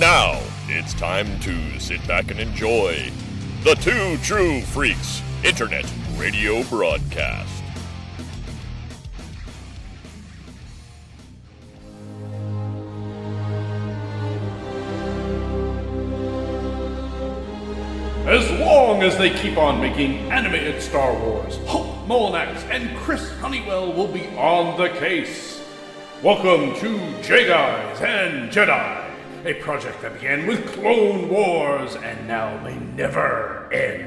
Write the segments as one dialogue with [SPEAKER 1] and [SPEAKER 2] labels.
[SPEAKER 1] Now, it's time to sit back and enjoy the Two True Freaks Internet Radio Broadcast.
[SPEAKER 2] As long as they keep on making animated Star Wars, Hope Molinax and Chris Honeywell will be on the case. Welcome to J Guys and Jedi, a project that began with Clone Wars and now may never end.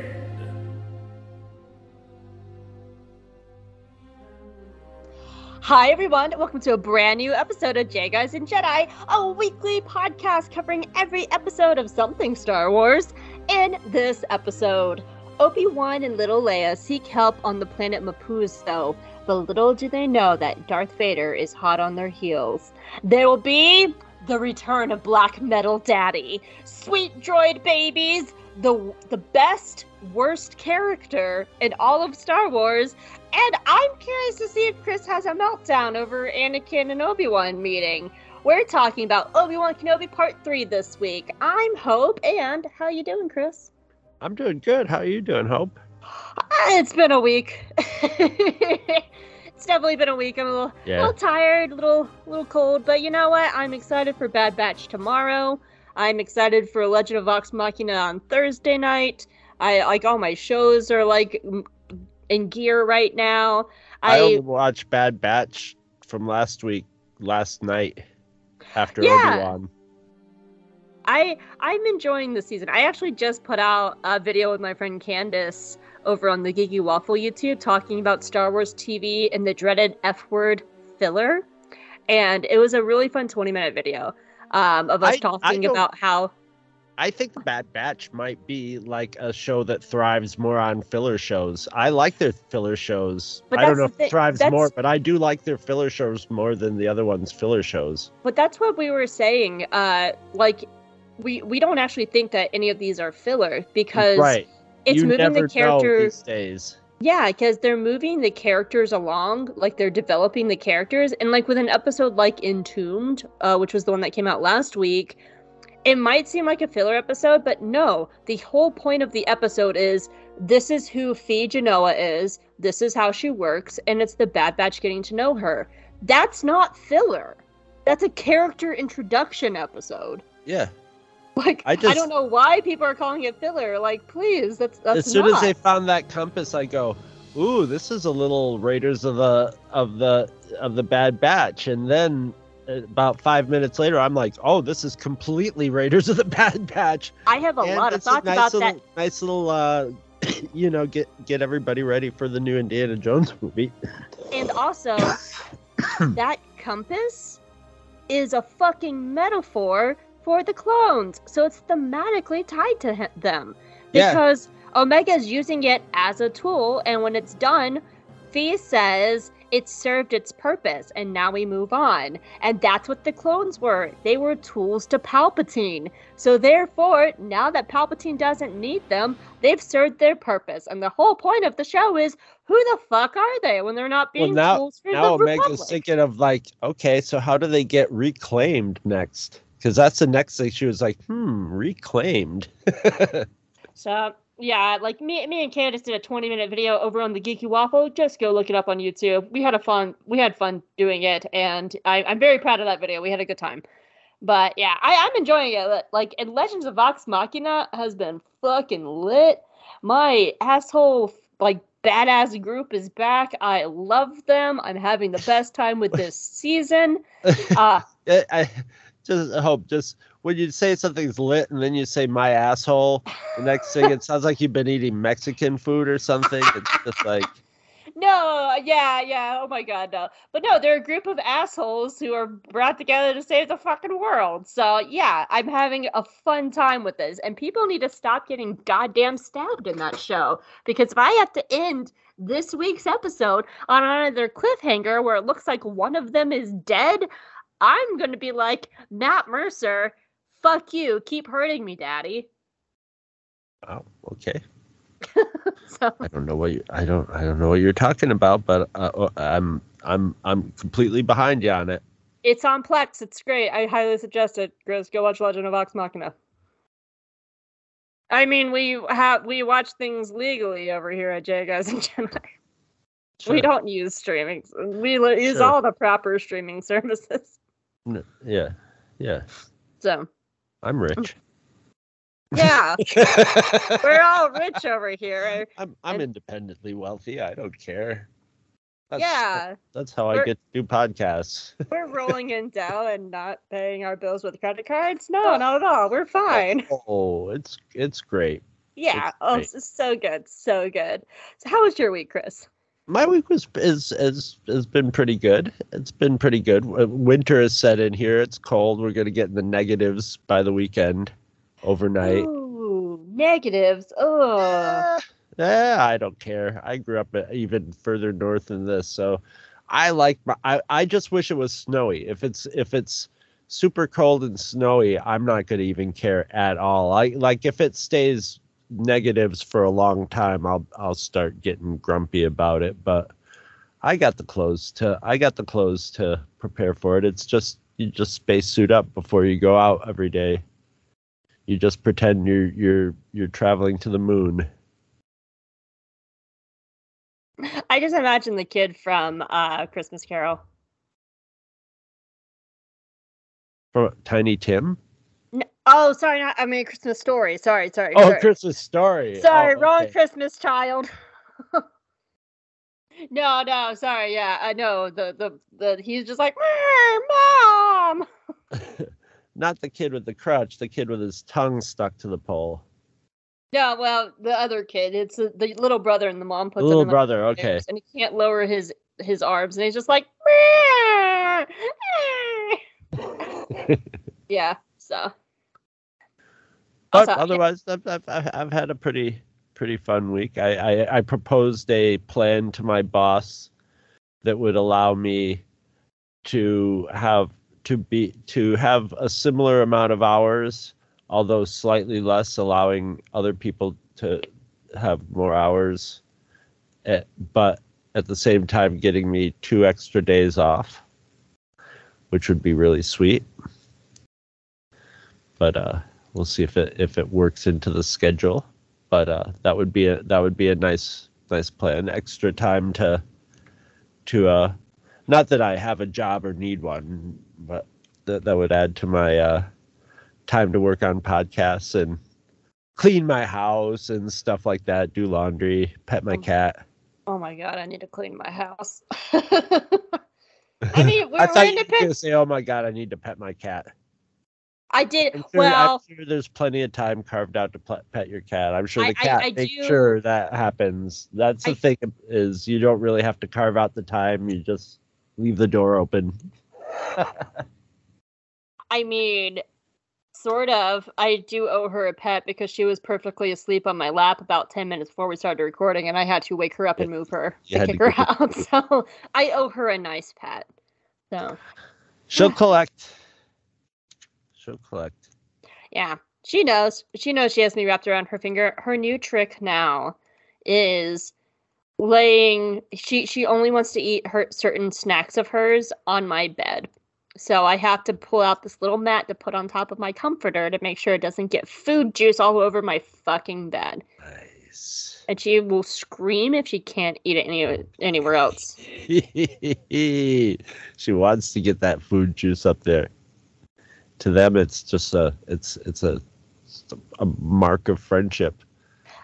[SPEAKER 3] Hi, everyone. Welcome to a brand new episode of J Guys and Jedi, a weekly podcast covering every episode of something Star Wars. In this episode, Obi Wan and little Leia seek help on the planet Mapuzo, but little do they know that Darth Vader is hot on their heels. There will be the return of Black Metal Daddy, sweet droid babies, the the best worst character in all of Star Wars, and I'm curious to see if Chris has a meltdown over Anakin and Obi-Wan meeting. We're talking about Obi-Wan Kenobi Part 3 this week. I'm Hope, and how you doing, Chris?
[SPEAKER 4] I'm doing good. How are you doing, Hope?
[SPEAKER 3] Ah, It's been a week. it's definitely been a week. I'm a little,
[SPEAKER 4] Yeah.
[SPEAKER 3] little tired, a little, little cold, but you know what? I'm excited for Bad Batch tomorrow. I'm excited for Legend of Vox Machina on Thursday night. I like all my shows are like in gear right now.
[SPEAKER 4] I,
[SPEAKER 3] I,
[SPEAKER 4] only watched Bad Batch from last week, last night, after
[SPEAKER 3] Yeah.
[SPEAKER 4] Obi Wan.
[SPEAKER 3] I I'm enjoying the season. I actually just put out a video with my friend Candace over on the Geeky Waffle YouTube talking about Star Wars TV and the dreaded F word filler. And it was a really fun 20 minute video um, of us
[SPEAKER 4] I- I
[SPEAKER 3] talking
[SPEAKER 4] don't-
[SPEAKER 3] about how
[SPEAKER 4] I think the Bad Batch might be like a show that thrives more on filler shows. I like their filler shows.
[SPEAKER 3] But
[SPEAKER 4] I don't know if it thrives
[SPEAKER 3] that's-
[SPEAKER 4] more, but I do like their filler shows more than the other ones' filler shows.
[SPEAKER 3] But that's what we were saying. Uh, like, we we don't actually think that any of these are filler because
[SPEAKER 4] right.
[SPEAKER 3] It's
[SPEAKER 4] you
[SPEAKER 3] moving
[SPEAKER 4] never
[SPEAKER 3] the characters.
[SPEAKER 4] these days.
[SPEAKER 3] Yeah, because they're moving the characters along, like they're developing the characters, and like with an episode like Entombed, uh, which was the one that came out last week, it might seem like a filler episode, but no. The whole point of the episode is this is who Phee Genoa is, this is how she works, and it's the Bad Batch getting to know her. That's not filler. That's a character introduction episode.
[SPEAKER 4] Yeah.
[SPEAKER 3] Like
[SPEAKER 4] I
[SPEAKER 3] I, don't know why people are calling it filler. Like, please, that's that's
[SPEAKER 4] as soon
[SPEAKER 3] not.
[SPEAKER 4] as they found that compass, I go, "Ooh, this is a little Raiders of the of the of the Bad Batch." And then uh, about five minutes later, I'm like, "Oh, this is completely Raiders of the Bad Batch."
[SPEAKER 3] I have a
[SPEAKER 4] And
[SPEAKER 3] lot of thoughts
[SPEAKER 4] nice
[SPEAKER 3] about
[SPEAKER 4] little,
[SPEAKER 3] that
[SPEAKER 4] Nice little, uh, you know, get get everybody ready for the new Indiana Jones movie.
[SPEAKER 3] And also, that compass is a fucking metaphor for the clones. So it's thematically tied to hi- them.
[SPEAKER 4] Yeah.
[SPEAKER 3] Omega is using it as a tool, and when it's done, Phee says it served its purpose, and now we move on. And that's what the clones were. They were tools to Palpatine. So therefore, now that Palpatine doesn't need them, they've served their purpose. And the whole point of the show is who the fuck are they when they're not
[SPEAKER 4] Well,
[SPEAKER 3] being
[SPEAKER 4] now
[SPEAKER 3] tools for
[SPEAKER 4] now
[SPEAKER 3] the
[SPEAKER 4] Omega's
[SPEAKER 3] Republic?
[SPEAKER 4] thinking of like, okay, so how do they get reclaimed next? Because that's the next thing. She was like, hmm, reclaimed.
[SPEAKER 3] So yeah, like me, me and Candace did a 20 minute video over on the Geeky Waffle. Just go look it up on YouTube. We had a fun, we had fun doing it, and I, I'm very proud of that video. We had a good time. But yeah, I, I'm enjoying it. Like, and Legends of Vox Machina has been fucking lit. My asshole, like badass group is back. I love them. I'm having the best time with this season. Uh,
[SPEAKER 4] I just hope just when you say something's lit and then you say my asshole, the next thing it sounds like you've been eating Mexican food or something. It's just like
[SPEAKER 3] No, yeah, yeah. Oh my god, no. But no, they're a group of assholes who are brought together to save the fucking world. So yeah, I'm having a fun time with this. And people need to stop getting goddamn stabbed in that show. Because if I have to end this week's episode on another cliffhanger where it looks like one of them is dead, I'm gonna be like, Matt Mercer, fuck you, keep hurting me, daddy.
[SPEAKER 4] oh, okay.
[SPEAKER 3] So
[SPEAKER 4] I don't know what you I don't I don't know what you're talking about, but uh, uh, I'm I'm I'm completely behind you on it.
[SPEAKER 3] It's on Plex. It's great. I highly suggest it. Chris, go watch Legend of Vox Machina. I mean, we have we watch things legally over here at J Guys and Jedi.
[SPEAKER 4] Sure.
[SPEAKER 3] We don't use streaming. We use
[SPEAKER 4] Sure.
[SPEAKER 3] all the proper streaming services.
[SPEAKER 4] Yeah, yeah.
[SPEAKER 3] So
[SPEAKER 4] I'm rich.
[SPEAKER 3] yeah, we're all rich over here.
[SPEAKER 4] I'm I'm
[SPEAKER 3] and-
[SPEAKER 4] independently wealthy. I don't care. That's,
[SPEAKER 3] yeah,
[SPEAKER 4] that's how I get to do podcasts.
[SPEAKER 3] we're rolling in dough and not paying our bills with credit cards. No, oh. not at all. We're fine.
[SPEAKER 4] Oh, oh, it's it's great.
[SPEAKER 3] Yeah.
[SPEAKER 4] It's
[SPEAKER 3] Oh,
[SPEAKER 4] great.
[SPEAKER 3] so good, so good. So, how was your week, Chris?
[SPEAKER 4] My week was is is has been pretty good. It's been pretty good. Winter is set in here. It's cold. We're gonna get in the negatives by the weekend, overnight.
[SPEAKER 3] Ooh, negatives. Oh,
[SPEAKER 4] Eh, I don't care. I grew up uh, even further north than this, so I like. My, I I just wish it was snowy. If it's if it's super cold and snowy, I'm not gonna even care at all. I like if it stays negatives for a long time, I'll I'll start getting grumpy about it. But I got the clothes to I got the clothes to prepare for it. It's just you just space suit up before you go out every day. You just pretend you're you're you're traveling to the moon.
[SPEAKER 3] I just imagine the kid from uh, Christmas Carol.
[SPEAKER 4] From Tiny Tim?
[SPEAKER 3] Oh, sorry, not I mean Christmas Story. Sorry, sorry.
[SPEAKER 4] Oh,
[SPEAKER 3] sorry.
[SPEAKER 4] Christmas Story.
[SPEAKER 3] Oh, sorry,
[SPEAKER 4] Oh,
[SPEAKER 3] wrong
[SPEAKER 4] okay.
[SPEAKER 3] Christmas child. no, no, sorry. Yeah, I know. The the the he's just like, mom.
[SPEAKER 4] Not the kid with the crutch, the kid with his tongue stuck to the pole.
[SPEAKER 3] Yeah, well, the other kid. It's the, the little brother, and the mom puts him
[SPEAKER 4] Little
[SPEAKER 3] in the
[SPEAKER 4] brother, okay.
[SPEAKER 3] and he can't lower his his arms, and he's just like, yeah. So.
[SPEAKER 4] But
[SPEAKER 3] Also,
[SPEAKER 4] otherwise, I've, I've, I've I've had a pretty pretty fun week. I, I, I proposed a plan to my boss that would allow me to have to be to have a similar amount of hours, although slightly less, allowing other people to have more hours, at, but at the same time getting me two extra days off, which would be really sweet. But uh, we'll see if it if it works into the schedule. But uh, that would be a that would be a nice nice plan. Extra time to to uh, not that I have a job or need one, but that that would add to my uh, time to work on podcasts and clean my house and stuff like that. Do laundry, pet my
[SPEAKER 3] Oh.
[SPEAKER 4] cat.
[SPEAKER 3] Oh my god, I need to clean my house. I mean, we're,
[SPEAKER 4] I
[SPEAKER 3] we're
[SPEAKER 4] thought you were gonna say, "Oh my god, I need to pet my cat."
[SPEAKER 3] I did
[SPEAKER 4] I'm sure,
[SPEAKER 3] well.
[SPEAKER 4] I'm sure there's plenty of time carved out to pl- pet your cat. I'm sure
[SPEAKER 3] I-
[SPEAKER 4] the
[SPEAKER 3] I-
[SPEAKER 4] cat
[SPEAKER 3] I
[SPEAKER 4] makes
[SPEAKER 3] do-
[SPEAKER 4] sure that happens. That's the
[SPEAKER 3] I-
[SPEAKER 4] thing is you don't really have to carve out the time. You just leave the door open.
[SPEAKER 3] I mean, sort of. I do owe her a pet because she was perfectly asleep on my lap about ten minutes before we started recording, and I had to wake her up and move her
[SPEAKER 4] You
[SPEAKER 3] to kick her out. So I owe her a nice pet. So
[SPEAKER 4] She'll collect. She'll collect.
[SPEAKER 3] yeah, she knows. She knows she has me wrapped around her finger. Her new trick now is laying she she only wants to eat her certain snacks of hers on my bed. So I have to pull out this little mat to put on top of my comforter to make sure it doesn't get food juice all over my fucking bed.
[SPEAKER 4] Nice.
[SPEAKER 3] And she will scream if she can't eat it any anywhere else.
[SPEAKER 4] she wants to get that food juice up there. To them, it's just a it's it's a it's a mark of friendship.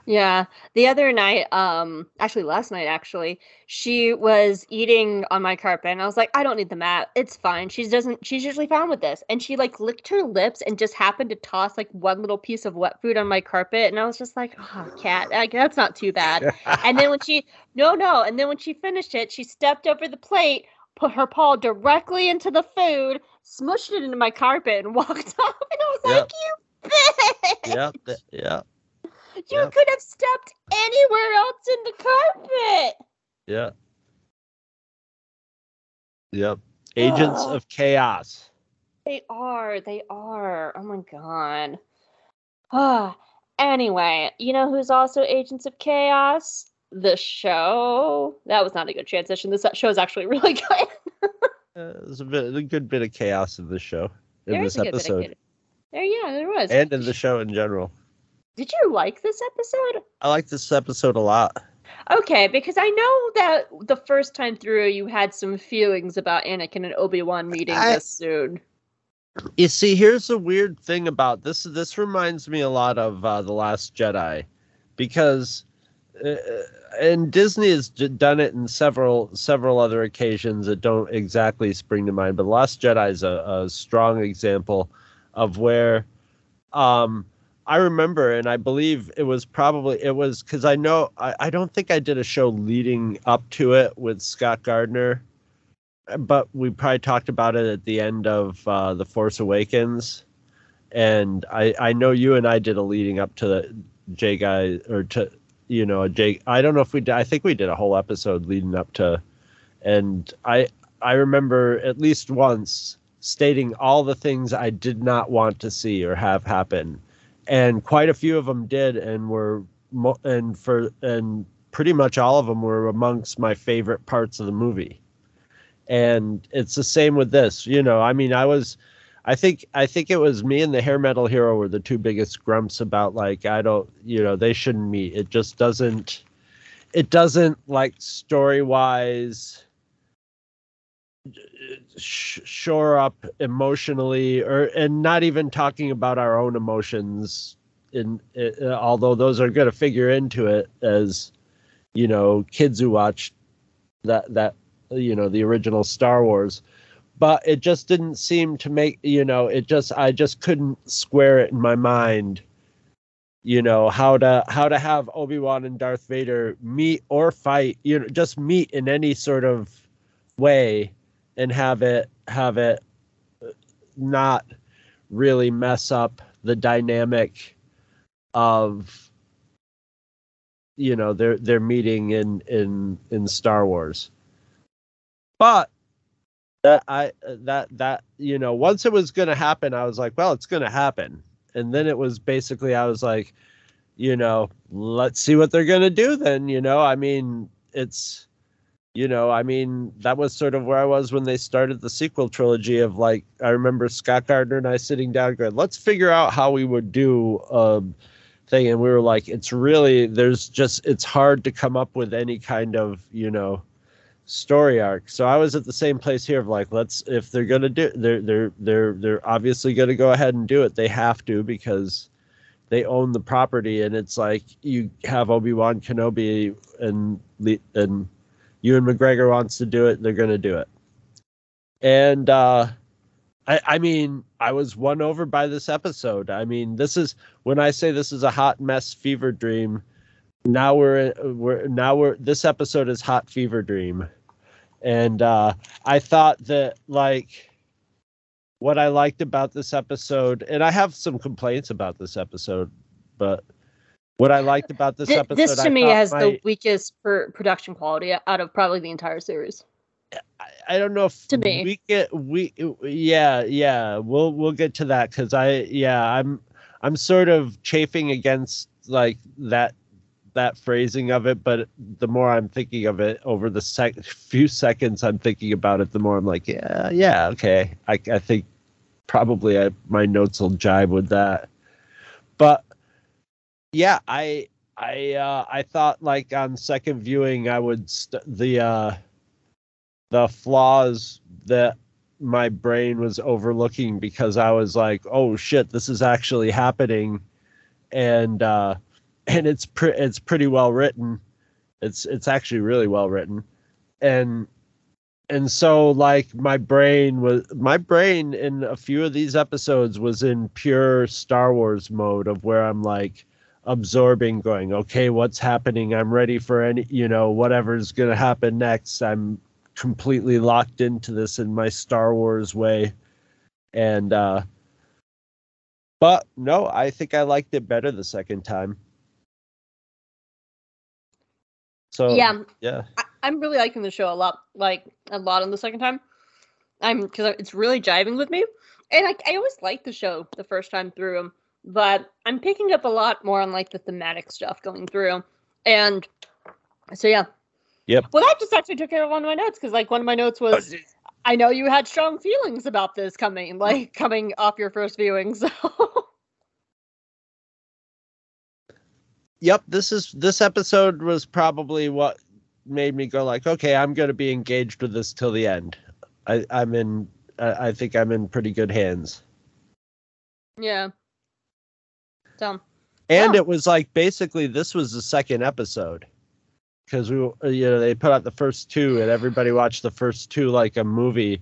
[SPEAKER 3] Yeah. The other night, um, actually last night actually, she was eating on my carpet and I was like, I don't need the mat. It's fine. She doesn't she's usually fine with this. And she like licked her lips and just happened to toss like one little piece of wet food on my carpet. And I was just like, oh cat, like, that's not too bad. And then when she no no, and then when she finished it, she stepped over the plate, put her paw directly into the food, smushed it into my carpet, and walked off. And I was
[SPEAKER 4] Yep.
[SPEAKER 3] like, you bitch!
[SPEAKER 4] yep, yep,
[SPEAKER 3] You
[SPEAKER 4] Yep.
[SPEAKER 3] could have stepped anywhere else in the carpet.
[SPEAKER 4] yep, yep. Agents
[SPEAKER 3] Ugh.
[SPEAKER 4] of chaos.
[SPEAKER 3] They are. They are. Oh my god. Ah. anyway, you know who's also Agents of Chaos? The show. That was not a good transition. This show is actually really good.
[SPEAKER 4] Uh, there's a bit, a good bit of chaos in this show, in
[SPEAKER 3] There is
[SPEAKER 4] this
[SPEAKER 3] a good bit of
[SPEAKER 4] episode,
[SPEAKER 3] There, yeah, there was.
[SPEAKER 4] and in the show in general.
[SPEAKER 3] Did you like this episode?
[SPEAKER 4] I like this episode a lot.
[SPEAKER 3] Okay, because I know that the first time through you had some feelings about Anakin and Obi Wan meeting
[SPEAKER 4] I-
[SPEAKER 3] this soon.
[SPEAKER 4] You see, here's the weird thing about this. This reminds me a lot of uh, the Last Jedi, because and Disney has done it in several several other occasions that don't exactly spring to mind. But Last Jedi is a, a strong example of where um, I remember, and I believe it was probably it was because I know I, I don't think I did a show leading up to it with Scott Gardner but we probably talked about it at the end of uh, the Force Awakens, and I I know you and I did a leading up to the J guy or to you know Jake. I don't know if we did. I think we did a whole episode leading up to, and I I remember at least once stating all the things I did not want to see or have happen, and quite a few of them did, and were and for and pretty much all of them were amongst my favorite parts of the movie and it's the same with this you know i mean i was i think i think it was me and the hair metal hero were the two biggest grumps about like i don't you know they shouldn't meet. It just doesn't it doesn't like story wise sh- shore up emotionally or and not even talking about our own emotions in uh, although those are going to figure into it as you know kids who watch that that you know the original Star Wars but it just didn't seem to make you know it just I just couldn't square it in my mind you know how to how to have Obi-Wan and Darth Vader meet or fight you know just meet in any sort of way and have it have it not really mess up the dynamic of you know their their meeting in in in Star Wars. But that I that that you know once it was going to happen I was like well it's going to happen. And then it was basically I was like you know let's see what they're going to do then you know? I mean it's you know I mean that was sort of where I was when they started the sequel trilogy of like I remember Scott Gardner and I sitting down going let's figure out how we would do um thing. And we were like it's really there's just it's hard to come up with any kind of you know story arc. So I was at the same place here of like, let's if they're gonna do they're they're they're they're obviously gonna go ahead and do it. They have to because they own the property and it's like you have Obi-Wan Kenobi and and Ewan McGregor wants to do it, they're gonna do it. And uh I, I mean, I was won over by this episode. I mean, this is when I say this is a hot mess fever dream. Now we're we're now we're this episode is hot fever dream and uh, I thought that like what I liked about this episode, and I have some complaints about this episode, but what I liked about this
[SPEAKER 3] Th-
[SPEAKER 4] episode,
[SPEAKER 3] this to
[SPEAKER 4] I
[SPEAKER 3] me has
[SPEAKER 4] my-
[SPEAKER 3] the weakest per- production quality out of probably the entire series.
[SPEAKER 4] I, I don't know if
[SPEAKER 3] To me.
[SPEAKER 4] we get we yeah yeah we'll we'll get to that because I yeah I'm I'm sort of chafing against like that that phrasing of it, but the more I'm thinking of it over the sec- few seconds I'm thinking about it, the more I'm like, yeah, yeah, okay. I, I think probably I, my notes will jibe with that. But yeah, I I uh, I thought like on second viewing I would st- the uh, the flaws that my brain was overlooking because I was like, oh shit, this is actually happening, and uh, and it's pre- it's pretty well written. It's it's actually really well written, and and so like my brain was my brain in a few of these episodes was in pure Star Wars mode of where I'm like absorbing going okay what's happening? I'm ready for any you know whatever's going to happen next. I'm completely locked into this in my star wars way. And uh but no i think i liked it better the second time so
[SPEAKER 3] yeah,
[SPEAKER 4] yeah
[SPEAKER 3] I- I'm really liking the show a lot, like a lot on the second time. I'm because it's really jiving with me, and I, I always liked the show the first time through, but I'm picking up a lot more on like the thematic stuff going through, and so yeah.
[SPEAKER 4] Yep.
[SPEAKER 3] Well, that just actually took care of one of my notes because like one of my notes was oh. I know you had strong feelings about this coming, like coming off your first viewing. So
[SPEAKER 4] Yep, this is this episode was probably what made me go like, okay, I'm going to be engaged with this till the end. I, I'm in. I, I think I'm in pretty good hands.
[SPEAKER 3] yeah. So
[SPEAKER 4] And
[SPEAKER 3] Oh.
[SPEAKER 4] it was like basically this was the second episode because we you know they put out the first two and everybody watched the first two like a movie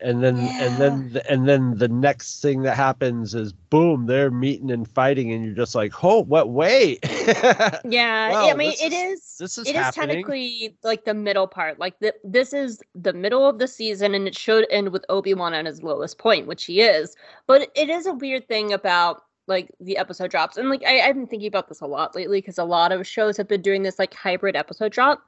[SPEAKER 4] and then and then the, and then the next thing that happens is boom they're meeting and fighting and you're just like oh what wait
[SPEAKER 3] yeah,
[SPEAKER 4] Wow,
[SPEAKER 3] I mean it
[SPEAKER 4] is-
[SPEAKER 3] is.
[SPEAKER 4] this is
[SPEAKER 3] It is technically like the middle part. Like the, this is the middle of the season, and it should end with Obi Wan at his lowest point, which he is. But it is a weird thing about like the episode drops, and like I, I've been thinking about this a lot lately because a lot of shows have been doing this like hybrid episode drop,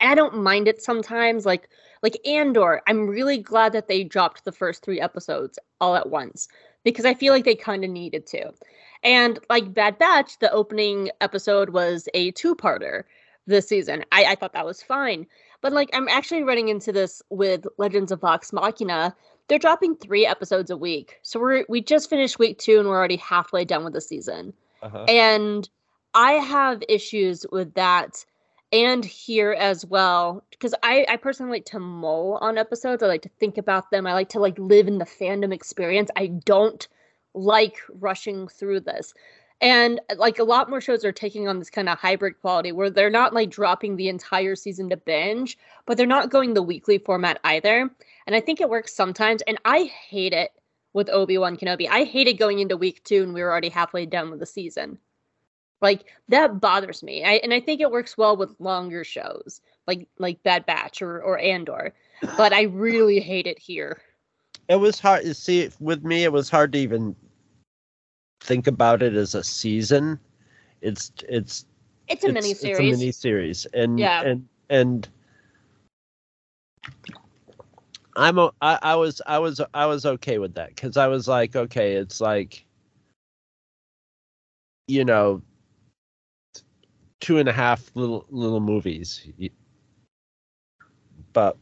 [SPEAKER 3] and I don't mind it sometimes. Like like Andor, I'm really glad that they dropped the first three episodes all at once because I feel like they kind of needed to. And like Bad Batch, the opening episode was a two-parter this season. I, I thought that was fine. But like I'm actually running into this with Legends of Vox Machina. They're dropping three episodes a week. So we're we just finished week two and we're already halfway done with the season.
[SPEAKER 4] uh-huh.
[SPEAKER 3] And I have issues with that and here as well because I, I personally like to mull on episodes. I like to think about them. I like to like live in the fandom experience. I don't like rushing through this. And like a lot more shows are taking on this kind of hybrid quality where they're not like dropping the entire season to binge, but they're not going the weekly format either. And I think it works sometimes. And I hate it with Obi Wan Kenobi. I hated going into week two and we were already halfway done with the season. Like that bothers me. I, and I think it works well with longer shows like like Bad Batch or or Andor. But I really hate it here.
[SPEAKER 4] it was hard to see with me it was hard to even think about it as a season it's it's
[SPEAKER 3] It's a mini
[SPEAKER 4] it's a
[SPEAKER 3] series.
[SPEAKER 4] mini series and
[SPEAKER 3] Yeah.
[SPEAKER 4] and and i'm o- I, I was i was i was okay with that because i was like okay it's like you know two and a half little little movies but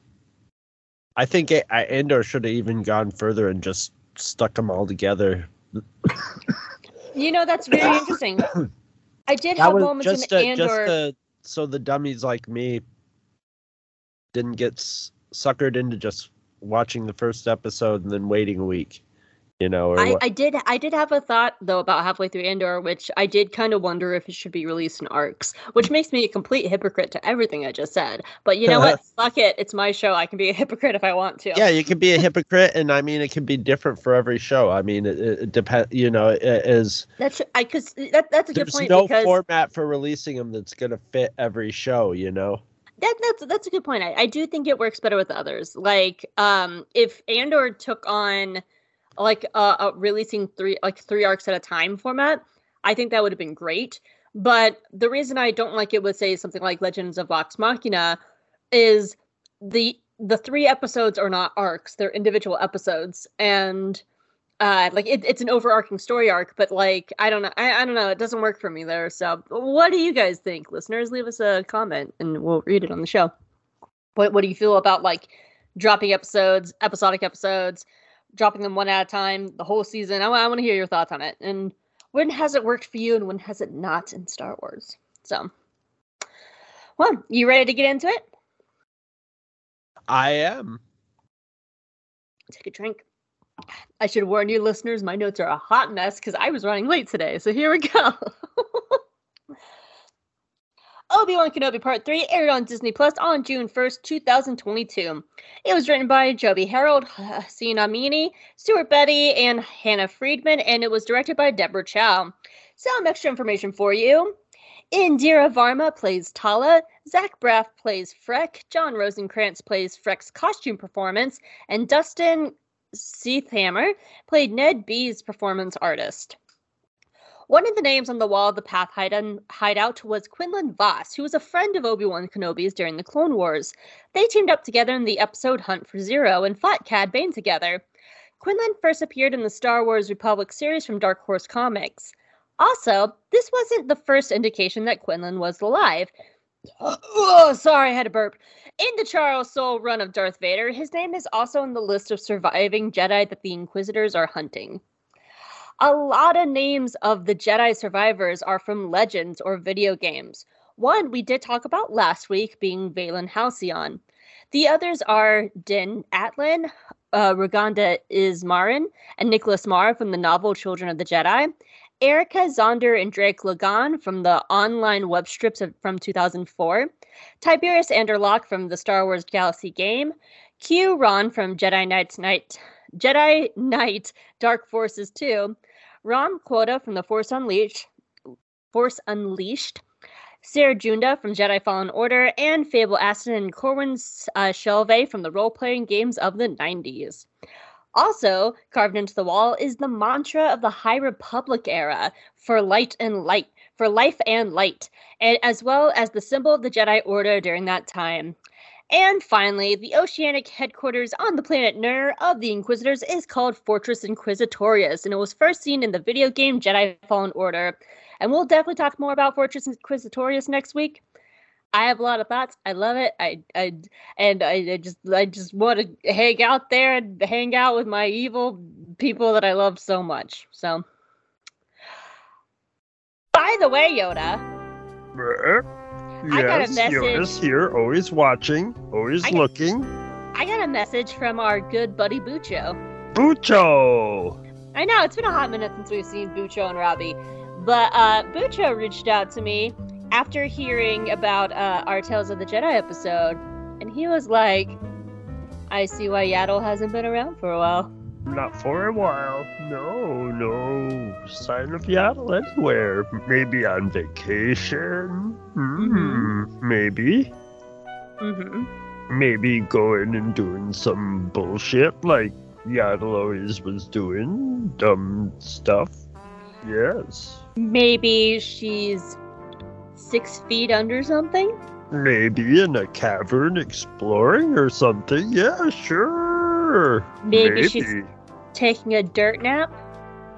[SPEAKER 4] i think it, I, Andor should have even gone further and just stuck them all together
[SPEAKER 3] You know, that's very interesting. I did
[SPEAKER 4] that
[SPEAKER 3] have moments
[SPEAKER 4] just
[SPEAKER 3] in
[SPEAKER 4] to,
[SPEAKER 3] Andor.
[SPEAKER 4] just to, so the dummies like me didn't get suckered into just watching the first episode and then waiting a week you know or
[SPEAKER 3] I. I did I did have a thought though about halfway through Andor, which I did kind of wonder if it should be released in arcs, which makes me a complete hypocrite to everything I just said. But you know what? Fuck it. It's my show. I can be a hypocrite if I want to.
[SPEAKER 4] yeah you can be a hypocrite and i mean it can be different for every show i mean it, it, depends you know it is
[SPEAKER 3] That's I cuz that that's a good point.
[SPEAKER 4] there's
[SPEAKER 3] point
[SPEAKER 4] no
[SPEAKER 3] because
[SPEAKER 4] format for releasing them that's going to fit every show you know
[SPEAKER 3] that that's that's a good point. I, I do think it works better with others. Like um if Andor took on like uh, uh releasing three like three arcs at a time format, I think that would have been great. But the reason I don't like it with say something like Legends of Vox Machina is the the three episodes are not arcs; they're individual episodes, and uh like it, it's an overarching story arc. But like I don't know, I, I don't know, it doesn't work for me there. So what do you guys think, listeners? Leave us a comment and we'll read it on the show. What what do you feel about like dropping episodes, episodic episodes? Dropping them one at a time the whole season. I, want to hear your thoughts on it. And when has it worked for you and when has it not in Star Wars? So, well, you ready to get into it?
[SPEAKER 4] i am
[SPEAKER 3] Take a drink. I should warn you, listeners, my notes are a hot mess because I was running late today. So here we go. Obi Wan Kenobi Part 3 aired on Disney Plus on June 1st, 2022. It was written by Joby Harold, Hossein Amini, Stuart Beattie, and Hannah Friedman, and it was directed by Deborah Chow. Some extra information for you. Indira Varma plays Tala, Zach Braff plays Freck, John Rosenkrantz plays Freck's costume performance, and Dustin Ceithamer played Ned B's performance artist. One of the names on the wall of the Path hideout was Quinlan Vos, who was a friend of Obi Wan Kenobi's during the Clone Wars. They teamed up together in the episode Hunt for Ziro and fought Cad Bane together. Quinlan first appeared in the Star Wars Republic series from Dark Horse Comics. Also, this wasn't the first indication that Quinlan was alive. Oh, sorry, I had a burp. In the Charles Soule run of Darth Vader, his name is also on the list of surviving Jedi that the Inquisitors are hunting. A lot of names of the Jedi survivors are from legends or video games. One we did talk about last week being Valen Halcyon. The others are Din Atlin, uh, Roganda Ismaren, and Nicholas Marr from the novel Children of the Jedi. Erica Zonder and Drake Lo'gaan from the online web strips of, from 2004. Tiberius Anderlock from the Star Wars Galaxy game. Qu Rahn from Jedi Knight's Night Jedi Knight Dark Forces 2. Rahm Kota from the Force Unleashed. Force Unleashed. Cere Junda from Jedi Fallen Order, and Fable Astin and Corwin uh, Shelvay from the role playing games of the 90s. Also, carved into the wall is the mantra of the High Republic era for light and light, for life and light, and as well as the symbol of the Jedi Order during that time. And finally, the oceanic headquarters on the planet Nur of the Inquisitors is called Fortress Inquisitorius, and it was first seen in the video game Jedi Fallen Order. And we'll definitely talk more about Fortress Inquisitorius next week. I have a lot of thoughts. I love it. I, I and I, I just I just want to hang out there and hang out with my evil people that I love so much. So, by the way, Yoda,
[SPEAKER 4] Yes,
[SPEAKER 3] I got a message.
[SPEAKER 4] Yoda's here, always watching, always
[SPEAKER 3] I got-
[SPEAKER 4] looking.
[SPEAKER 3] I got a message from our good buddy Bucho.
[SPEAKER 4] Bucho!
[SPEAKER 3] I know it's been a hot minute since we've seen Bucho and Robbie, but uh, Bucho reached out to me after hearing about uh, our Tales of the Jedi episode, and he was like, "I see why Yaddle hasn't been around for a while."
[SPEAKER 4] Not for a while. No, no sign of Yaddle anywhere. Maybe on vacation. Hmm, maybe.
[SPEAKER 3] Mm-hmm.
[SPEAKER 4] Maybe going and doing some bullshit like Yaddle always was doing. Dumb stuff. Yes.
[SPEAKER 3] Maybe she's six feet under something.
[SPEAKER 4] Maybe in a cavern exploring or something. Yeah, sure.
[SPEAKER 3] Maybe she's- Taking a dirt nap.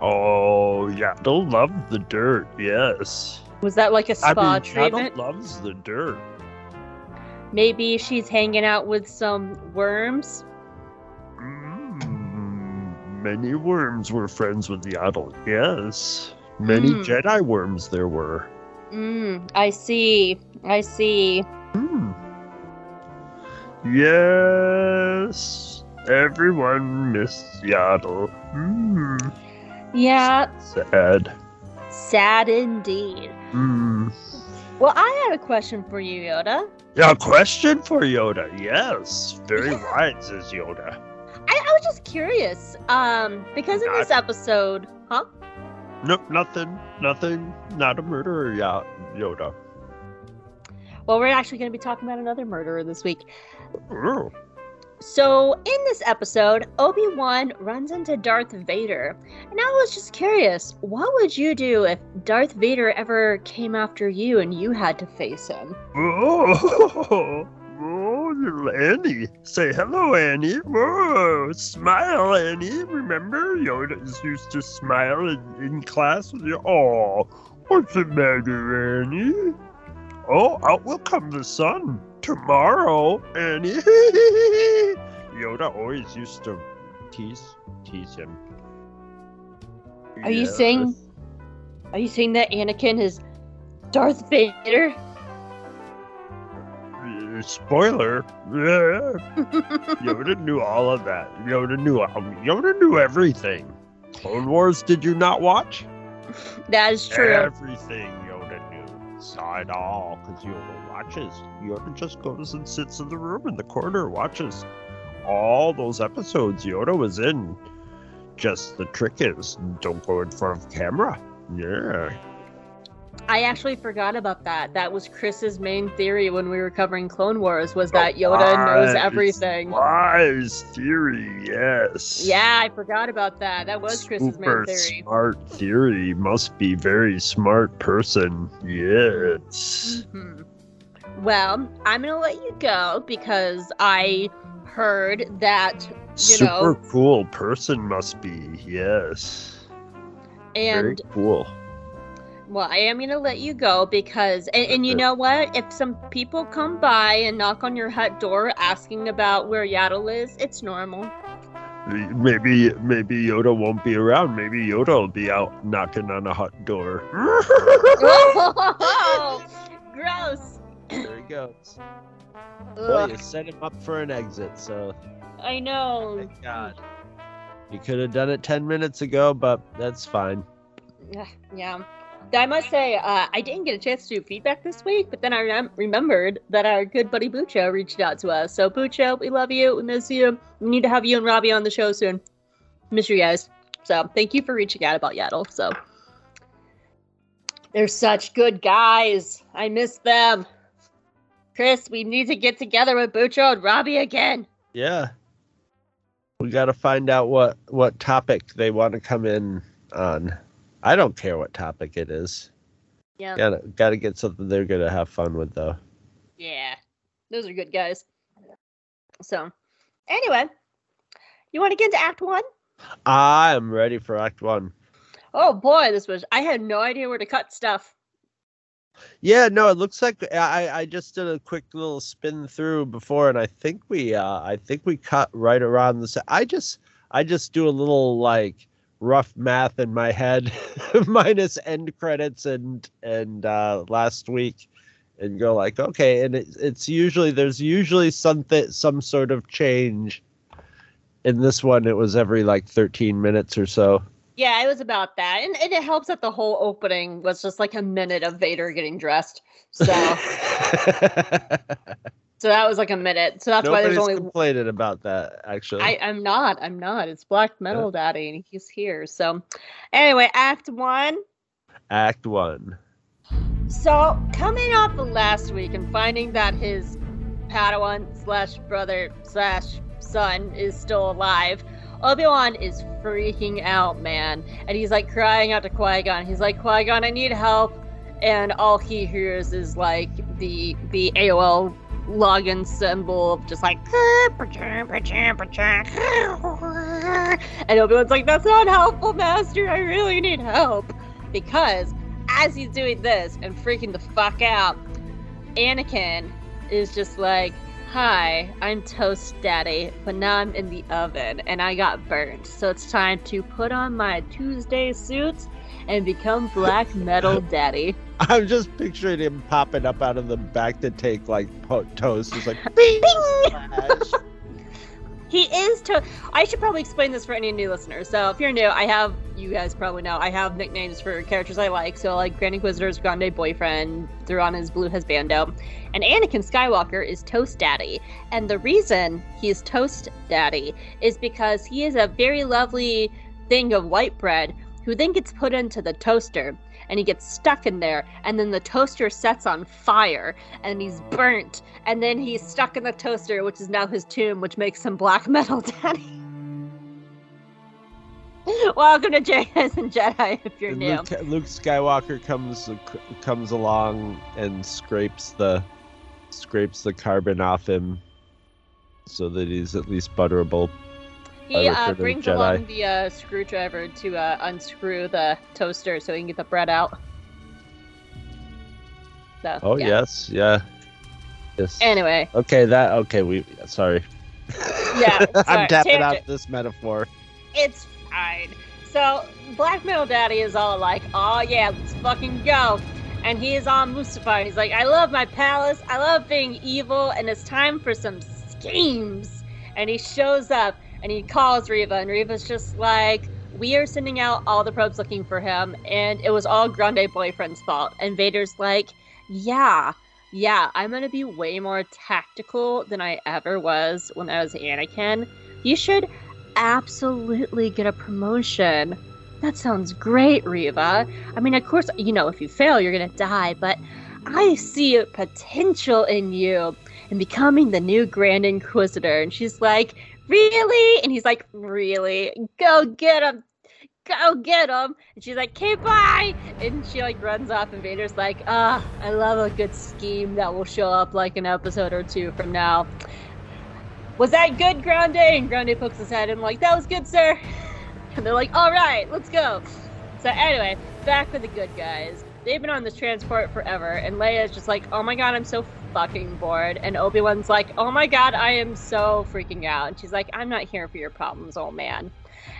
[SPEAKER 4] Oh, Yaddle loved the dirt, yes.
[SPEAKER 3] Was that like a spa I
[SPEAKER 4] mean,
[SPEAKER 3] treatment?
[SPEAKER 4] Yaddle loves the dirt.
[SPEAKER 3] Maybe she's hanging out with some worms.
[SPEAKER 4] Mm, many worms were friends with Yaddle, yes. Many
[SPEAKER 3] Mm.
[SPEAKER 4] Jedi worms there were.
[SPEAKER 3] Mm, I see. I see.
[SPEAKER 4] Hmm. Yes, everyone missed Yaddle. Hmm.
[SPEAKER 3] Yeah,
[SPEAKER 4] Sad.
[SPEAKER 3] sad indeed.
[SPEAKER 4] Hmm.
[SPEAKER 3] Well, I had a question for you, Yoda.
[SPEAKER 4] A question for Yoda. Yes, very wise is Yoda.
[SPEAKER 3] I, I was just curious, um, because in this episode, huh?
[SPEAKER 4] Nope, nothing, nothing. Not a murderer, Ya- Yoda.
[SPEAKER 3] Well, we're actually going to be talking about another murderer this week.
[SPEAKER 4] Oh.
[SPEAKER 3] So, in this episode, Obi Wan runs into Darth Vader. And I was just curious, what would you do if Darth Vader ever came after you and you had to face him?
[SPEAKER 4] Oh, oh, Annie. Say hello, Annie. Whoa, smile, Annie. Remember, Yoda used to smile in, in class with you. Oh, what's the matter, Annie? Oh, out will come the sun tomorrow, Annie. Yoda always used to tease tease him.
[SPEAKER 3] Are you saying- Are you saying that Anakin is Darth Vader?
[SPEAKER 4] Spoiler. Yoda knew all of that. Yoda knew um, Yoda knew everything. Clone Wars did you not watch?
[SPEAKER 3] that is true.
[SPEAKER 4] Everything Saw it all because Yoda watches. Yoda just goes and sits in the room in the corner, watches all those episodes Yoda was in. Just the trick is don't go in front of camera. Yeah.
[SPEAKER 3] I actually forgot about that. That was Chris's main theory when we were covering Clone Wars was that Yoda knows everything.
[SPEAKER 4] Wise theory, yes.
[SPEAKER 3] Yeah, I forgot about that. That was Chris's main theory.
[SPEAKER 4] smart theory. Must be very smart person. Yes.
[SPEAKER 3] Mhm. Well, I'm gonna let you go because I heard that you know.
[SPEAKER 4] Super
[SPEAKER 3] know,
[SPEAKER 4] cool person must be. Yes. Very
[SPEAKER 3] and
[SPEAKER 4] cool.
[SPEAKER 3] Well, I am gonna let you go because, and, and you know what? If some people come by and knock on your hut door asking about where Yaddle is, it's normal.
[SPEAKER 4] Maybe maybe Yoda won't be around. Maybe Yoda will be out knocking on a hut door.
[SPEAKER 3] oh, gross.
[SPEAKER 4] there he goes. Well, you set him up for an exit, so
[SPEAKER 3] I know.
[SPEAKER 4] thank God. You could have done it ten minutes ago, but that's fine.
[SPEAKER 3] Yeah, Yeah. I must say, uh, I didn't get a chance to do feedback this week, but then I rem- remembered that our good buddy Bucho reached out to us. So, Bucho, we love you. We miss you. We need to have you and Robbie on the show soon. Miss you guys. So, thank you for reaching out about Yaddle. So, they're such good guys. I miss them. Chris, we need to get together with Bucho and Robbie again.
[SPEAKER 4] Yeah. We got to find out what what topic they want to come in on. I don't care what topic it is.
[SPEAKER 3] Yeah.
[SPEAKER 4] Got to got to get something they're gonna have fun with though.
[SPEAKER 3] Yeah, those are good guys. So, anyway, you want to get into Act One?
[SPEAKER 4] I am ready for Act One.
[SPEAKER 3] Oh boy, this was. I had no idea where to cut stuff.
[SPEAKER 4] Yeah, no, it looks like I I just did a quick little spin through before, and I think we uh I think we cut right around the. I just I just do a little like rough math in my head, minus end credits and and uh last week, and go like okay, and it, it's usually there's usually something some sort of change. In this one, it was every like 13 minutes or so.
[SPEAKER 3] Yeah, it was about that, and, and it helps that the whole opening was just like a minute of Vader getting dressed. So, so that was like a minute. So that's why
[SPEAKER 4] Nobody's
[SPEAKER 3] there's only.
[SPEAKER 4] complaining about that actually.
[SPEAKER 3] I, I'm not. I'm not. It's Black Metal Daddy, and he's here. So, anyway, Act One.
[SPEAKER 4] Act one.
[SPEAKER 3] So, coming off of last week and finding that his Padawan slash brother slash son is still alive, Obi Wan is freaking out, man. And he's like crying out to Qui Gon. He's like, Qui Gon, I need help. And all he hears is like the the AOL login symbol of just like and Obi Wan's like, that's not helpful, Master. I really need help. Because as he's doing this and freaking the fuck out, Anakin is just like, Hi, I'm Toast Daddy, but now I'm in the oven and I got burnt. So it's time to put on my Tuesday suit and become Black Metal Daddy.
[SPEAKER 4] I'm just picturing him popping up out of the back to take like po- toast. He's like,
[SPEAKER 3] Bing!
[SPEAKER 4] "Flash."
[SPEAKER 3] He is to. I should probably explain this for any new listeners. So if you're new, I have you guys probably know I have nicknames for characters I like. So like Grand Inquisitor's Grande Boyfriend, Thrawn is Blue Husbando, and Anakin Skywalker is Toast Daddy. And the reason he's Toast Daddy is because he is a very lovely thing of white bread who then gets put into the toaster and he gets stuck in there and then the toaster sets on fire and he's burnt and then he's stuck in the toaster which is now his tomb which makes him black metal daddy welcome to jedi and jedi if you're
[SPEAKER 4] And
[SPEAKER 3] new
[SPEAKER 4] Luke, Luke Skywalker comes comes along and scrapes the scrapes the carbon off him, so that he's at least butterable.
[SPEAKER 3] He uh, brings along the uh, screwdriver to uh, unscrew the toaster so he can get the bread out so,
[SPEAKER 4] Oh
[SPEAKER 3] yeah.
[SPEAKER 4] yes, yeah, yes.
[SPEAKER 3] anyway
[SPEAKER 4] okay, that okay. We sorry.
[SPEAKER 3] Yeah, sorry,
[SPEAKER 4] I'm tapping
[SPEAKER 3] tangent.
[SPEAKER 4] out this metaphor.
[SPEAKER 3] It's fine. So, Black Metal Daddy is all like, oh yeah, let's fucking go. And he is on Mustafar. He's like, I love my palace. I love being evil, and it's time for some schemes. And he shows up and he calls Reva, and Reva's just like, we are sending out all the probes looking for him, and it was all Grande Boyfriend's fault. And Vader's like, yeah, yeah, I'm gonna be way more tactical than I ever was when I was Anakin. You should absolutely get a promotion. That sounds great, Reva. I mean, of course, you know, if you fail, you're gonna die, but I see potential in you in becoming the new Grand Inquisitor. And she's like, Really? And he's like, Really? Go get him. Go get him. And she's like, Okay, bye. And she like runs off, and Vader's like, Ah, I love a good scheme that will show up like an episode or two from now. Was that good, Grande? And Grande pokes his head and like, that was good, sir. And they're like, all right, let's go. So anyway, back with the good guys. They've been on this transport forever, and Leia's just like, oh my god, I'm so fucking bored. And Obi Wan's like, oh my god, I am so freaking out. And she's like, I'm not here for your problems, old man.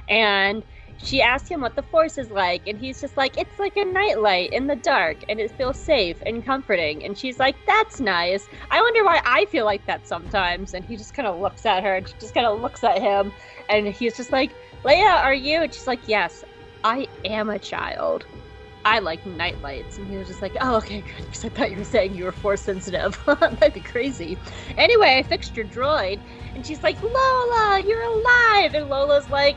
[SPEAKER 3] And she asked him what the force is like, and he's just like, it's like a nightlight in the dark, and it feels safe and comforting. And she's like, that's nice. I wonder why I feel like that sometimes. And he just kind of looks at her, and she just kind of looks at him, and he's just like, Leia, are you? And she's like, yes, I am a child. I like night lights. And he was just like, oh, okay, good. Because I thought you were saying you were force sensitive. That'd be crazy. Anyway, I fixed your droid. And she's like, Lola, you're alive. And Lola's like,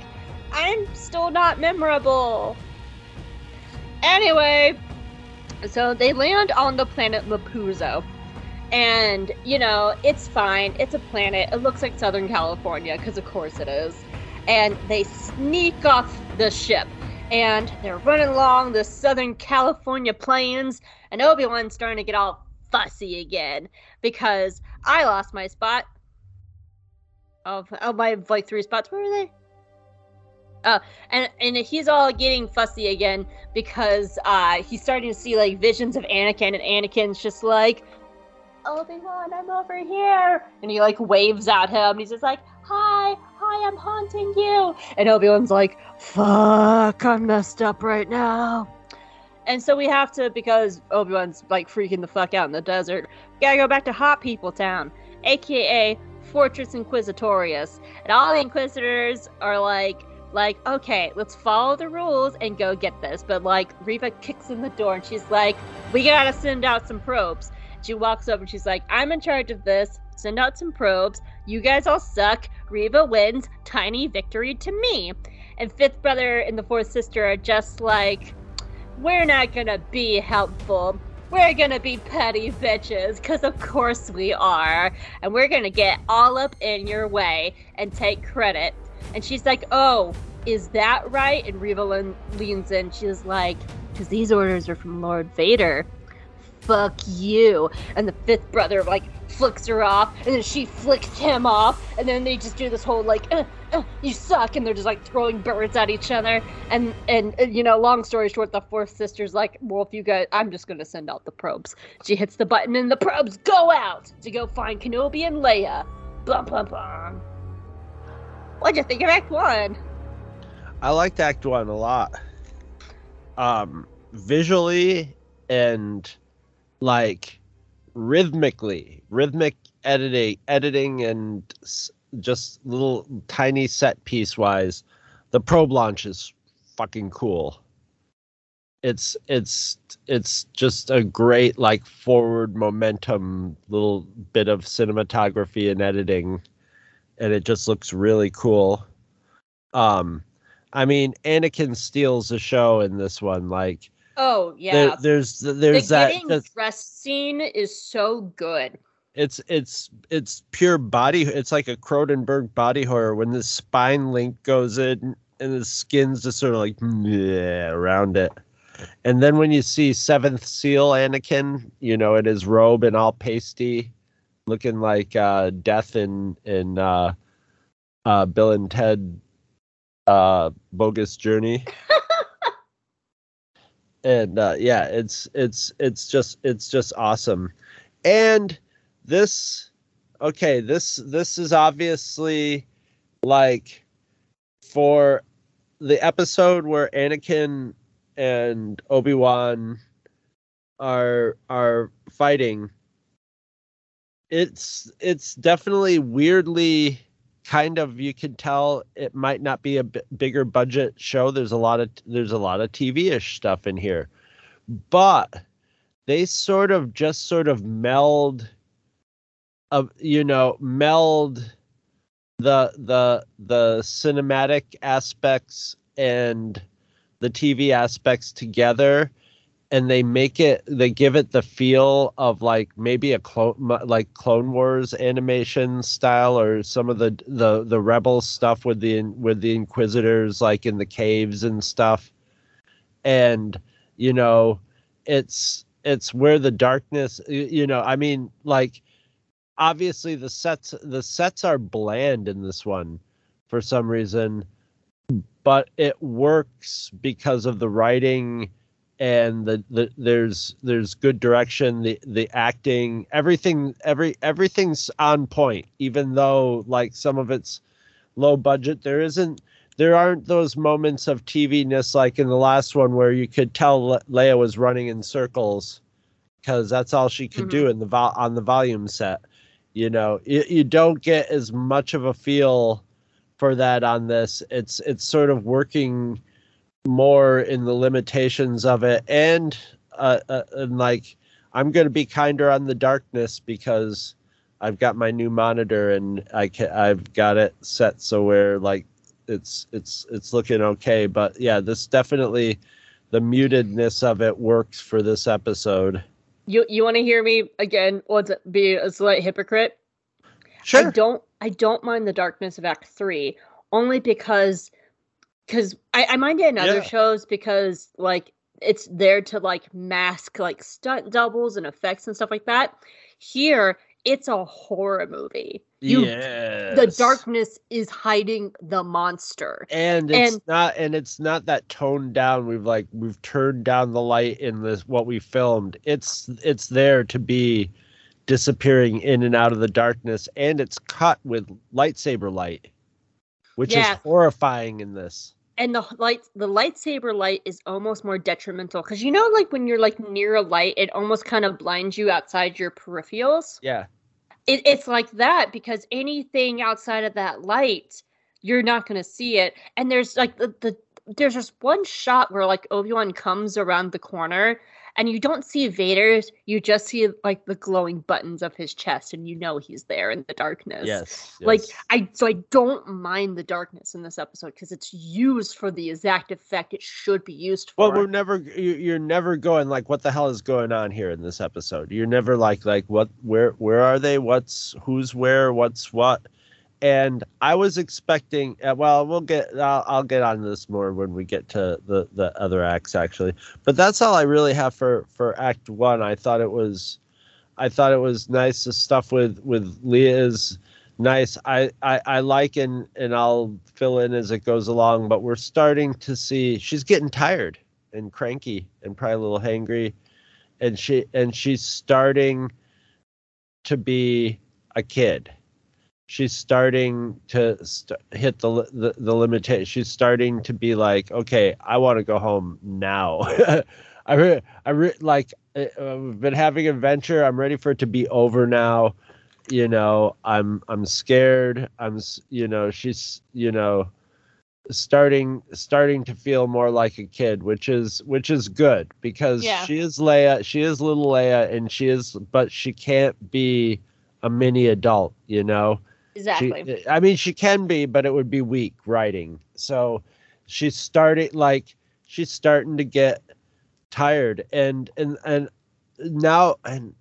[SPEAKER 3] I'm still not memorable. Anyway, so they land on the planet Mapuzo. And, you know, it's fine. It's a planet. It looks like Southern California, because of course it is. And they sneak off the ship. And they're running along the Southern California plains. And Obi Wan's starting to get all fussy again. Because I lost my spot. Of, of my like three spots. Where were they? Uh, and and he's all getting fussy again because uh, he's starting to see like visions of Anakin, and Anakin's just like, Obi Wan, I'm over here, and he like waves at him. And he's just like, Hi, hi, I'm haunting you, and Obi Wan's like, Fuck, I'm messed up right now. And so we have to because Obi Wan's like freaking the fuck out in the desert. Gotta go back to Hot People Town, aka Fortress Inquisitorius, and all the Inquisitors are like like, okay, let's follow the rules and go get this. But like, Reva kicks in the door and she's like, we gotta send out some probes. She walks over and she's like, I'm in charge of this. Send out some probes. You guys all suck. Reva wins. Tiny victory to me. And fifth brother and the fourth sister are just like, we're not gonna be helpful. We're gonna be petty bitches, because of course we are. And we're gonna get all up in your way and take credit and she's like, "Oh, is that right?" And Reva leans in. She's like, "Because these orders are from Lord Vader." Fuck you. And the fifth brother like flicks her off, and then she flicks him off, and then they just do this whole like, uh, uh, "You suck," and they're just like throwing birds at each other. And and uh, you know, long story short, the fourth sister's like, "Well, if you guys, I'm just gonna send out the probes." She hits the button, and the probes go out to go find Kenobi and Leia. Bum bum bum. What'd you think of Act One?
[SPEAKER 4] I liked Act One a lot. Um, visually and like rhythmically, rhythmic editing, editing, and just little tiny set piece wise, the probe launch is fucking cool. It's it's it's just a great like forward momentum little bit of cinematography and editing and it just looks really cool. Um, I mean, Anakin steals the show in this one. Like,
[SPEAKER 3] oh yeah,
[SPEAKER 4] there, there's there's
[SPEAKER 3] the
[SPEAKER 4] that
[SPEAKER 3] getting dressed scene is so good.
[SPEAKER 4] It's it's it's pure body. It's like a Cronenberg body horror when the spine link goes in and the skin's just sort of like around it. And then when you see Seventh Seal Anakin, you know, in his robe and all pasty, looking like uh, death in in uh, uh, Bill and Ted uh, Bogus Journey. and uh, yeah, it's it's it's just it's just awesome. And this okay, this this is obviously like for the episode where Anakin and Obi-Wan are are fighting it's it's definitely weirdly kind of you can tell it might not be a b- bigger budget show. There's a lot of there's a lot of tv-ish stuff in here. But they sort of just sort of meld of you know meld the the the cinematic aspects and the tv aspects together and they make it they give it the feel of like maybe a clone like clone wars animation style or some of the the the rebel stuff with the with the inquisitors like in the caves and stuff. And you know it's it's where the darkness you know i mean like obviously the sets the sets are bland in this one for some reason but it works because of the writing and the, the there's there's good direction the the acting everything every everything's on point even though like some of it's low budget there isn't there aren't those moments of TV-ness like in the last one where you could tell Le- Leia was running in circles because that's all she could do mm-hmm. in the vo- on the volume set. You know, you, you don't get as much of a feel for that on this. It's it's sort of working more in the limitations of it, and uh, uh and like I'm gonna be kinder on the darkness because I've got my new monitor and I can I've got it set so where like it's it's it's looking okay. But yeah, this definitely the mutedness of it works for this episode.
[SPEAKER 3] You you want to hear me again? What's it, be a slight hypocrite?
[SPEAKER 4] sure I
[SPEAKER 3] don't I don't mind the darkness of Act Three only because because I, I mind it in other
[SPEAKER 4] Yeah.
[SPEAKER 3] shows because like it's there to like mask like stunt doubles and effects and stuff like that. Here it's a horror movie. You
[SPEAKER 4] yes.
[SPEAKER 3] the darkness is hiding the monster.
[SPEAKER 4] and it's
[SPEAKER 3] and-
[SPEAKER 4] not and it's not that toned down we've like we've turned down the light in this what we filmed it's it's there to be disappearing in and out of the darkness and it's cut with lightsaber light which
[SPEAKER 3] Yeah.
[SPEAKER 4] is horrifying in this
[SPEAKER 3] and the light the lightsaber light is almost more detrimental because you know like when you're like near a light it almost kind of blinds you outside your peripherals?
[SPEAKER 4] Yeah.
[SPEAKER 3] It, it's like that because anything outside of that light you're not going to see it. And there's like the, the there's just one shot where like obi-wan comes around the corner and you don't see vader's you just see like the glowing buttons of his chest and you know he's there in the darkness
[SPEAKER 4] yes,
[SPEAKER 3] like. I so I don't mind the darkness in this episode because it's used for the exact effect it should be used for.
[SPEAKER 4] Well, we're never you're never going like what the hell is going on here in this episode. You're never like like what where where are they? What's who's where? What's what? And I was expecting. Uh, well, we'll get. I'll, I'll get on this more when we get to the the other acts actually. But that's all I really have for for Act One. I thought it was, I thought it was nice. The stuff with with Leia's nice. I I, I like and and I'll fill in as it goes along. But we're starting to see she's getting tired and cranky and probably a little hangry, and she and she's starting to be a kid. She's starting to st- hit the, the the limitation. She's starting to be like, okay, I want to go home now. I re- I re- like I've been having an adventure. I'm ready for it to be over now. You know, I'm I'm scared. I'm you know she's you know starting starting to feel more like a kid, which is which is good because
[SPEAKER 3] Yeah.
[SPEAKER 4] she is Leia, she is little Leia, and she is, but she can't be a mini adult, you know.
[SPEAKER 3] Exactly.
[SPEAKER 4] She, I mean, she can be, but it would be weak writing. So she's starting like she's starting to get tired, and and and now and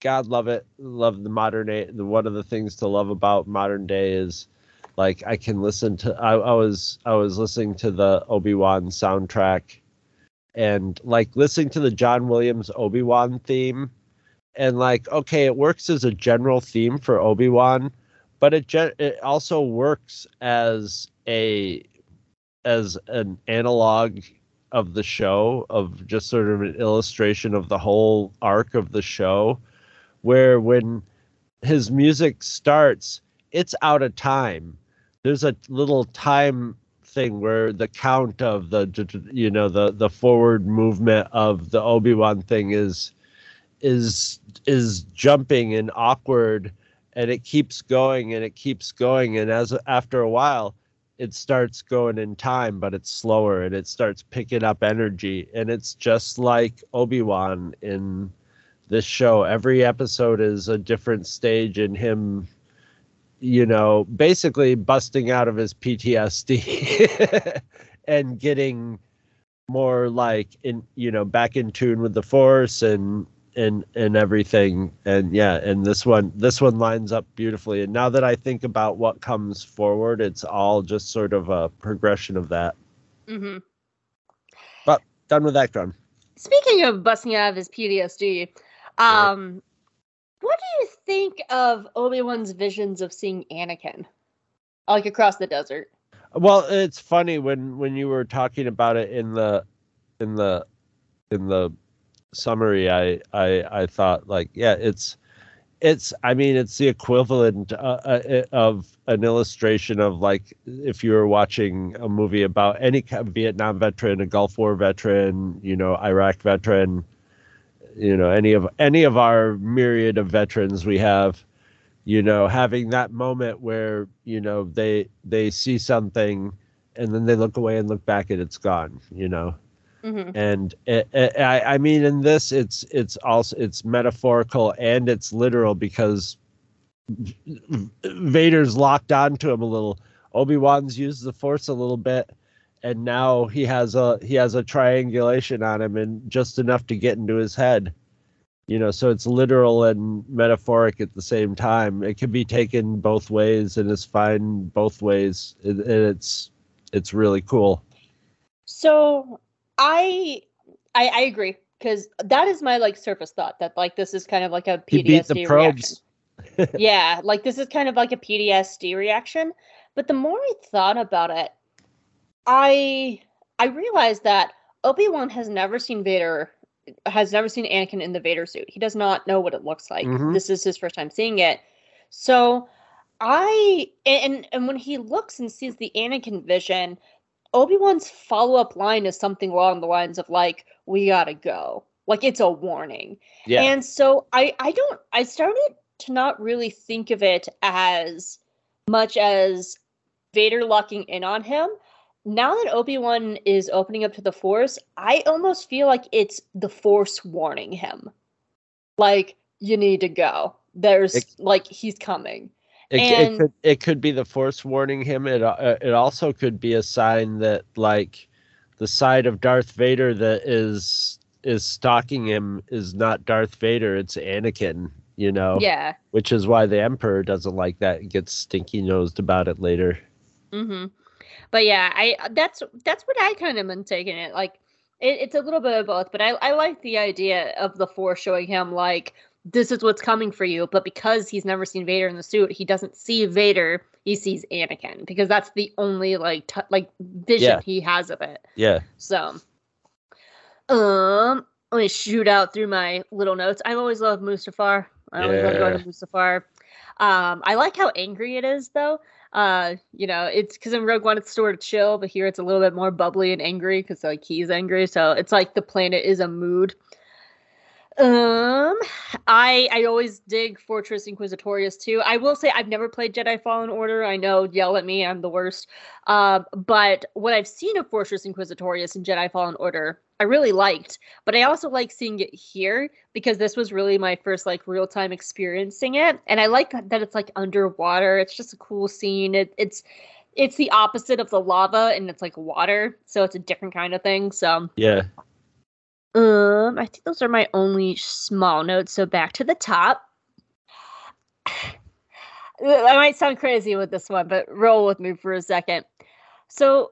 [SPEAKER 4] God love it, love the modern day. One of the things to love about modern day is like I can listen to. I, I was I was listening to the Obi Wan soundtrack, and like listening to the John Williams Obi Wan theme, and like okay, it works as a general theme for Obi Wan, but it it also works as a as an analog of the show of just sort of an illustration of the whole arc of the show where when his music starts it's out of time. There's a little time thing where the count of the you know the the forward movement of the obi-wan thing is is is jumping and awkward and it keeps going and it keeps going and as after a while it starts going in time but it's slower and it starts picking up energy. And it's just like obi-wan in this show. Every episode is a different stage in him you know basically busting out of his ptsd and getting more like in you know back in tune with the force and and and everything. And yeah and this one this one lines up beautifully. And now that i think about what comes forward it's all just sort of a progression of that.
[SPEAKER 3] Mm-hmm.
[SPEAKER 4] But done with that done
[SPEAKER 3] Speaking of busting out of his PTSD, um, what do you think of Obi Wan's visions of seeing Anakin, like across the desert?
[SPEAKER 4] well it's funny when when you were talking about it in the in the in the summary, I I I thought like yeah, it's it's I mean it's the equivalent uh, uh, of an illustration of like if you were watching a movie about any kind of Vietnam veteran, a Gulf War veteran, you know, Iraq veteran, you know, any of any of our myriad of veterans we have, you know, having that moment where you know they they see something and then they look away and look back and it's gone, you know.
[SPEAKER 3] Mm-hmm.
[SPEAKER 4] And it, it, I, I mean, in this, it's it's also it's metaphorical and it's literal because Vader's locked onto him a little. Obi Wan's used the Force a little bit, and now he has a he has a triangulation on him and just enough to get into his head. You know, so it's literal and metaphoric at the same time. It can be taken both ways and it's fine both ways. It, it's it's really cool.
[SPEAKER 3] So I I, I agree because that is my like surface thought that like this is kind of like a
[SPEAKER 4] He beat the
[SPEAKER 3] PTSD
[SPEAKER 4] probes.
[SPEAKER 3] reaction. yeah, like this is kind of like a PTSD reaction. But the more I thought about it, I I realized that Obi Wan has never seen Vader, has never seen Anakin in the Vader suit. He does not know what it looks like.
[SPEAKER 4] Mhm.
[SPEAKER 3] This is his first time seeing it. So I and and when he looks and sees the Anakin vision, Obi Wan's follow up line is something along the lines of like, "We gotta go." Like it's a warning.
[SPEAKER 4] Yeah.
[SPEAKER 3] And so I I don't I started to not really think of it as much as Vader locking in on him. Now that Obi-Wan is opening up to the Force, I almost feel like it's the Force warning him. Like you need to go. There's
[SPEAKER 4] It-
[SPEAKER 3] like he's coming.
[SPEAKER 4] It,
[SPEAKER 3] And-
[SPEAKER 4] it could it could be the force warning him. It uh, it also could be a sign that like the side of Darth Vader that is is stalking him is not Darth Vader. It's Anakin. You know.
[SPEAKER 3] Yeah.
[SPEAKER 4] Which is why the Emperor doesn't like that. and gets stinky nosed about it later.
[SPEAKER 3] Mm-hmm. But yeah, I that's that's what I kind of been taking it. Like it, it's a little bit of both, but I I like the idea of the Force showing him like this is what's coming for you. But because he's never seen Vader in the suit, he doesn't see Vader. He sees Anakin because that's the only like t- like vision
[SPEAKER 4] Yeah.
[SPEAKER 3] he has of it.
[SPEAKER 4] Yeah.
[SPEAKER 3] So, um, let me shoot out through my little notes. I've always loved Mustafar. I always love going to Mustafar. Um, I like how angry it is, though. Uh, you know, it's because in Rogue One it's sort of chill, but here it's a little bit more bubbly and angry because like he's angry. So it's like the planet is a mood. Um, I I always dig Fortress Inquisitorius too. I will say I've never played Jedi Fallen Order. I know, yell at me, I'm the worst. Um, but what I've seen of Fortress Inquisitorius and Jedi Fallen Order, I really liked. But I also like seeing it here because this was really my first like real time experiencing it, and I like that it's like underwater. It's just a cool scene. It, it's it's the opposite of the lava, and it's like water, so it's a different kind of thing. So
[SPEAKER 4] Yeah.
[SPEAKER 3] Um, I think those are my only small notes. So back to the top. I might sound crazy with this one, but roll with me for a second. So,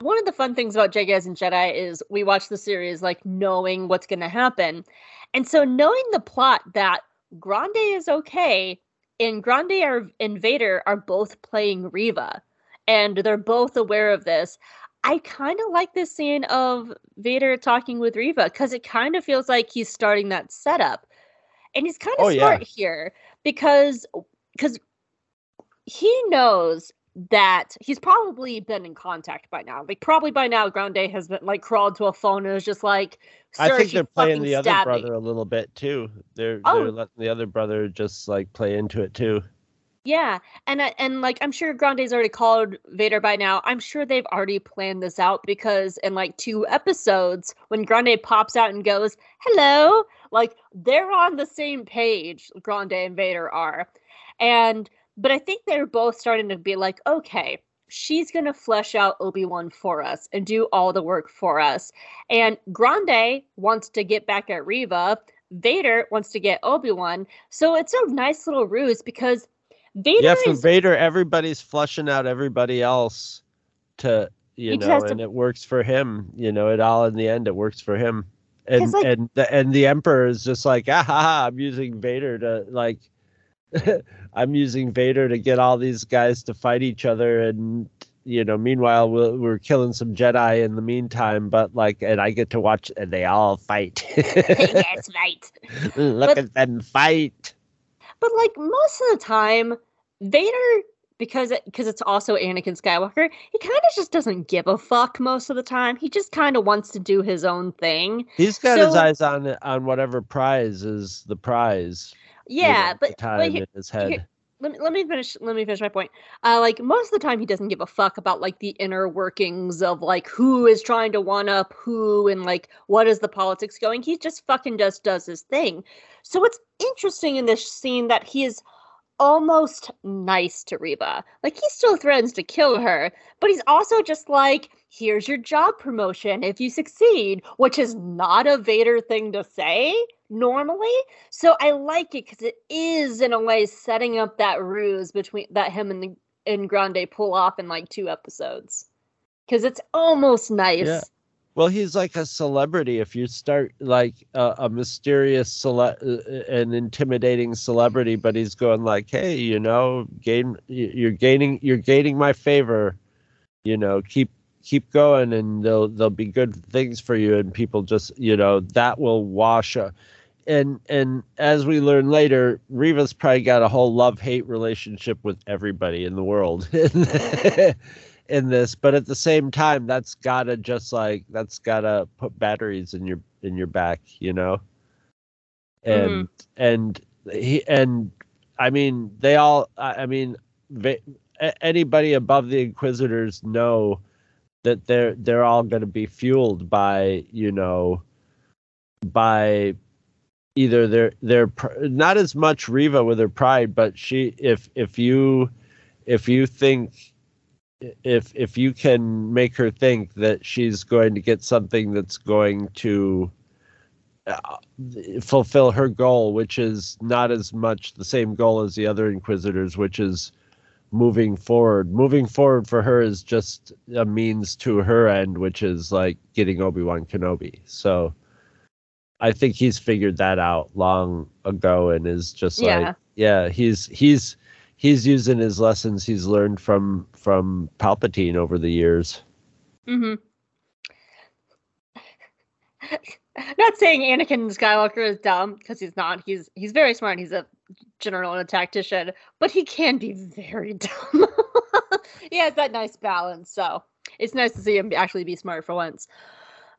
[SPEAKER 3] one of the fun things about Jedi and Jedi is we watch the series like knowing what's going to happen. And so, knowing the plot that Grande is okay and Grande are, and Vader are both playing Reva, and they're both aware of this. I kind of like this scene of Vader talking with Reva because it kind of feels like he's starting that setup, and he's kind of
[SPEAKER 4] Oh, yeah.
[SPEAKER 3] smart here because because he knows that he's probably been in contact by now. Like probably by now, Grande has been like crawled to a phone and is just like,
[SPEAKER 4] I
[SPEAKER 3] "Sir,
[SPEAKER 4] think they're playing the other
[SPEAKER 3] stabbed me."
[SPEAKER 4] brother a little bit too. They're
[SPEAKER 3] Oh.
[SPEAKER 4] they're letting the other brother just like play into it too.
[SPEAKER 3] Yeah, and and like I'm sure Grande's already called Vader by now. I'm sure they've already planned this out because in like two episodes, when Grande pops out and goes, "Hello," like they're on the same page. Grande and Vader are, and but I think they're both starting to be like, okay, she's gonna flesh out Obi Wan for us and do all the work for us. And Grande wants to get back at Reva. Vader wants to get Obi Wan. So it's a nice little ruse because Vader
[SPEAKER 4] yeah, for
[SPEAKER 3] is
[SPEAKER 4] Vader, everybody's flushing out everybody else to you know,
[SPEAKER 3] has to-
[SPEAKER 4] and it works for him. You know, it all in the end it works for him. And
[SPEAKER 3] like-
[SPEAKER 4] and the and the Emperor is just like, ah ha, ha I'm using Vader to like I'm using Vader to get all these guys to fight each other and you know, meanwhile we're, we're killing some Jedi in the meantime, but like, and I get to watch, and they all fight.
[SPEAKER 3] yes, right.
[SPEAKER 4] Look
[SPEAKER 3] But-
[SPEAKER 4] at them fight.
[SPEAKER 3] But like most of the time, Vader, because it, because it's also Anakin Skywalker, he kind of just doesn't give a fuck most of the time. He just kind of wants to do his own thing.
[SPEAKER 4] He's got his eyes on on whatever prize is the prize.
[SPEAKER 3] Yeah, but
[SPEAKER 4] time
[SPEAKER 3] but he-
[SPEAKER 4] in his head.
[SPEAKER 3] Let me let me finish let me finish my point. Uh like most of the time he doesn't give a fuck about like the inner workings of like who is trying to one up who and like what is the politics going. He just fucking just does his thing. So it's interesting in this scene that he is almost nice to Reva. Like he still threatens to kill her, but he's also just like, here's your job promotion if you succeed, which is not a Vader thing to say normally. So I like it because it is in a way setting up that ruse between that him and the and Grande pull off in like two episodes. Because it's almost nice.
[SPEAKER 4] Yeah. Well, he's like a celebrity. If you start like a, a mysterious cele- uh, and intimidating celebrity, but he's going like, "Hey, you know, gain you're gaining you're gaining my favor. You know, keep keep going, and there'll there'll be good things for you." And people just you know that will wash. Uh, and and as we learn later, Reva's probably got a whole love hate relationship with everybody in the world. in this but at the same time that's gotta just like that's gotta put batteries in your in your back you know and mm-hmm. and he and i mean they all i mean a- anybody above the inquisitors know that they're they're all going to be fueled by you know by either their their not as much reva with her pride but she if if you if you think if if you can make her think that she's going to get something that's going to uh, fulfill her goal which is not as much the same goal as the other inquisitors which is moving forward. Moving forward for her is just a means to her end which is like getting obi-wan kenobi. So i think he's figured that out long ago and is just
[SPEAKER 3] Yeah.
[SPEAKER 4] like yeah he's he's he's using his lessons he's learned from from Palpatine over the years.
[SPEAKER 3] Mm-hmm. not saying Anakin Skywalker is dumb because he's not. He's he's very smart. He's a general and a tactician, but he can be very dumb. he has that nice balance. So it's nice to see him actually be smart for once.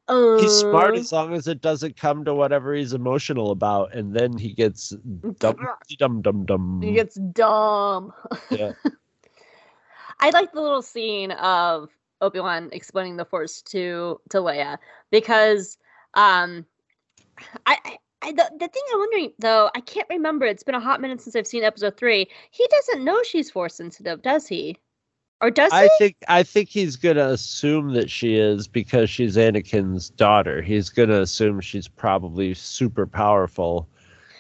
[SPEAKER 4] He's smart
[SPEAKER 3] Uh,
[SPEAKER 4] as long as it doesn't come to whatever he's emotional about, and then he gets dum dum dum dum.
[SPEAKER 3] He gets dumb.
[SPEAKER 4] Yeah.
[SPEAKER 3] I like the little scene of Obi Wan explaining the Force to to Leia because um, I. I I, the, the thing I'm wondering though, I can't remember. It's been a hot minute since I've seen episode three. He doesn't know she's force sensitive, does he? Or does
[SPEAKER 4] I
[SPEAKER 3] he?
[SPEAKER 4] think I think he's gonna assume that she is because she's Anakin's daughter. He's gonna assume she's probably super powerful.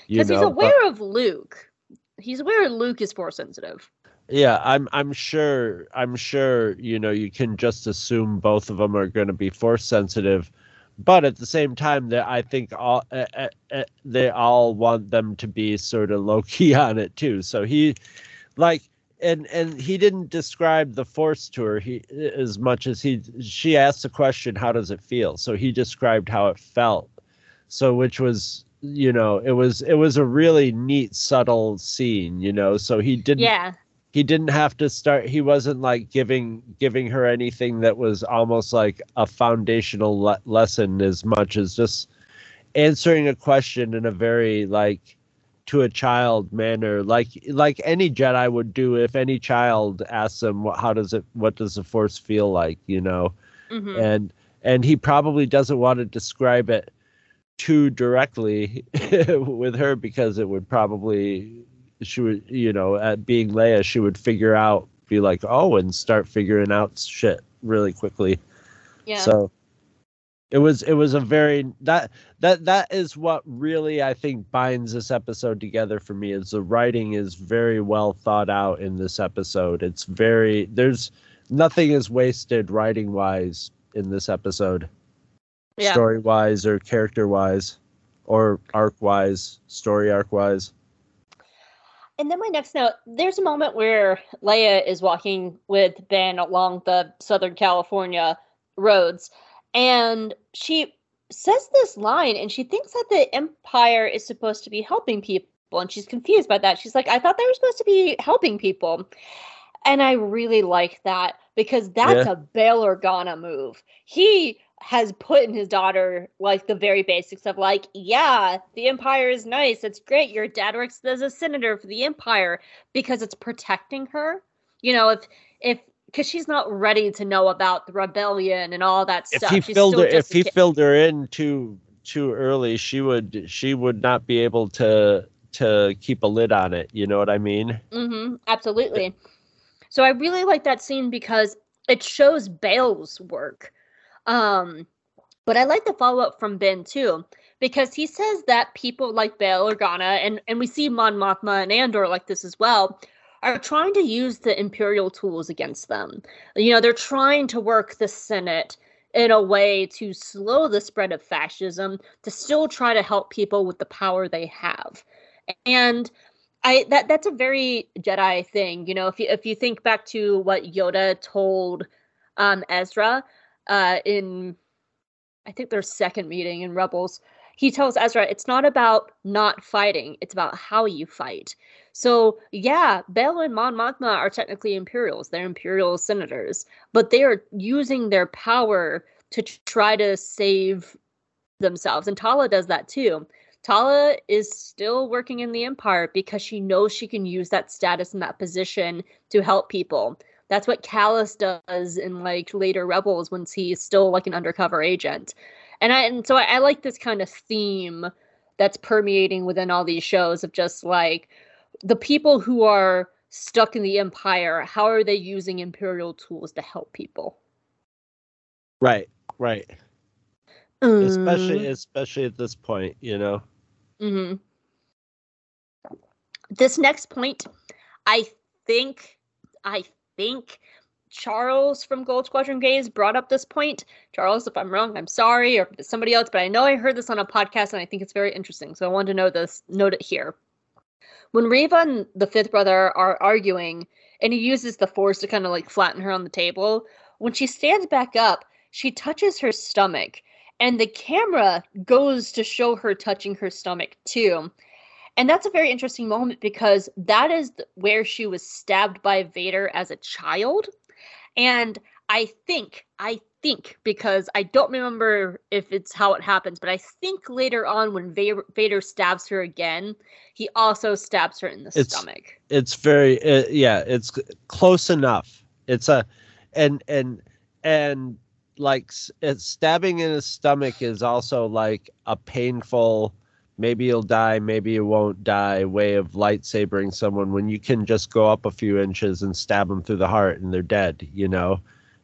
[SPEAKER 3] Because he's
[SPEAKER 4] but-
[SPEAKER 3] aware of Luke. He's aware Luke is force sensitive.
[SPEAKER 4] Yeah, I'm I'm sure I'm sure you know you can just assume both of them are going to be force sensitive, but at the same time, that I think all uh, uh, uh, they all want them to be sort of low key on it too. So he, like, and and he didn't describe the force to her he as much as he she asked the question, "How does it feel?" So he described how it felt. So which was you know it was it was a really neat subtle scene you know so he didn't
[SPEAKER 3] Yeah.
[SPEAKER 4] he didn't have to start he wasn't like giving giving her anything that was almost like a foundational le- lesson as much as just answering a question in a very like to a child manner like like any jedi would do if any child asks him, what, how does it what does the force feel like? you know?
[SPEAKER 3] Hmm
[SPEAKER 4] and and he probably doesn't want to describe it too directly with her because it would probably she would you know at being Leia she would figure out be like oh and start figuring out shit really quickly.
[SPEAKER 3] Yeah.
[SPEAKER 4] so it was it was a very that that that is what really I think binds this episode together for me is the writing is very well thought out in this episode. It's very there's nothing is wasted writing wise in this episode.
[SPEAKER 3] Yeah.
[SPEAKER 4] story wise or character wise or arc wise story arc wise
[SPEAKER 3] and then my next note there's a moment where Leia is walking with Ben along the Southern California roads, and she says this line, and she thinks that the Empire is supposed to be helping people, and she's confused by that. She's like, I thought they were supposed to be helping people. And I really like that because that's
[SPEAKER 4] Yeah.
[SPEAKER 3] a Bail Organa move. He has put in his daughter like the very basics of like, yeah, the Empire is nice. It's great. Your dad works as a senator for the Empire because it's protecting her. You know, if if because she's not ready to know about the rebellion and all that
[SPEAKER 4] If
[SPEAKER 3] stuff.
[SPEAKER 4] he
[SPEAKER 3] She's
[SPEAKER 4] filled
[SPEAKER 3] still
[SPEAKER 4] her, if he
[SPEAKER 3] kid.
[SPEAKER 4] filled her in too too early, she would she would not be able to to keep a lid on it. You know what I mean?
[SPEAKER 3] Mm-hmm, absolutely. So I really like that scene because it shows Bail's work. Um, but I like the follow up from Ben too, because he says that people like Bail Organa, and, and we see Mon Mothma and Andor like this as well, are trying to use the Imperial tools against them. You know, they're trying to work the Senate in a way to slow the spread of fascism, to still try to help people with the power they have. And I that that's a very Jedi thing, you know. If you if you think back to what Yoda told um, Ezra uh, in, I think their second meeting in Rebels, he tells Ezra it's not about not fighting; it's about how you fight. So yeah, Bell and Mon Mothma are technically Imperials; they're Imperial senators, but they are using their power to try to save themselves, and Tala does that too. Tala is still working in the Empire because she knows she can use that status and that position to help people. That's what Kallus does in like later Rebels when he's still like an undercover agent. And I and so I, I like this kind of theme that's permeating within all these shows of just like the people who are stuck in the Empire, how are they using Imperial tools to help people?
[SPEAKER 4] Right, right. Especially
[SPEAKER 3] Mm.
[SPEAKER 4] especially at this point, you know.
[SPEAKER 3] hmm This next point, I think, I think Charles from Gold Squadron Gaze brought up this point. Charles, if I'm wrong, I'm sorry, or somebody else, but I know I heard this on a podcast and I think it's very interesting. So I wanted to know this, note it here. When Reva and the fifth brother are arguing, and he uses the force to kind of like flatten her on the table, when she stands back up, she touches her stomach and the camera goes to show her touching her stomach too. And that's a very interesting moment because that is where she was stabbed by Vader as a child. And I think, I think, because I don't remember if it's how it happens, but I think later on when Va- Vader stabs her again, he also stabs her in the
[SPEAKER 4] It's-
[SPEAKER 3] stomach.
[SPEAKER 4] It's very uh, yeah, it's close enough. It's a and and and like it's stabbing in his stomach is also like a painful maybe you'll die, maybe you won't die way of lightsabering someone when you can just go up a few inches and stab them through the heart and they're dead, you know,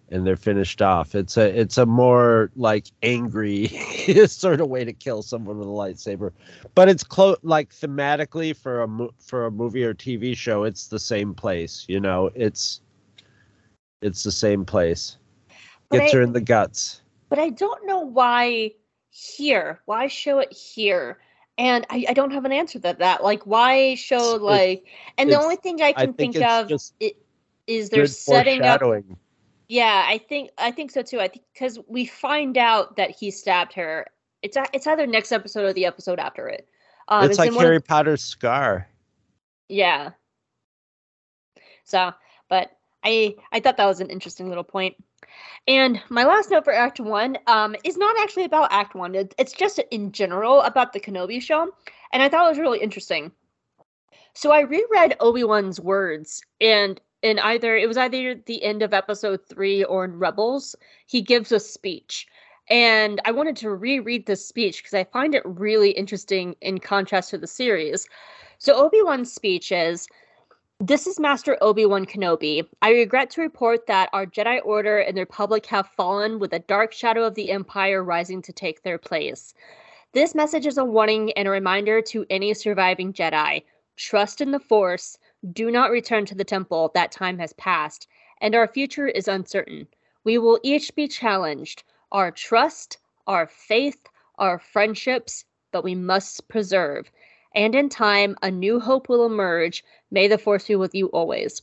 [SPEAKER 4] and they're finished off. It's a it's a more like angry sort of way to kill someone with a lightsaber, but it's close like thematically for a mo- for a movie or TV show. It's the same place, you know. It's it's the same place.
[SPEAKER 3] But
[SPEAKER 4] Gets
[SPEAKER 3] I-
[SPEAKER 4] her in the guts.
[SPEAKER 3] but I don't know why here. Why show it here? And I, I don't have an answer to that. Like, why show
[SPEAKER 4] It's-
[SPEAKER 3] like? And the only thing I
[SPEAKER 4] I
[SPEAKER 3] can
[SPEAKER 4] think
[SPEAKER 3] think, of it, is they're setting up. Yeah, I think I think so too. I think because we find out that he stabbed her. It's it's either next episode or the episode after it. Um,
[SPEAKER 4] it's like
[SPEAKER 3] in one of-
[SPEAKER 4] Harry Potter's scar.
[SPEAKER 3] yeah. So, but I I thought that was an interesting little point. And my last note for Act One um, is not actually about Act One. It, it's just in general about the Kenobi show, and I thought it was really interesting. So I reread Obi Wan's words, and in either it was either the end of Episode Three or in Rebels, he gives a speech, and I wanted to reread this speech because I find it really interesting in contrast to the series. So Obi Wan's speech is. This is Master Obi Wan Kenobi. I regret to report that our Jedi Order and the Republic have fallen, with a dark shadow of the Empire rising to take their place. This message is a warning and a reminder to any surviving Jedi. Trust in the Force. Do not return to the Temple. That time has passed, and our future is uncertain. We will each be challenged. Our trust, our faith, our friendships, but we must preserve. and in time, a new hope will emerge. May the force be with you always.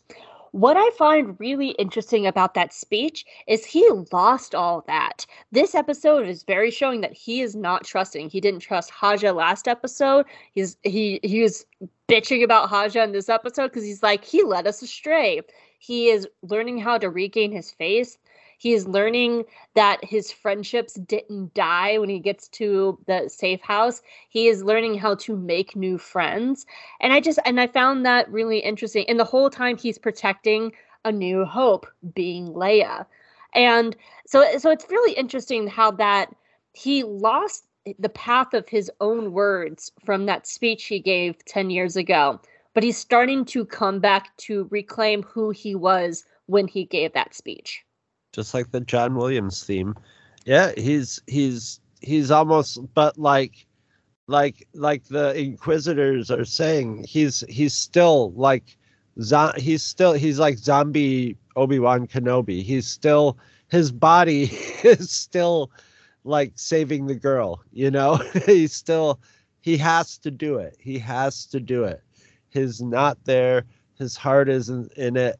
[SPEAKER 3] What I find really interesting about that speech is he lost all that. This episode is very showing that he is not trusting. He didn't trust Haja last episode. He's he he was bitching about Haja in this episode because he's like he led us astray. He is learning how to regain his faith. He is learning that his friendships didn't die when he gets to the safe house. He is learning how to make new friends. And I just, and I found that really interesting. And the whole time he's protecting a new hope, being Leia. And so, so it's really interesting how that he lost the path of his own words from that speech he gave 10 years ago but he's starting to come back to reclaim who he was when he gave that speech
[SPEAKER 4] just like the John Williams theme. Yeah, he's he's he's almost but like like like the inquisitors are saying he's he's still like zo- he's still he's like zombie Obi-Wan Kenobi. He's still his body is still like saving the girl, you know? he's still he has to do it. He has to do it. His not there, his heart isn't in it.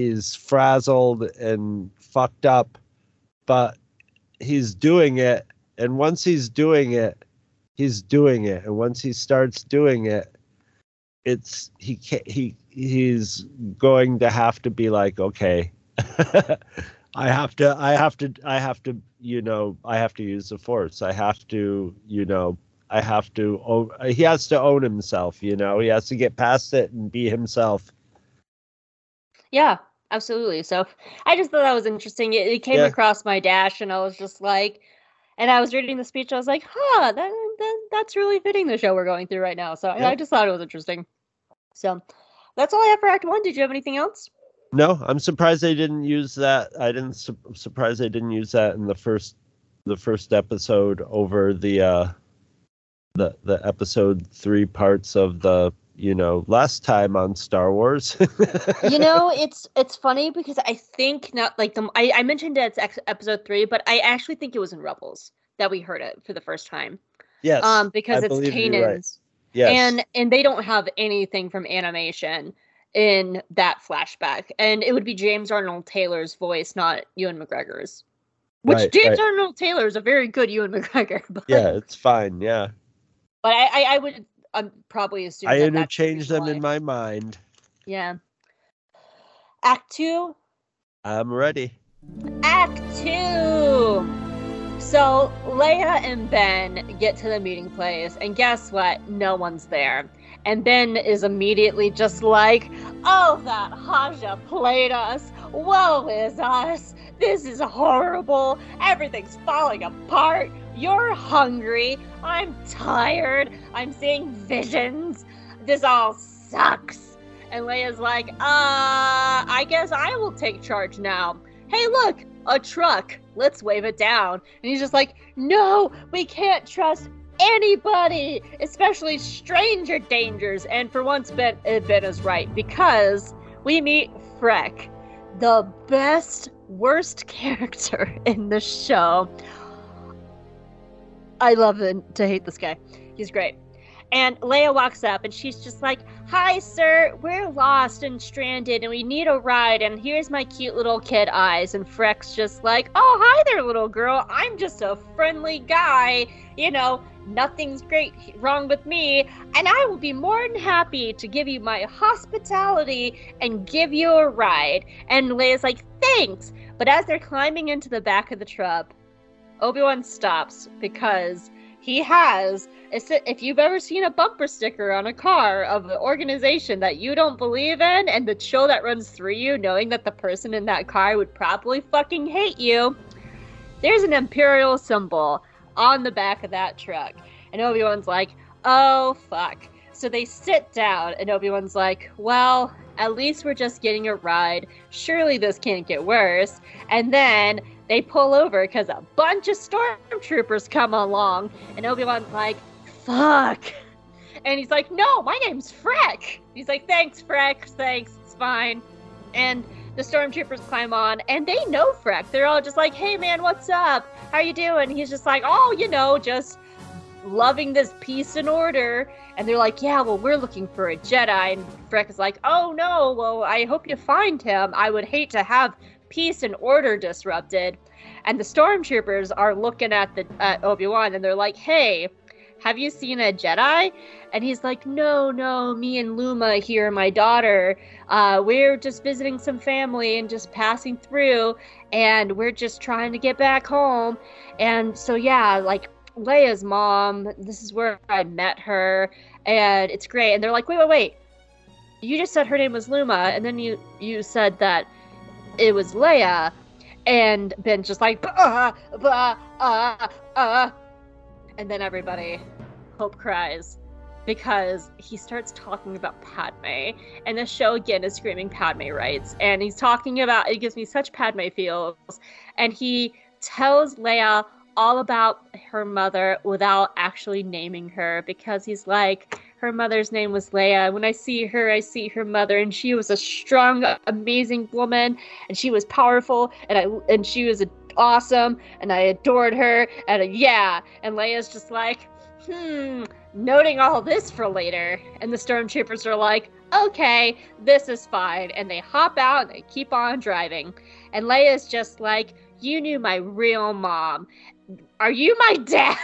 [SPEAKER 4] He's frazzled and fucked up, but he's doing it. And once he's doing it, he's doing it. And once he starts doing it, it's he he he's going to have to be like, okay, I have to I have to I have to you know I have to use the force. I have to you know I have to own, he has to own himself, you know. He has to get past it and be himself.
[SPEAKER 3] Yeah, absolutely. So I just thought that was interesting. It, it came yeah. across my dash, and I was just like, and I was reading the speech. I was like, huh, that, that that's really fitting the show we're going through right now. So yeah. I, I just thought it was interesting. So that's all I have for Act One. Did you have anything else?
[SPEAKER 4] No, I'm surprised they didn't use that. I didn't su- surprised they didn't use that in the first the first episode over the uh the the episode three parts of the you know last time on Star Wars.
[SPEAKER 3] you know, it's it's funny because I think not like the I, I mentioned it's episode three, but I actually think it was in Rebels that we heard it for the first time.
[SPEAKER 4] Yes,
[SPEAKER 3] um, because I it's Kanan's. Right. Yes. and and they don't have anything from animation in that flashback, and it would be James Arnold Taylor's voice, not Ewan McGregor's. Which right, James right. Arnold Taylor is a very good Ewan McGregor. But,
[SPEAKER 4] yeah, it's fine. Yeah.
[SPEAKER 3] But I, I, I would I'm probably assuming.
[SPEAKER 4] I interchange them in my mind.
[SPEAKER 3] Yeah. Act two.
[SPEAKER 4] I'm ready.
[SPEAKER 3] Act two. So Leia and Ben get to the meeting place, and guess what? No one's there. And Ben is immediately just like, Oh, that Haja played us. Woe is us. This is horrible. Everything's falling apart. You're hungry. I'm tired. I'm seeing visions. This all sucks. And Leia's like, uh, I guess I will take charge now. Hey, look, a truck. Let's wave it down. And he's just like, no, we can't trust anybody, especially stranger dangers. And for once, Ben, uh, ben is right because we meet Freck, the best, worst character in the show. I love it, to hate this guy. He's great. And Leia walks up and she's just like, Hi, sir, we're lost and stranded and we need a ride. And here's my cute little kid eyes. And Freck's just like, Oh, hi there, little girl. I'm just a friendly guy. You know, nothing's great wrong with me. And I will be more than happy to give you my hospitality and give you a ride. And Leia's like, Thanks. But as they're climbing into the back of the truck, Obi-Wan stops because he has if you've ever seen a bumper sticker on a car of an organization that you don't believe in and the chill that runs through you knowing that the person in that car would probably fucking hate you there's an imperial symbol on the back of that truck. And obi-wan's like oh fuck. So they sit down and obi-wan's like well at least we're just getting a ride. Surely this can't get worse. And then they pull over because a bunch of stormtroopers come along, and Obi Wan's like, "Fuck," and he's like, "No, my name's Freck." He's like, "Thanks, Freck. Thanks. It's fine." And the stormtroopers climb on, and they know Freck. They're all just like, "Hey, man, what's up? How you doing?" He's just like, "Oh, you know, just loving this peace and order. And they're like, yeah, well, we're looking for a Jedi. And Freck is like, oh no, well, I hope you find him. I would hate to have peace and order disrupted. And the stormtroopers are looking at the at Obi Wan and they're like, hey, have you seen a Jedi? And he's like, no, no, me and Luma here, my daughter, uh, we're just visiting some family and just passing through, and we're just trying to get back home. And so, yeah, like Leia's mom, this is where I met her, and it's great. And they're like, wait, wait, wait. You just said her name was Luma, and then you you said that it was Leia, and Ben's just like, bah, bah, uh, uh, and then everybody, Hope cries because he starts talking about Padme, and the show again is screaming Padme rights, and he's talking about it gives me such Padme feels, and he tells Leia all about her mother without actually naming her because he's like her mother's name was Leia. When I see her, I see her mother, and she was a strong, amazing woman, and she was powerful, and I and she was awesome, and I adored her, and yeah, and Leia's just like, hmm, noting all this for later, and the stormtroopers are like, okay, this is fine, and they hop out and they keep on driving, and Leia's just like, you knew my real mom. Are you my dad?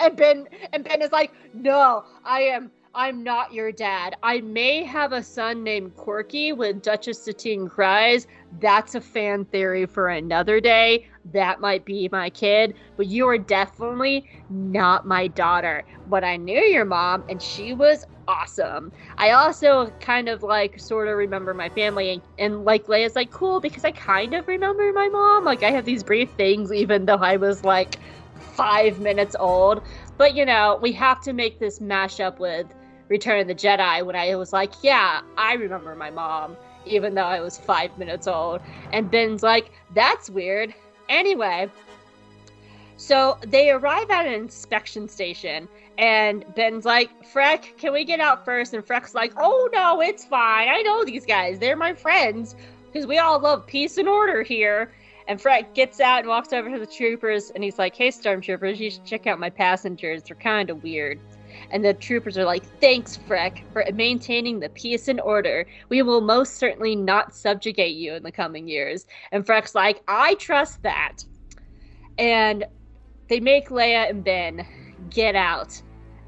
[SPEAKER 3] And Ben and Ben is like, "No, I am I'm not your dad. I may have a son named Korkie when Duchess Satine Kryze. That's a fan theory for another day. That might be my kid, but you are definitely not my daughter. But I knew your mom, and she was awesome. I also kind of like sort of remember my family, and, and like Leia's like cool because I kind of remember my mom. Like I have these brief things, even though I was like five minutes old. But you know, we have to make this mashup with Return of the Jedi when I was like, yeah, I remember my mom, even though I was five minutes old. And Ben's like, that's weird. Anyway, so they arrive at an inspection station, and Ben's like, Freck, can we get out first? And Freck's like, oh no, it's fine. I know these guys. They're my friends. Because we all love peace and order here. And Freck gets out and walks over to the troopers, and he's like, hey, Stormtroopers, you should check out my passengers. They're kind of weird. And the troopers are like, Thanks, Freck, for maintaining the peace and order. We will most certainly not subjugate you in the coming years. And Freck's like, I trust that. And they make Leia and Ben get out.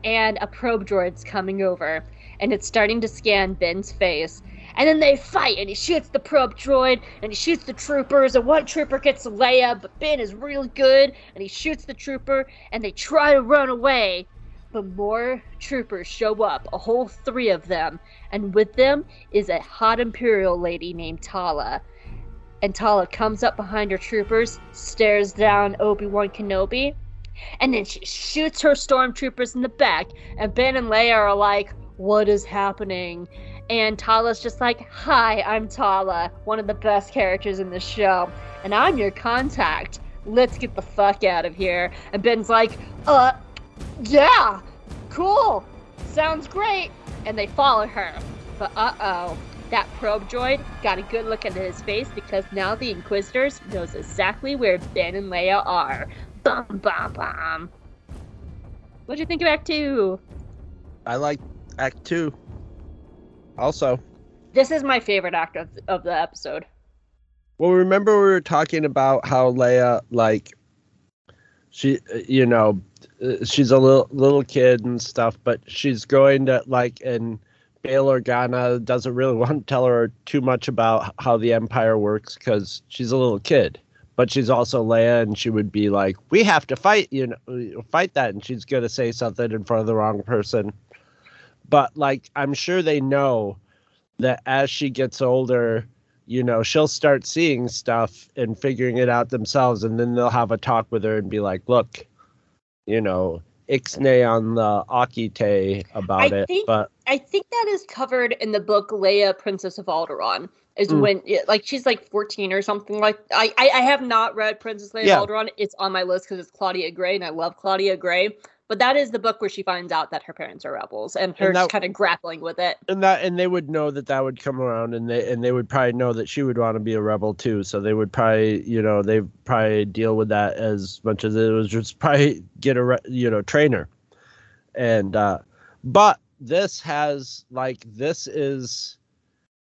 [SPEAKER 3] And a probe droid's coming over. And it's starting to scan Ben's face. And then they fight, and he shoots the probe droid, and he shoots the troopers, and one trooper gets Leia, but Ben is really good, and he shoots the trooper, and they try to run away but more troopers show up, a whole three of them, and with them is a hot Imperial lady named Tala. And Tala comes up behind her troopers, stares down Obi Wan Kenobi, and then she shoots her stormtroopers in the back. And Ben and Leia are like, What is happening? And Tala's just like, Hi, I'm Tala, one of the best characters in the show, and I'm your contact. Let's get the fuck out of here. And Ben's like, Uh, yeah, cool, sounds great. And they follow her. But uh oh, that probe droid got a good look at his face because now the Inquisitors knows exactly where Ben and Leia are. Bum bum bum. What'd you think of Act Two?
[SPEAKER 4] I like Act Two. Also,
[SPEAKER 3] this is my favorite act of, of the episode.
[SPEAKER 4] Well, remember we were talking about how Leia, like, she, you know, uh, she's a little little kid and stuff, but she's going to like and Bail Organa doesn't really want to tell her too much about how the Empire works because she's a little kid. But she's also Leia, and she would be like, "We have to fight, you know, fight that," and she's gonna say something in front of the wrong person. But like, I'm sure they know that as she gets older, you know, she'll start seeing stuff and figuring it out themselves, and then they'll have a talk with her and be like, "Look, you know, ixnay on the Akite about
[SPEAKER 3] I
[SPEAKER 4] it.
[SPEAKER 3] think-
[SPEAKER 4] but
[SPEAKER 3] I think that is covered in the book Leia, Princess of Alderaan. Is
[SPEAKER 4] Mm.
[SPEAKER 3] when like she's like 14 or something like I I, I have not read Princess Leia
[SPEAKER 4] Yeah.
[SPEAKER 3] Alderaan. It's on my list because it's Claudia Gray and I love Claudia Gray. But that is the book where she finds out that her parents are rebels and her kind of grappling with it.
[SPEAKER 4] and that and they would know that that would come around and they and they would probably know that she would want to be a rebel too so they would probably you know they probably deal with that as much as it was just probably get a you know trainer and uh but this has like this is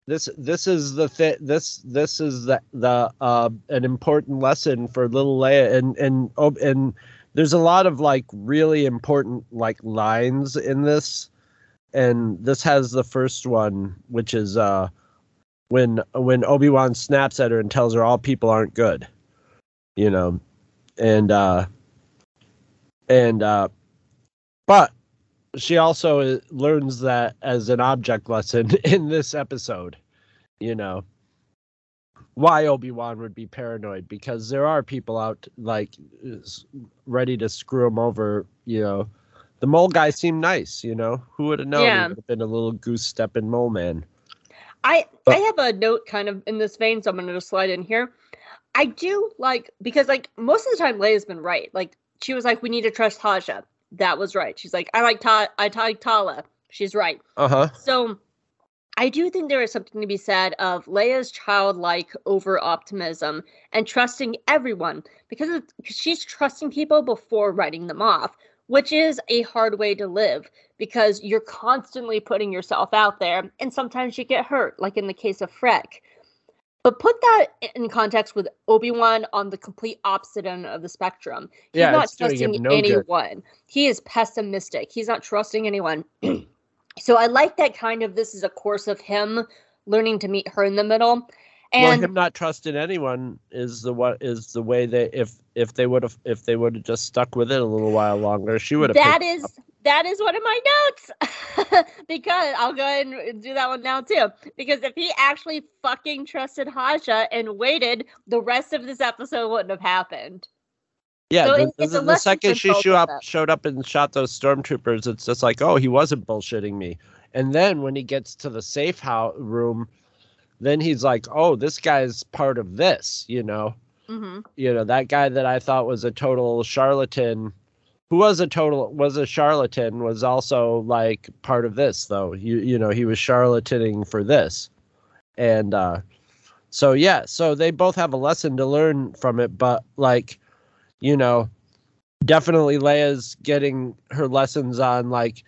[SPEAKER 4] this this is the thi- this this is the the uh an important lesson for little Leia and and oh, and there's a lot of like really important like lines in this and this has the first one which is uh when when Obi-Wan snaps at her and tells her all people aren't good you know and uh and uh but she also uh, learns that as an object lesson in this episode you know why Obi-Wan would be paranoid because there are people out like ready to screw him over you know the mole guy seemed nice, you know. Who would have known
[SPEAKER 3] Yeah.
[SPEAKER 4] he would have been a little goose stepping mole man?
[SPEAKER 3] I
[SPEAKER 4] But-
[SPEAKER 3] I have a note kind of in this vein, so I'm gonna just slide in here. I do like because like most of the time Leia's been right. Like she was like, we need to trust Haja. That was right. She's like, I like Ta I like Tala. She's right.
[SPEAKER 4] Uh huh.
[SPEAKER 3] So I do think there is something to be said of Leia's childlike over optimism and trusting everyone because of, she's trusting people before writing them off, which is a hard way to live because you're constantly putting yourself out there and sometimes you get hurt, like in the case of Freck. But put that in context with Obi-Wan on the complete opposite end of the spectrum. He's
[SPEAKER 4] Yeah,
[SPEAKER 3] not
[SPEAKER 4] it's doing him
[SPEAKER 3] trusting
[SPEAKER 4] no good.
[SPEAKER 3] anyone. He is pessimistic. He's not trusting anyone. so I like that kind of this is a course of him learning to meet her in the middle.
[SPEAKER 4] well,
[SPEAKER 3] And
[SPEAKER 4] him not trusting anyone is the what is the way they if if they would have if they would have just stuck with it a little while longer, she would have.
[SPEAKER 3] That is that is one of my notes because I'll go ahead and do that one now too. Because if he actually fucking trusted Haja and waited, the rest of this episode wouldn't have happened.
[SPEAKER 4] Yeah.
[SPEAKER 3] so
[SPEAKER 4] the,
[SPEAKER 3] it's
[SPEAKER 4] the- second she up showed up and shot those stormtroopers, it's just like, oh, he wasn't bullshitting me. And then when he gets to the safe house room, then he's like, oh, this guy's part of this, you know.
[SPEAKER 3] hmm
[SPEAKER 4] you know that guy that i thought was a total charlatan who was a total was a charlatan was also like part of this though you you know he was charlataning for this and uh so yeah so they both have a lesson to learn from it but like you know definitely leia's getting her lessons on like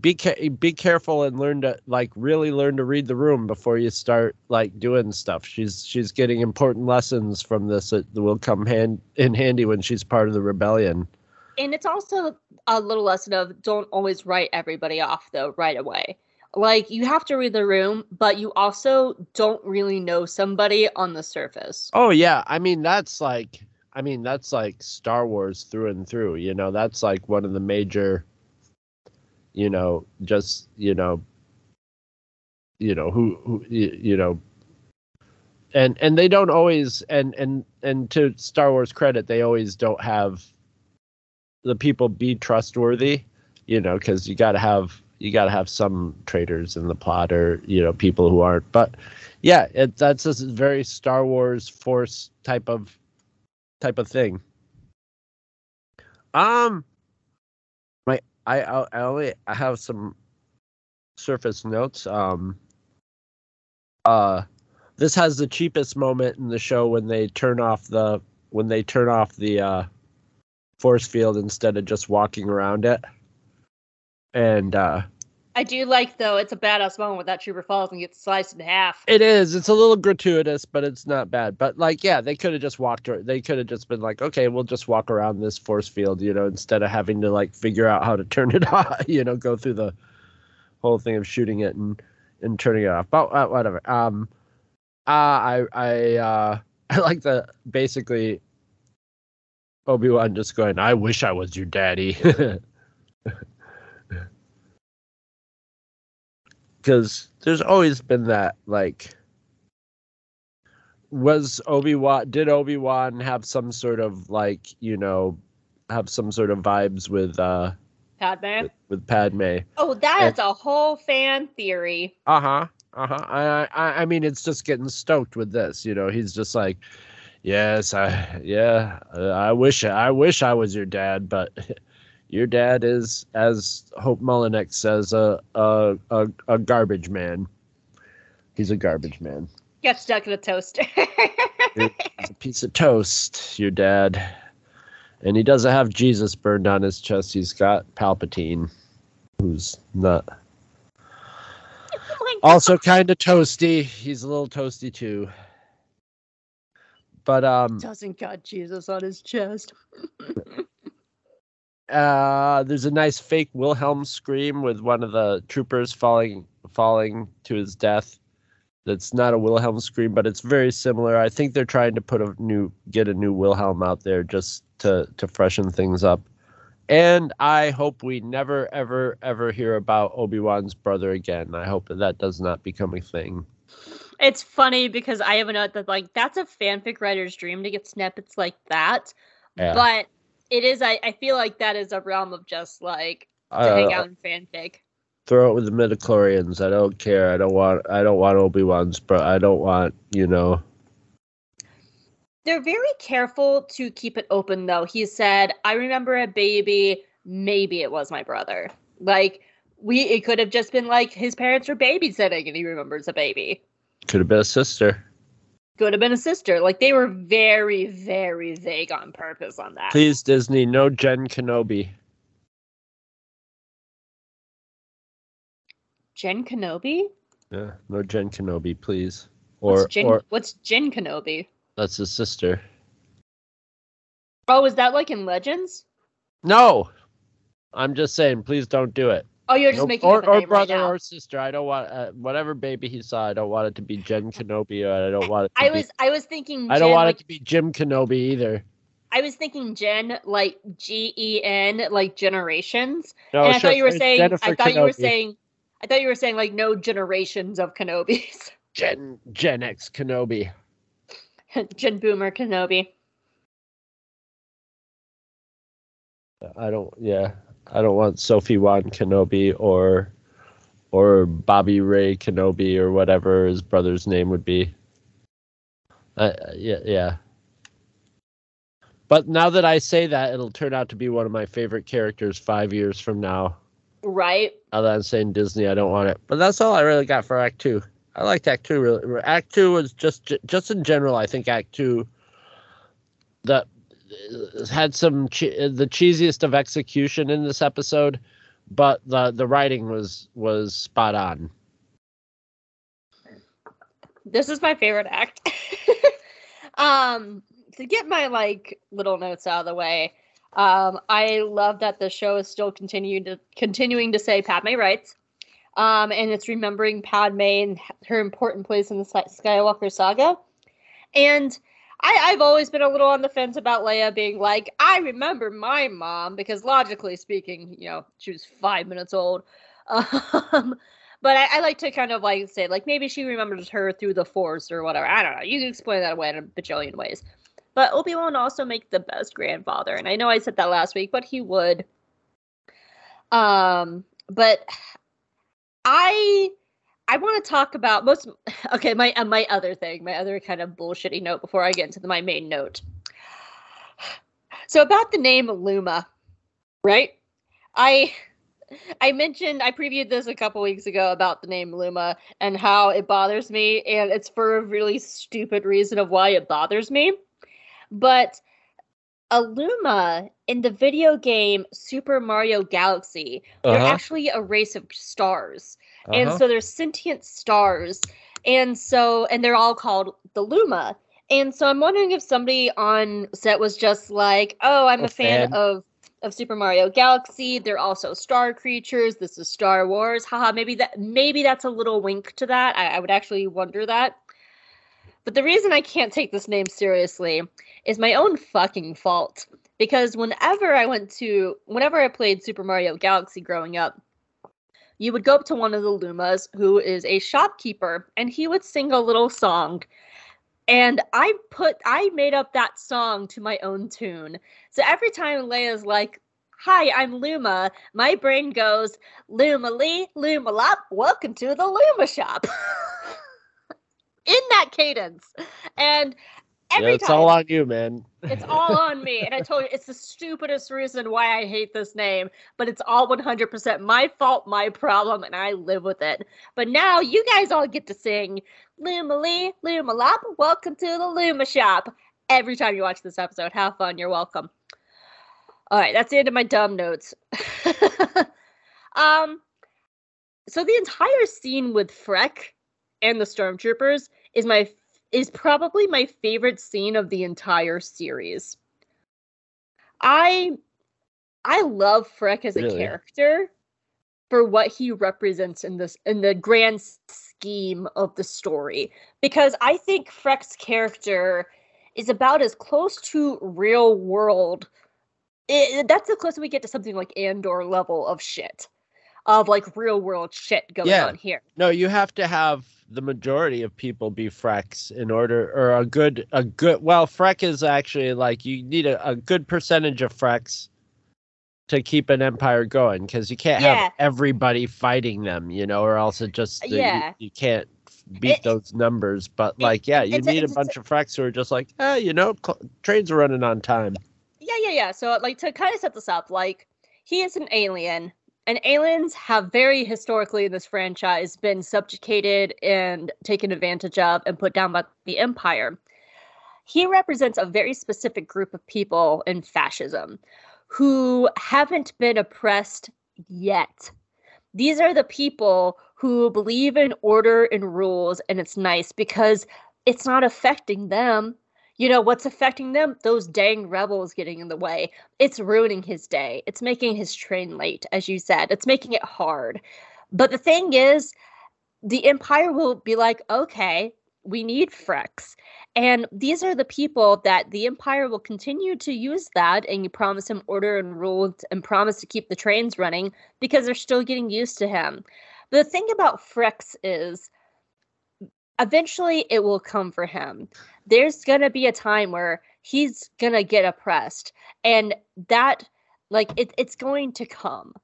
[SPEAKER 4] be ca- be careful and learn to like really learn to read the room before you start like doing stuff. She's she's getting important lessons from this that will come hand in handy when she's part of the rebellion.
[SPEAKER 3] And it's also a little lesson of don't always write everybody off though right away. Like you have to read the room, but you also don't really know somebody on the surface.
[SPEAKER 4] Oh yeah, I mean that's like I mean that's like Star Wars through and through. You know that's like one of the major. You know, just you know. You know who who you, you know. And and they don't always and and and to Star Wars credit, they always don't have. The people be trustworthy, you know, because you got to have you got to have some traitors in the plot or you know people who aren't. But yeah, it that's a very Star Wars Force type of type of thing. Um, my I I only I have some surface notes. Um, uh, this has the cheapest moment in the show when they turn off the when they turn off the uh force field instead of just walking around it. And uh
[SPEAKER 3] I do like though it's a badass moment when that trooper falls and gets sliced in half.
[SPEAKER 4] It is. It's a little gratuitous, but it's not bad. But like, yeah, they could have just walked. They could have just been like, okay, we'll just walk around this force field, you know, instead of having to like figure out how to turn it off. You know, go through the whole thing of shooting it and and turning it off. But uh, whatever. Um, uh, I I uh I like the basically Obi Wan just going, I wish I was your daddy. Because there's always been that like was obi-wan did obi-wan have some sort of like you know have some sort of vibes with uh
[SPEAKER 3] Padme.
[SPEAKER 4] with, with padme
[SPEAKER 3] Oh, that
[SPEAKER 4] And-
[SPEAKER 3] is a whole fan theory.
[SPEAKER 4] uh-huh uh-huh I, I i mean it's just getting stoked with this you know he's just like yes i yeah uh, i wish i wish i was your dad but Your dad is, as Hope Mullinex says, a a a, a garbage man. He's a garbage man.
[SPEAKER 3] Get stuck in a toaster.
[SPEAKER 4] He's a piece of toast, your dad. And he doesn't have Jesus burned on his chest. He's got Palpatine, who's not
[SPEAKER 3] Oh
[SPEAKER 4] also kind of toasty. He's a little toasty too. But um
[SPEAKER 3] doesn't got Jesus on his chest.
[SPEAKER 4] uh there's a nice fake Wilhelm scream with one of the troopers falling falling to his death. That's not a Wilhelm scream, but it's very similar. I think they're trying to put a new get a new Wilhelm out there just to to freshen things up. And I hope we never ever ever hear about Obi-Wan's brother again. I hope that that does not become a thing.
[SPEAKER 3] It's funny because I have a note that like that's a fanfic writer's dream to get snippets like that.
[SPEAKER 4] Yeah.
[SPEAKER 3] But it is I, I feel like that is a realm of just like to
[SPEAKER 4] Uh,
[SPEAKER 3] hang out in fanfic.
[SPEAKER 4] throw it with the midichlorians. I don't care. I don't want. I don't want Obi Wan's, but I don't want. You know.
[SPEAKER 3] They're very careful to keep it open though. He said, I remember a baby, maybe it was my brother. Like we it could have just been like his parents were babysitting and he remembers a baby.
[SPEAKER 4] Could have been a sister.
[SPEAKER 3] Could have been a sister. Like they were very, very vague on purpose on that.
[SPEAKER 4] Please, Disney, no Jen Kenobi.
[SPEAKER 3] Jen Kenobi?
[SPEAKER 4] Yeah, no Jen Kenobi, please. Or
[SPEAKER 3] What's Jen
[SPEAKER 4] or
[SPEAKER 3] what's Jen Kenobi?
[SPEAKER 4] that's his sister.
[SPEAKER 3] Oh, is that like in Legends?
[SPEAKER 4] No, I'm just saying. Please don't do it.
[SPEAKER 3] Oh, you're just
[SPEAKER 4] Nope,
[SPEAKER 3] making
[SPEAKER 4] or or brother
[SPEAKER 3] right
[SPEAKER 4] or sister. I don't want uh, whatever baby he saw. I don't want it to be Jen Kenobi. Or I don't want it. To
[SPEAKER 3] I
[SPEAKER 4] be,
[SPEAKER 3] was I was thinking
[SPEAKER 4] I don't
[SPEAKER 3] Jen,
[SPEAKER 4] want
[SPEAKER 3] like,
[SPEAKER 4] it to be Jim Kenobi either.
[SPEAKER 3] I was thinking Jen like G E N like generations.
[SPEAKER 4] No,
[SPEAKER 3] and I
[SPEAKER 4] sure,
[SPEAKER 3] thought you were saying
[SPEAKER 4] Jennifer
[SPEAKER 3] I thought you were saying I thought you were saying like no generations of Kenobis.
[SPEAKER 4] Gen Gen X Kenobi.
[SPEAKER 3] Gen Boomer Kenobi.
[SPEAKER 4] I don't. Yeah, I don't want Sophie Wan Kenobi or or Bobby Ray Kenobi or whatever his brother's name would be. Uh, yeah, yeah. But now that I say that, it'll turn out to be one of my favorite characters five years from now.
[SPEAKER 3] Right?
[SPEAKER 4] Now that I'm saying Disney, I don't want it. But that's all I really got for Act Two. I liked Act Two. Really, Act Two was just just in general. I think Act Two that uh, had some che- the cheesiest of execution in this episode, but the the writing was was spot on.
[SPEAKER 3] This is my favorite act. um to get my like little notes out of the way. Um, I love that the show is still continuing to continuing to say Padme writes. Um, and it's remembering Padme and her important place in the Skywalker saga. And I, I've always been a little on the fence about Leia being like, I remember my mom, because logically speaking, you know, she was five minutes old. Um, but I, I like to kind of like say, like, maybe she remembers her through the Force or whatever. I don't know. You can explain that away in a bajillion ways. But Obi Wan also make the best grandfather, and I know I said that last week, but he would. Um, but I I want to talk about most. Okay, my uh, my other thing, my other kind of bullshitty note before I get into the, my main note. So about the name Luma, right? I I mentioned I previewed this a couple weeks ago about the name Luma and how it bothers me, and it's for a really stupid reason of why it bothers me. But a Luma in the video game Super Mario Galaxy, they're
[SPEAKER 4] Uh-huh.
[SPEAKER 3] actually a race of stars. And
[SPEAKER 4] Uh-huh.
[SPEAKER 3] so they're sentient stars. And so, and they're all called the Luma. And so I'm wondering if somebody on set was just like, oh, I'm
[SPEAKER 4] A
[SPEAKER 3] a, fan,
[SPEAKER 4] fan.
[SPEAKER 3] of of Super Mario Galaxy. They're also star creatures. This is Star Wars. Haha, maybe that maybe that's a little wink to that. I, I would actually wonder that. But the reason I can't take this name seriously is my own fucking fault. Because whenever I went to whenever I played Super Mario Galaxy growing up, you would go up to one of the Lumas who is a shopkeeper and he would sing a little song. And I put I made up that song to my own tune. So every time Leia's like, Hi, I'm Luma, my brain goes, Luma Lee, Luma Lop, welcome to the Luma shop. In that cadence. And Every
[SPEAKER 4] yeah, it's
[SPEAKER 3] time.
[SPEAKER 4] all on you, man.
[SPEAKER 3] It's all on me. And I told you it's the stupidest reason why I hate this name, but it's all 100% my fault, my problem, and I live with it. But now you guys all get to sing Luma Lee, Luma Lop, welcome to the Luma Shop. Every time you watch this episode, have fun. You're welcome. All right, that's the end of my dumb notes. um, so the entire scene with Freck and the stormtroopers is my is probably my favorite scene of the entire series. I I love Freck as a character for what he represents in this in the grand scheme of the story. Because I think Freck's character is about as close to real world it, that's the closest we get to something like Andor level of shit of like real world shit going
[SPEAKER 4] Yeah.
[SPEAKER 3] on here.
[SPEAKER 4] No, you have to have the majority of people be Frecks in order, or a good, a good. Well, Freck is actually like you need a, a good percentage of Frecks to keep an empire going because you can't
[SPEAKER 3] Yeah.
[SPEAKER 4] have everybody fighting them, you know, or else it just the- you-
[SPEAKER 3] Yeah.
[SPEAKER 4] you, can't beat
[SPEAKER 3] It-
[SPEAKER 4] those numbers. But like, yeah, you
[SPEAKER 3] a-
[SPEAKER 4] need a
[SPEAKER 3] a-
[SPEAKER 4] bunch of Frecks who are just like, ah, you know, cl- trains are running on time.
[SPEAKER 3] Yeah, yeah, yeah. So, like, to kind of set this up, like, he is an alien, and aliens have very historically in this franchise been subjugated and taken advantage of and put down by the Empire. He represents a very specific group of people in fascism who haven't been oppressed yet. These are the people who believe in order and rules, and it's nice because it's not affecting them. You know, what's affecting them? Those dang rebels getting in the way. It's ruining his day. It's making his train late, as you said. It's making it hard. But the thing is, the Empire will be like, okay, we need Frecks. And these are the people that the Empire will continue to use that and you promise him order and rules and promise to keep the trains running because they're still getting used to him. But the thing about Frecks is eventually it will come for him. There's going to be a time where he's going to get oppressed and that like it, it's going to come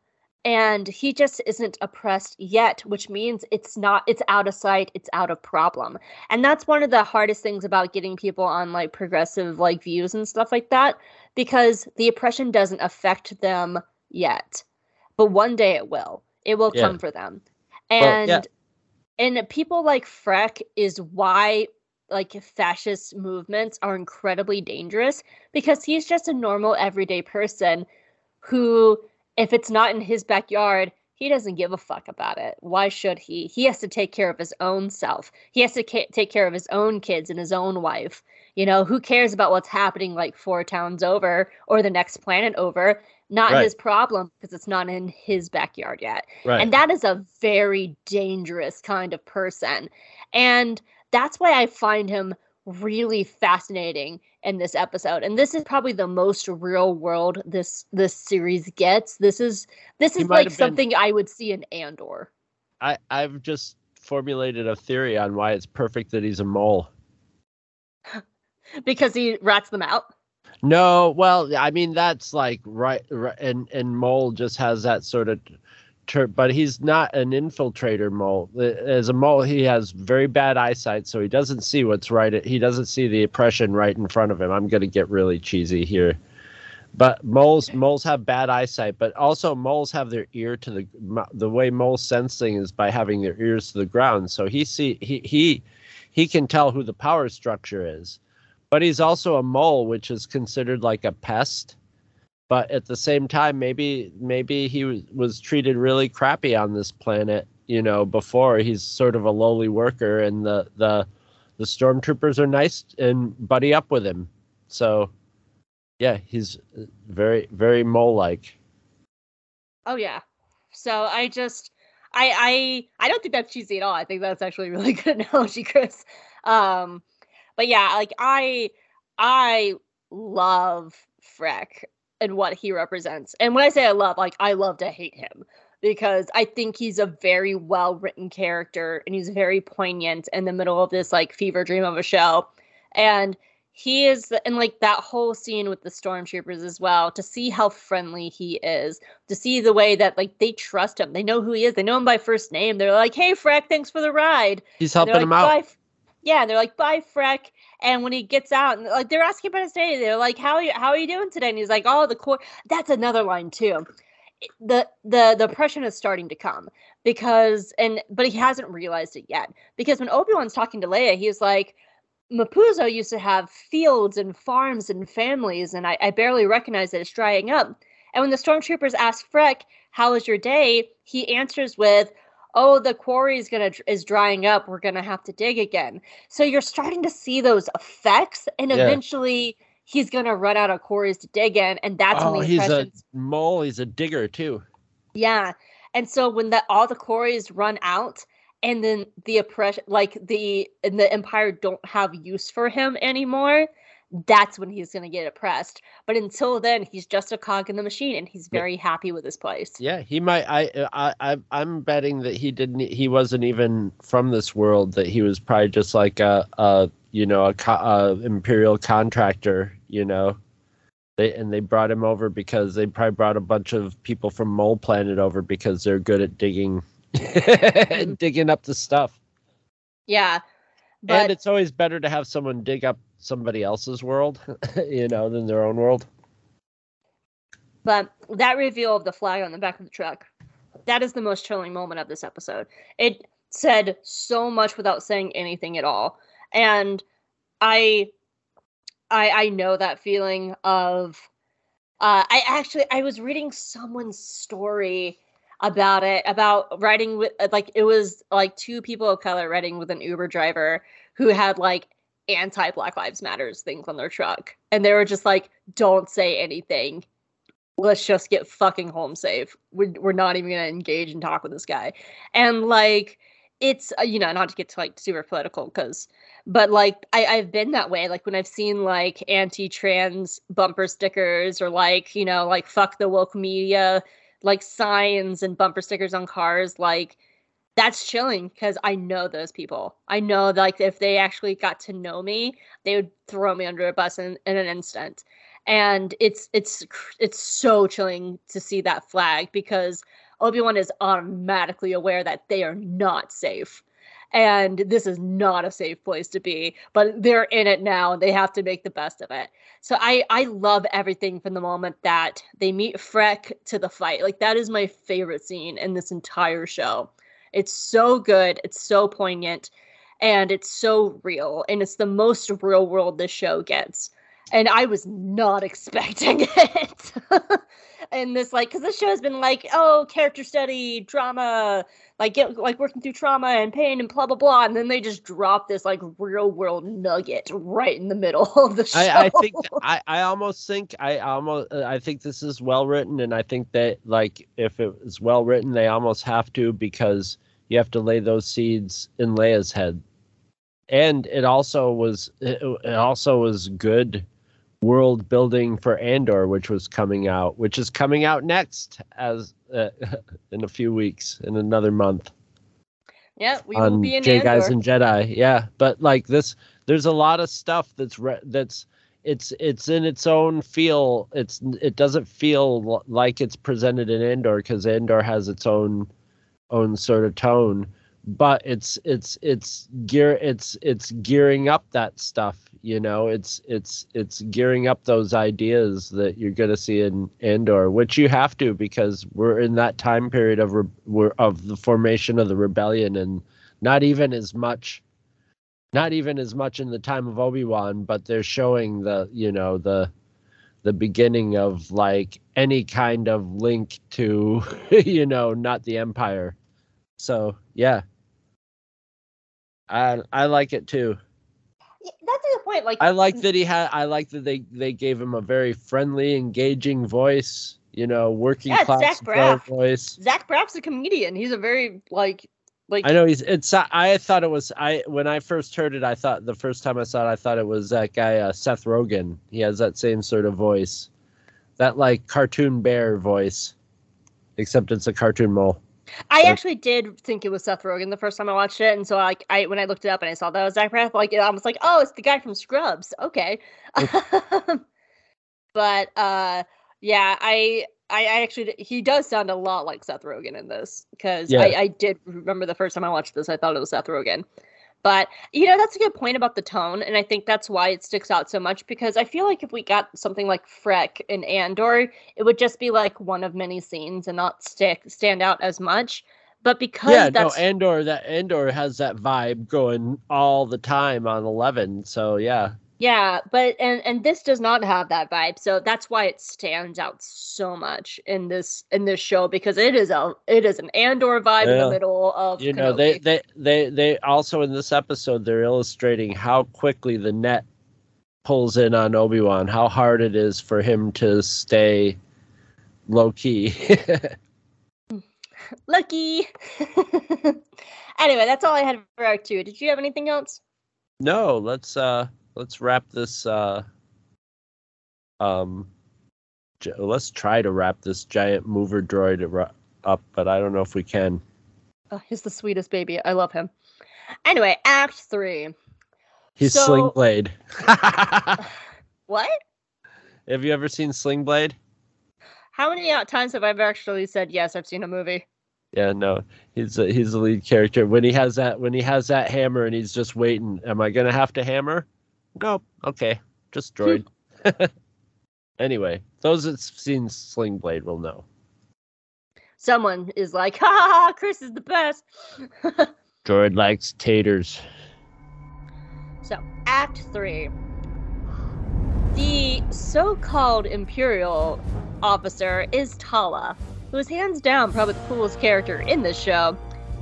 [SPEAKER 3] and he just isn't oppressed yet which means it's not it's out of sight it's out of problem and that's one of the hardest things about getting people on like progressive like views and stuff like that because the oppression doesn't affect them yet but one day it will it will
[SPEAKER 4] Yeah.
[SPEAKER 3] come for them
[SPEAKER 4] Well,
[SPEAKER 3] and
[SPEAKER 4] yeah.
[SPEAKER 3] And people like freck is why like fascist movements are incredibly dangerous because he's just a normal everyday person who if it's not in his backyard he doesn't give a fuck about it. Why should he? He has to take care of his own self. He has to ca- take care of his own kids and his own wife you know who cares about what's happening like four towns over or the next planet over not
[SPEAKER 4] Right.
[SPEAKER 3] his problem because it's not in his backyard yet
[SPEAKER 4] Right.
[SPEAKER 3] and that is a very dangerous kind of person. And that's why I find him really fascinating in this episode. And this is probably the most real world this this series gets. This is this is like
[SPEAKER 4] been-
[SPEAKER 3] something I would see in Andor.
[SPEAKER 4] I I've just formulated a theory on why it's perfect that he's a mole.
[SPEAKER 3] Because he rats them out.
[SPEAKER 4] No, well, I mean that's like right, right and and mole just has that sort of ter- but he's not an infiltrator mole. As a mole, he has very bad eyesight, so he doesn't see what's right. He doesn't see the oppression right in front of him. I'm going to get really cheesy here. But moles moles have bad eyesight, but also moles have their ear to the the way moles sense things is by having their ears to the ground. So he see he he he can tell who the power structure is. But he's also a mole, which is considered like a pest. But at the same time, maybe maybe he was, treated really crappy on this planet, you know, before he's sort of a lowly worker, and the the the stormtroopers are nice and buddy up with him. So, yeah, he's very very mole like.
[SPEAKER 3] Oh yeah. So I just I I I don't think that's cheesy at all. I think that's actually really good analogy, Chris. Um but yeah, like I I love Freck and what he represents. And when I say I love, like I love to hate him because I think he's a very well written character and he's very poignant in the middle of this like fever dream of a show. And he is and like that whole scene with the stormtroopers as well to see how friendly he is to see the way that like they trust him they know who he is they know him by first name they're like hey freck thanks for the ride
[SPEAKER 4] He's helping him
[SPEAKER 3] like,
[SPEAKER 4] out.
[SPEAKER 3] "Bye, F- Yeah, they're like, bye, Freck. And when he gets out, and like they're asking about his day, they're like, how are you, how are you doing today? And he's like, oh, the core. That's another line too. The the the depression is starting to come because and but he hasn't realized it yet because when Obi Wan's talking to Leia, he's like, Mapuzo used to have fields and farms and families, and I, I barely recognize that it's drying up. And when the stormtroopers ask Freck, "How was your day?" he answers with, "Oh, the quarry is gonna is drying up. We're gonna have to dig again." So you're starting to see those effects, and
[SPEAKER 4] Yeah.
[SPEAKER 3] eventually he's gonna run out of quarries to dig in, and that's
[SPEAKER 4] oh,
[SPEAKER 3] when the
[SPEAKER 4] he's a mole. He's a digger too.
[SPEAKER 3] Yeah. And so when the all the quarries run out and then the oppression like the and the empire don't have use for him anymore, that's when he's gonna get oppressed. But until then, he's just a cog in the machine and he's
[SPEAKER 4] Yeah.
[SPEAKER 3] very happy with his place.
[SPEAKER 4] Yeah, he might. I, I, I, I'm betting that he didn't. He wasn't even from this world. That he was probably just like a, a you know, a, co- a imperial contractor. You know, they and they brought him over because they probably brought a bunch of people from Mole Planet over because they're good at digging, mm-hmm. digging up the stuff.
[SPEAKER 3] Yeah.
[SPEAKER 4] And
[SPEAKER 3] But
[SPEAKER 4] it's always better to have someone dig up somebody else's world, you know, than their own world.
[SPEAKER 3] but that reveal of the flag on the back of the truck, that is the most chilling moment of this episode. It said so much without saying anything at all. And I I I know that feeling of uh I actually I was reading someone's story about it about riding with uh, like it was like two people of color riding with an Uber driver who had like anti Black Lives Matters things on their truck. And they were just like don't say anything. Let's just get fucking home safe. We're, we're not even gonna engage and talk with this guy. And like it's uh, you know not to get to like super political because but like I, I've been that way. Like when I've seen like anti-trans bumper stickers or like, you know, like fuck the woke media, like signs and bumper stickers on cars, like that's chilling because I know those people. I know like if they actually got to know me, they would throw me under a bus in, in an instant. And it's it's it's so chilling to see that flag because Obi-Wan is automatically aware that they are not safe and this is not a safe place to be but they're in it now and they have to make the best of it so i i love everything from the moment that they meet freck to the fight. Like that is my favorite scene in this entire show. It's so good it's so poignant and it's so real and it's the most real world this show gets and i was not expecting it. And this like because this show has been like oh character study drama like get like working through trauma and pain and blah blah blah. And then they just drop this like real world nugget right in the middle of the show
[SPEAKER 4] I, I think I, I almost think I almost uh, I think this is well written, and I think that like if it was well written, they almost have to because you have to lay those seeds in Leia's head, and it also was it, it also was good world building for Andor, which was coming out, which is coming out next as uh, in a few weeks, in another month
[SPEAKER 3] yeah we will be in
[SPEAKER 4] J
[SPEAKER 3] Andor.
[SPEAKER 4] guys and Jedi. Yeah, but like this, there's a lot of stuff that's re- that's it's it's in its own feel. It's it doesn't feel like it's presented in Andor because Andor has its own own sort of tone. But it's it's it's gear it's it's gearing up that stuff. You know, it's it's it's gearing up those ideas that you're going to see in Andor, which you have to because we're in that time period of re- of the formation of the rebellion, and not even as much, not even as much in the time of Obi Wan, but they're showing the you know the the beginning of like any kind of link to you know not the Empire. So yeah, I I like it too.
[SPEAKER 3] That's the point like
[SPEAKER 4] I like that he had. I like that they they gave him a very friendly, engaging voice. You know, working
[SPEAKER 3] Yeah,
[SPEAKER 4] class
[SPEAKER 3] Zach Braff.
[SPEAKER 4] voice.
[SPEAKER 3] zach braff's a comedian he's a very like like
[SPEAKER 4] I know he's. It's. I thought it was. I when I first heard it, I thought the first time I saw it, I thought it was that guy uh, Seth Rogen. He has that same sort of voice, that like cartoon bear voice, except it's a cartoon mole.
[SPEAKER 3] I actually did think it was Seth Rogen the first time I watched it, and so like I when I looked it up and I saw that was Zach Braff, like I was like, oh, it's the guy from Scrubs. Okay, but uh, yeah, I, I actually he does sound a lot like Seth Rogen in this because
[SPEAKER 4] Yeah.
[SPEAKER 3] I I did remember the first time I watched this, I thought it was Seth Rogen, But you know, that's a good point about the tone, and I think that's why it sticks out so much because I feel like if we got something like Freck in Andor, it would just be like one of many scenes and not stick stand out as much. But because
[SPEAKER 4] yeah, no,
[SPEAKER 3] that's
[SPEAKER 4] Andor that Andor has that vibe going all the time on Eleven. So yeah,
[SPEAKER 3] yeah, but and and this does not have that vibe. So that's why it stands out so much in this in this show because it is a it is an Andor vibe in the middle of
[SPEAKER 4] you know they they they they also in this episode they're illustrating how quickly the net pulls in on Obi Wan, how hard it is for him to stay low key.
[SPEAKER 3] lucky. anyway, that's all I had for Arc Two. Did you have anything else?
[SPEAKER 4] no, let's uh let's wrap this uh um let's try to wrap this giant mover droid up, but I don't know if we can.
[SPEAKER 3] Oh, he's the sweetest baby. I love him. Anyway, Act Three.
[SPEAKER 4] He's
[SPEAKER 3] So-
[SPEAKER 4] Sling Blade.
[SPEAKER 3] What?
[SPEAKER 4] Have you ever seen Sling Blade?
[SPEAKER 3] How many uh, times have I actually said yes? I've seen a movie.
[SPEAKER 4] Yeah, no, he's a, he's the lead character. When he has that when he has that hammer and he's just waiting, am I gonna have to hammer? Nope. Okay, just droid. anyway, those that's seen Sling Blade will know.
[SPEAKER 3] Someone is like, "Ha ha! ha, Chris is the best."
[SPEAKER 4] Droid likes taters.
[SPEAKER 3] So, Act 3. The so called Imperial officer is Tala, who is hands down probably the coolest character in this show.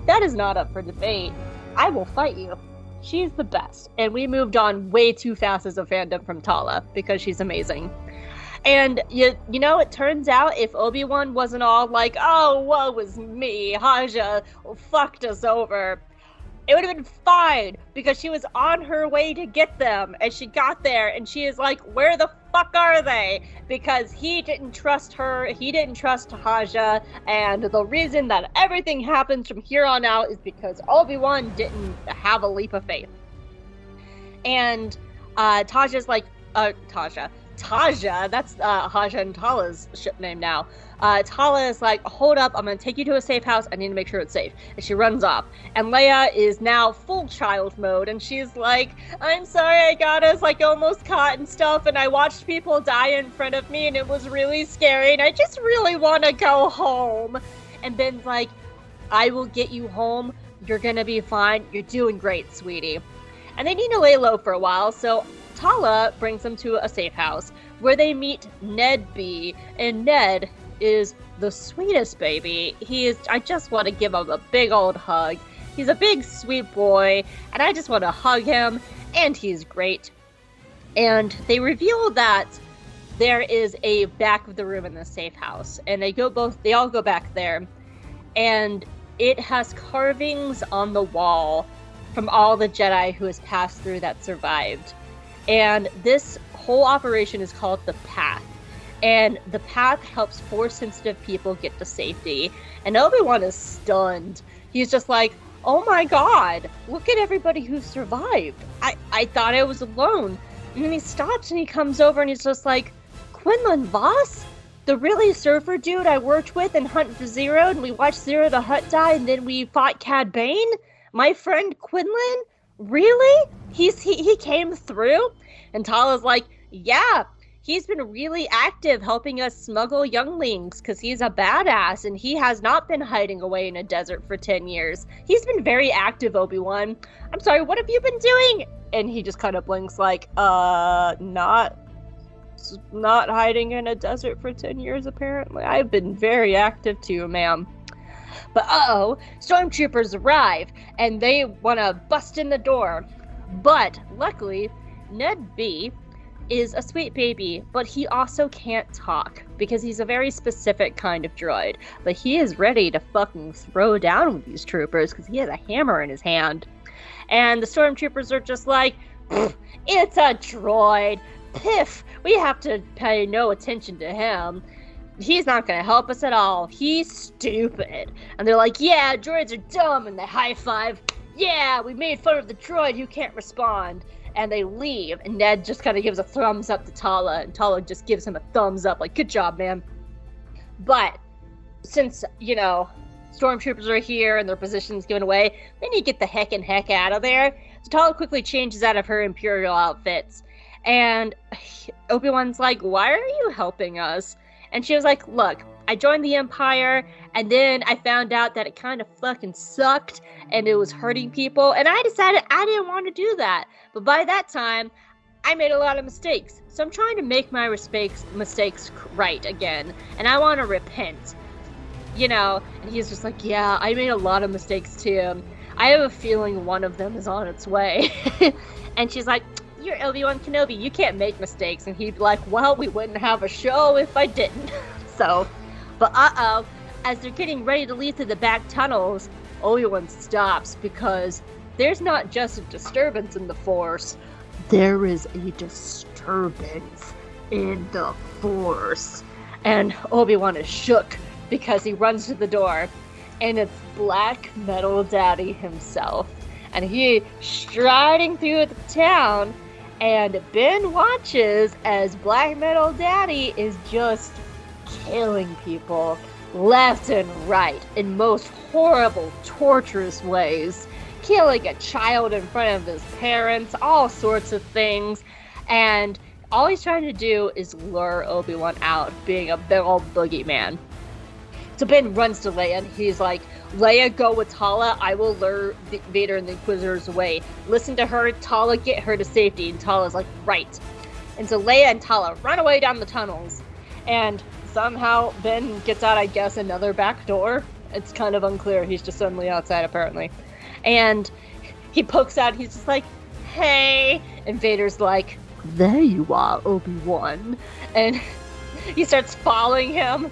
[SPEAKER 3] That is not up for debate. I will fight you. She's the best, and we moved on way too fast as a fandom from Tala because she's amazing. And you, you know, it turns out if Obi Wan wasn't all like, "Oh, woe was me, Haja fucked us over," it would have been fine because she was on her way to get them and she got there and she is like where the fuck are they? Because he didn't trust her he didn't trust Haja and the reason that everything happens from here on out is because Obi-Wan didn't have a leap of faith. And uh Taja's like uh Taja. Taja, that's uh, Haja and Tala's ship name now. Uh, Tala is like, hold up, I'm gonna take you to a safe house. I need to make sure it's safe. And she runs off. And Leia is now full child mode, and she's like, I'm sorry, I got us like almost caught and stuff, and I watched people die in front of me, and it was really scary, and I just really want to go home. And Ben's like, I will get you home. You're gonna be fine. You're doing great, sweetie. And they need to lay low for a while, so Tala brings them to a safe house where they meet Ned B. And Ned is the sweetest baby. He is, I just want to give him a big old hug. He's a big, sweet boy, and I just want to hug him, and he's great. And they reveal that there is a back of the room in the safe house, and they go both, they all go back there, and it has carvings on the wall from all the Jedi who has passed through that survived. And this whole operation is called the Path. And the Path helps force sensitive people get to safety. And Obi Wan is stunned. He's just like, oh my god, look at everybody who survived. I, I thought I was alone. And then he stops and he comes over and he's just like, Quinlan Vos? The really surfer dude I worked with in Hunt for Ziro, and we watched Ziro the Hutt die, and then we fought Cad Bane? My friend Quinlan? Really? He's he, he came through? And Tala's like, Yeah, he's been really active helping us smuggle younglings because he's a badass and he has not been hiding away in a desert for 10 years. He's been very active, Obi Wan. I'm sorry, what have you been doing? And he just kind of blinks, like, uh, not. Not hiding in a desert for 10 years, apparently. I've been very active too, ma'am. But uh oh, stormtroopers arrive and they want to bust in the door. But luckily, Ned B is a sweet baby, but he also can't talk because he's a very specific kind of droid. But he is ready to fucking throw down with these troopers because he has a hammer in his hand. And the stormtroopers are just like, it's a droid. Piff, we have to pay no attention to him. He's not going to help us at all. He's stupid. And they're like, yeah, droids are dumb. And they high five. Yeah, we made fun of the droid who can't respond. And they leave. And Ned just kind of gives a thumbs up to Tala. And Tala just gives him a thumbs up, like, good job, man. But since, you know, stormtroopers are here and their position's given away. They need to get the heck and heck out of there. So Tala quickly changes out of her Imperial outfits. And Obi Wan's like, Why are you helping us? And she was like, Look, I joined the Empire, and then I found out that it kind of fucking sucked and it was hurting people. And I decided I didn't want to do that. But by that time, I made a lot of mistakes. So I'm trying to make my mistakes mistakes right again. And I want to repent. You know, and he's just like, Yeah, I made a lot of mistakes too. I have a feeling one of them is on its way. and she's like, You're Obi Wan Kenobi. You can't make mistakes. And he'd be like, Well, we wouldn't have a show if I didn't. so, but uh oh, as they're getting ready to leave through the back tunnels, Obi-Wan stops because there's not just a disturbance in the Force, there is a disturbance in the Force. And Obi-Wan is shook because he runs to the door and it's Black Metal Daddy himself. And he striding through the town and Ben watches as Black Metal Daddy is just killing people left and right in most horrible, torturous ways, killing a child in front of his parents, all sorts of things. And all he's trying to do is lure Obi Wan out, being a big old boogeyman. So Ben runs to Leia and he's like, Leia, go with Tala. I will lure Vader and the Inquisitors away. Listen to her. Tala, get her to safety. And Tala's like, right. And so Leia and Tala run away down the tunnels. And somehow Ben gets out, I guess, another back door. It's kind of unclear. He's just suddenly outside, apparently. And he pokes out, he's just like, hey. And Vader's like, there you are, Obi Wan. And he starts following him.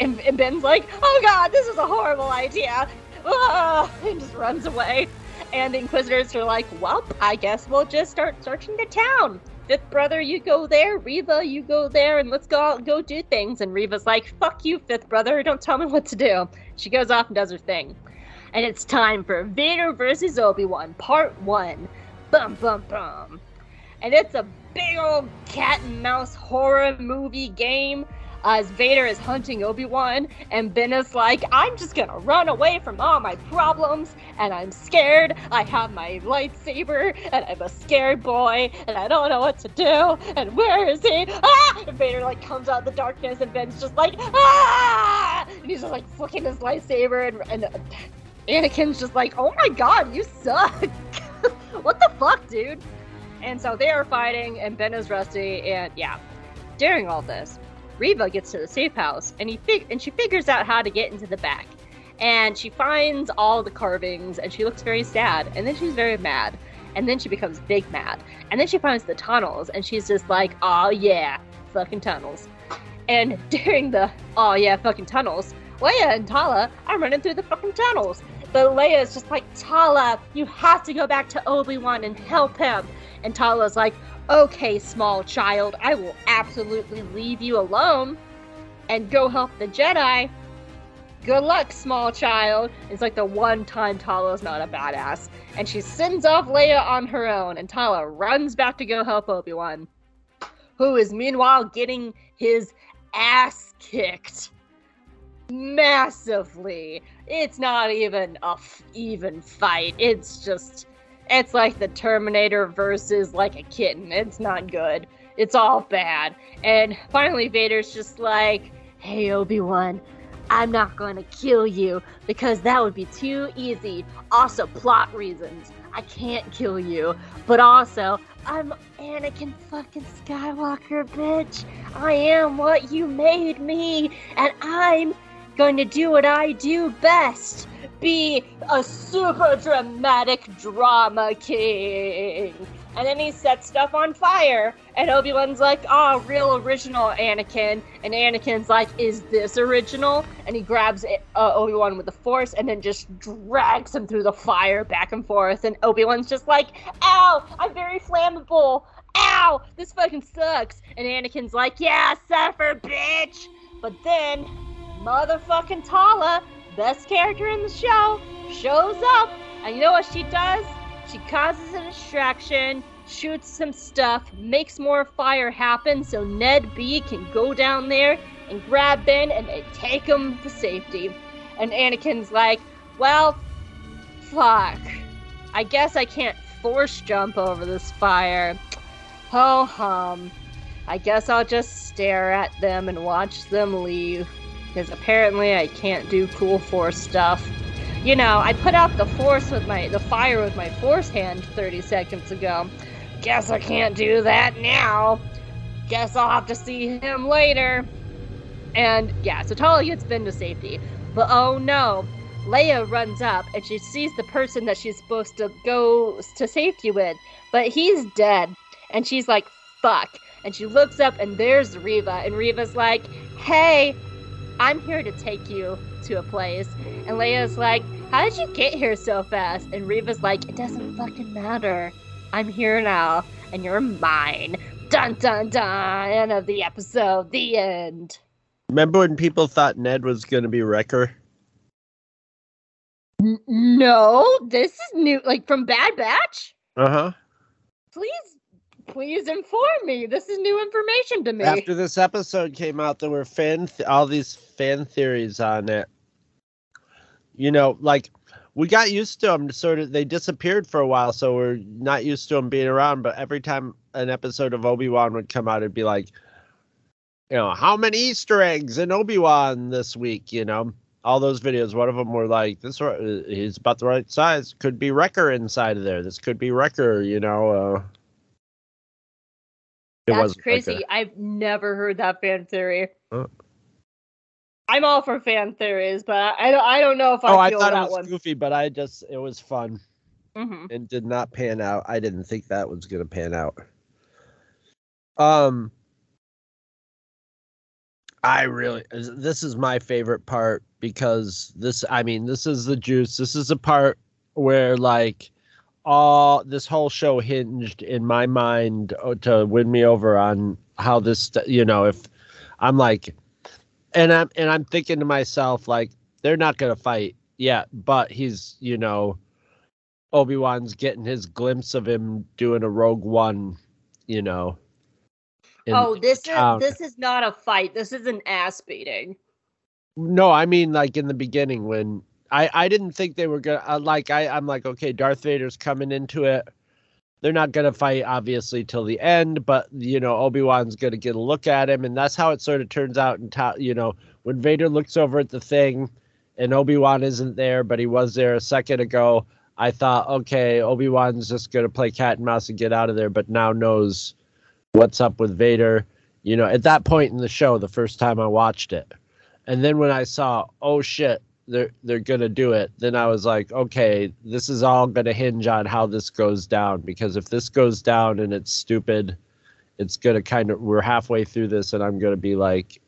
[SPEAKER 3] And, and, Ben's like, oh god, this is a horrible idea. Ah! And just runs away. And the Inquisitors are like, well, I guess we'll just start searching the town fifth brother, you go there. Reva, you go there, and let's go go do things. And Reva's like, fuck you, fifth brother. Don't tell me what to do. She goes off and does her thing. And it's time for Vader versus Obi Wan, part one. Bum bum bum. And it's a big old cat and mouse horror movie game as Vader is hunting Obi Wan, and Ben is like, I'm just gonna run away from all my problems, and I'm scared. I have my lightsaber, and I'm a scared boy, and I don't know what to do. And where is he? Ah! And Vader like comes out of the darkness, and Ben's just like, ah! And he's just like flicking his lightsaber, and, and Anakin's just like, oh my god, you suck. what the fuck, dude? And so they are fighting, and Ben is rusty, and yeah. During all this, Reva gets to the safe house and he fig- and she figures out how to get into the back. And she finds all the carvings and she looks very sad and then she's very mad. And then she becomes big mad. And then she finds the tunnels and she's just like, "Oh yeah, fucking tunnels." And during the "Oh yeah, fucking tunnels," Leia and Tala are running through the fucking tunnels. But Leia is just like, "Tala, you have to go back to Obi-Wan and help him." And Tala's like, Okay, small child, I will absolutely leave you alone and go help the Jedi. Good luck, small child. It's like the one time Tala's not a badass. And she sends off Leia on her own, and Tala runs back to go help Obi Wan, who is meanwhile getting his ass kicked massively. It's not even a f- even fight. It's just it's like the Terminator versus like a kitten. It's not good. It's all bad. And finally, Vader's just like, hey, Obi Wan, I'm not going to kill you because that would be too easy. Also, plot reasons. I can't kill you. But also, I'm Anakin fucking Skywalker, bitch. I am what you made me, and I'm going to do what I do best be a super dramatic drama king. And then he sets stuff on fire, and Obi Wan's like, "Oh, real original, Anakin." And Anakin's like, "Is this original?" And he grabs uh, Obi Wan with the Force, and then just drags him through the fire back and forth. And Obi Wan's just like, "Ow! I'm very flammable. Ow! This fucking sucks." And Anakin's like, "Yeah, suffer, bitch." But then, motherfucking Tala best character in the show, shows up, and you know what she does? She causes a distraction, shoots some stuff, makes more fire happen so Ned B can go down there and grab Ben and they take him to safety. And Anakin's like, well, fuck. I guess I can't force jump over this fire. Ho hum. I guess I'll just stare at them and watch them leave. Because apparently I can't do cool force stuff. You know, I put out the force with my the fire with my force hand 30 seconds ago. Guess I can't do that now. Guess I'll have to see him later. And yeah, so Tala gets Finn to safety. But oh no, Leia runs up and she sees the person that she's supposed to go to safety with, but he's dead. And she's like, fuck. And she looks up and there's Reva, And Reva's like, hey, I'm here to take you to a place. And Leia's like, how did you get here so fast? And Reva's like, it doesn't fucking matter. I'm here now, and you're mine. Dun dun dun. End of the episode. The end.
[SPEAKER 4] Remember when people thought Ned was going to be Wrecker?
[SPEAKER 3] N- no, this is new. Like from Bad Batch.
[SPEAKER 4] Uh huh.
[SPEAKER 3] Please, please inform me. This is new information to me.
[SPEAKER 4] After this episode came out, there were fan th- all these fan theories on it. You know, like we got used to them. Sort of, they disappeared for a while, so we're not used to them being around. But every time an episode of Obi Wan would come out, it'd be like, you know, how many Easter eggs in Obi Wan this week? You know, all those videos. One of them were like, this uh, he's about the right size. Could be Wrecker inside of there. This could be Wrecker. You know. Uh,
[SPEAKER 3] That's crazy.
[SPEAKER 4] Wrecker.
[SPEAKER 3] I've never heard that fan theory.
[SPEAKER 4] Oh.
[SPEAKER 3] I'm all for fan theories, but I, I don't. I don't know if I
[SPEAKER 4] oh, I
[SPEAKER 3] feel
[SPEAKER 4] thought
[SPEAKER 3] that
[SPEAKER 4] it was
[SPEAKER 3] one.
[SPEAKER 4] goofy, but I just it was fun.
[SPEAKER 3] hmm
[SPEAKER 4] and did not pan out. I didn't think that was going to pan out. Um I really this is my favorite part because this I mean this is the juice. This is the part where like all this whole show hinged in my mind uh, to win me over on how this you know if I'm like and I'm and I'm thinking to myself like they're not going to fight yet but he's you know Obi Wan's getting his glimpse of him doing a Rogue One, you know.
[SPEAKER 3] Oh, this is this is not a fight. This is an ass beating.
[SPEAKER 4] No, I mean like in the beginning when I I didn't think they were gonna uh, like I I'm like okay Darth Vader's coming into it. They're not gonna fight obviously till the end, but you know Obi Wan's gonna get a look at him, and that's how it sort of turns out. In ta- you know when Vader looks over at the thing, and Obi Wan isn't there, but he was there a second ago. I thought, okay, Obi Wan's just gonna play cat and mouse and get out of there, but now knows what's up with Vader. You know, at that point in the show, the first time I watched it, and then when I saw, oh shit, they're they're gonna do it, then I was like, okay, this is all gonna hinge on how this goes down. Because if this goes down and it's stupid, it's gonna kind of we're halfway through this, and I'm gonna be like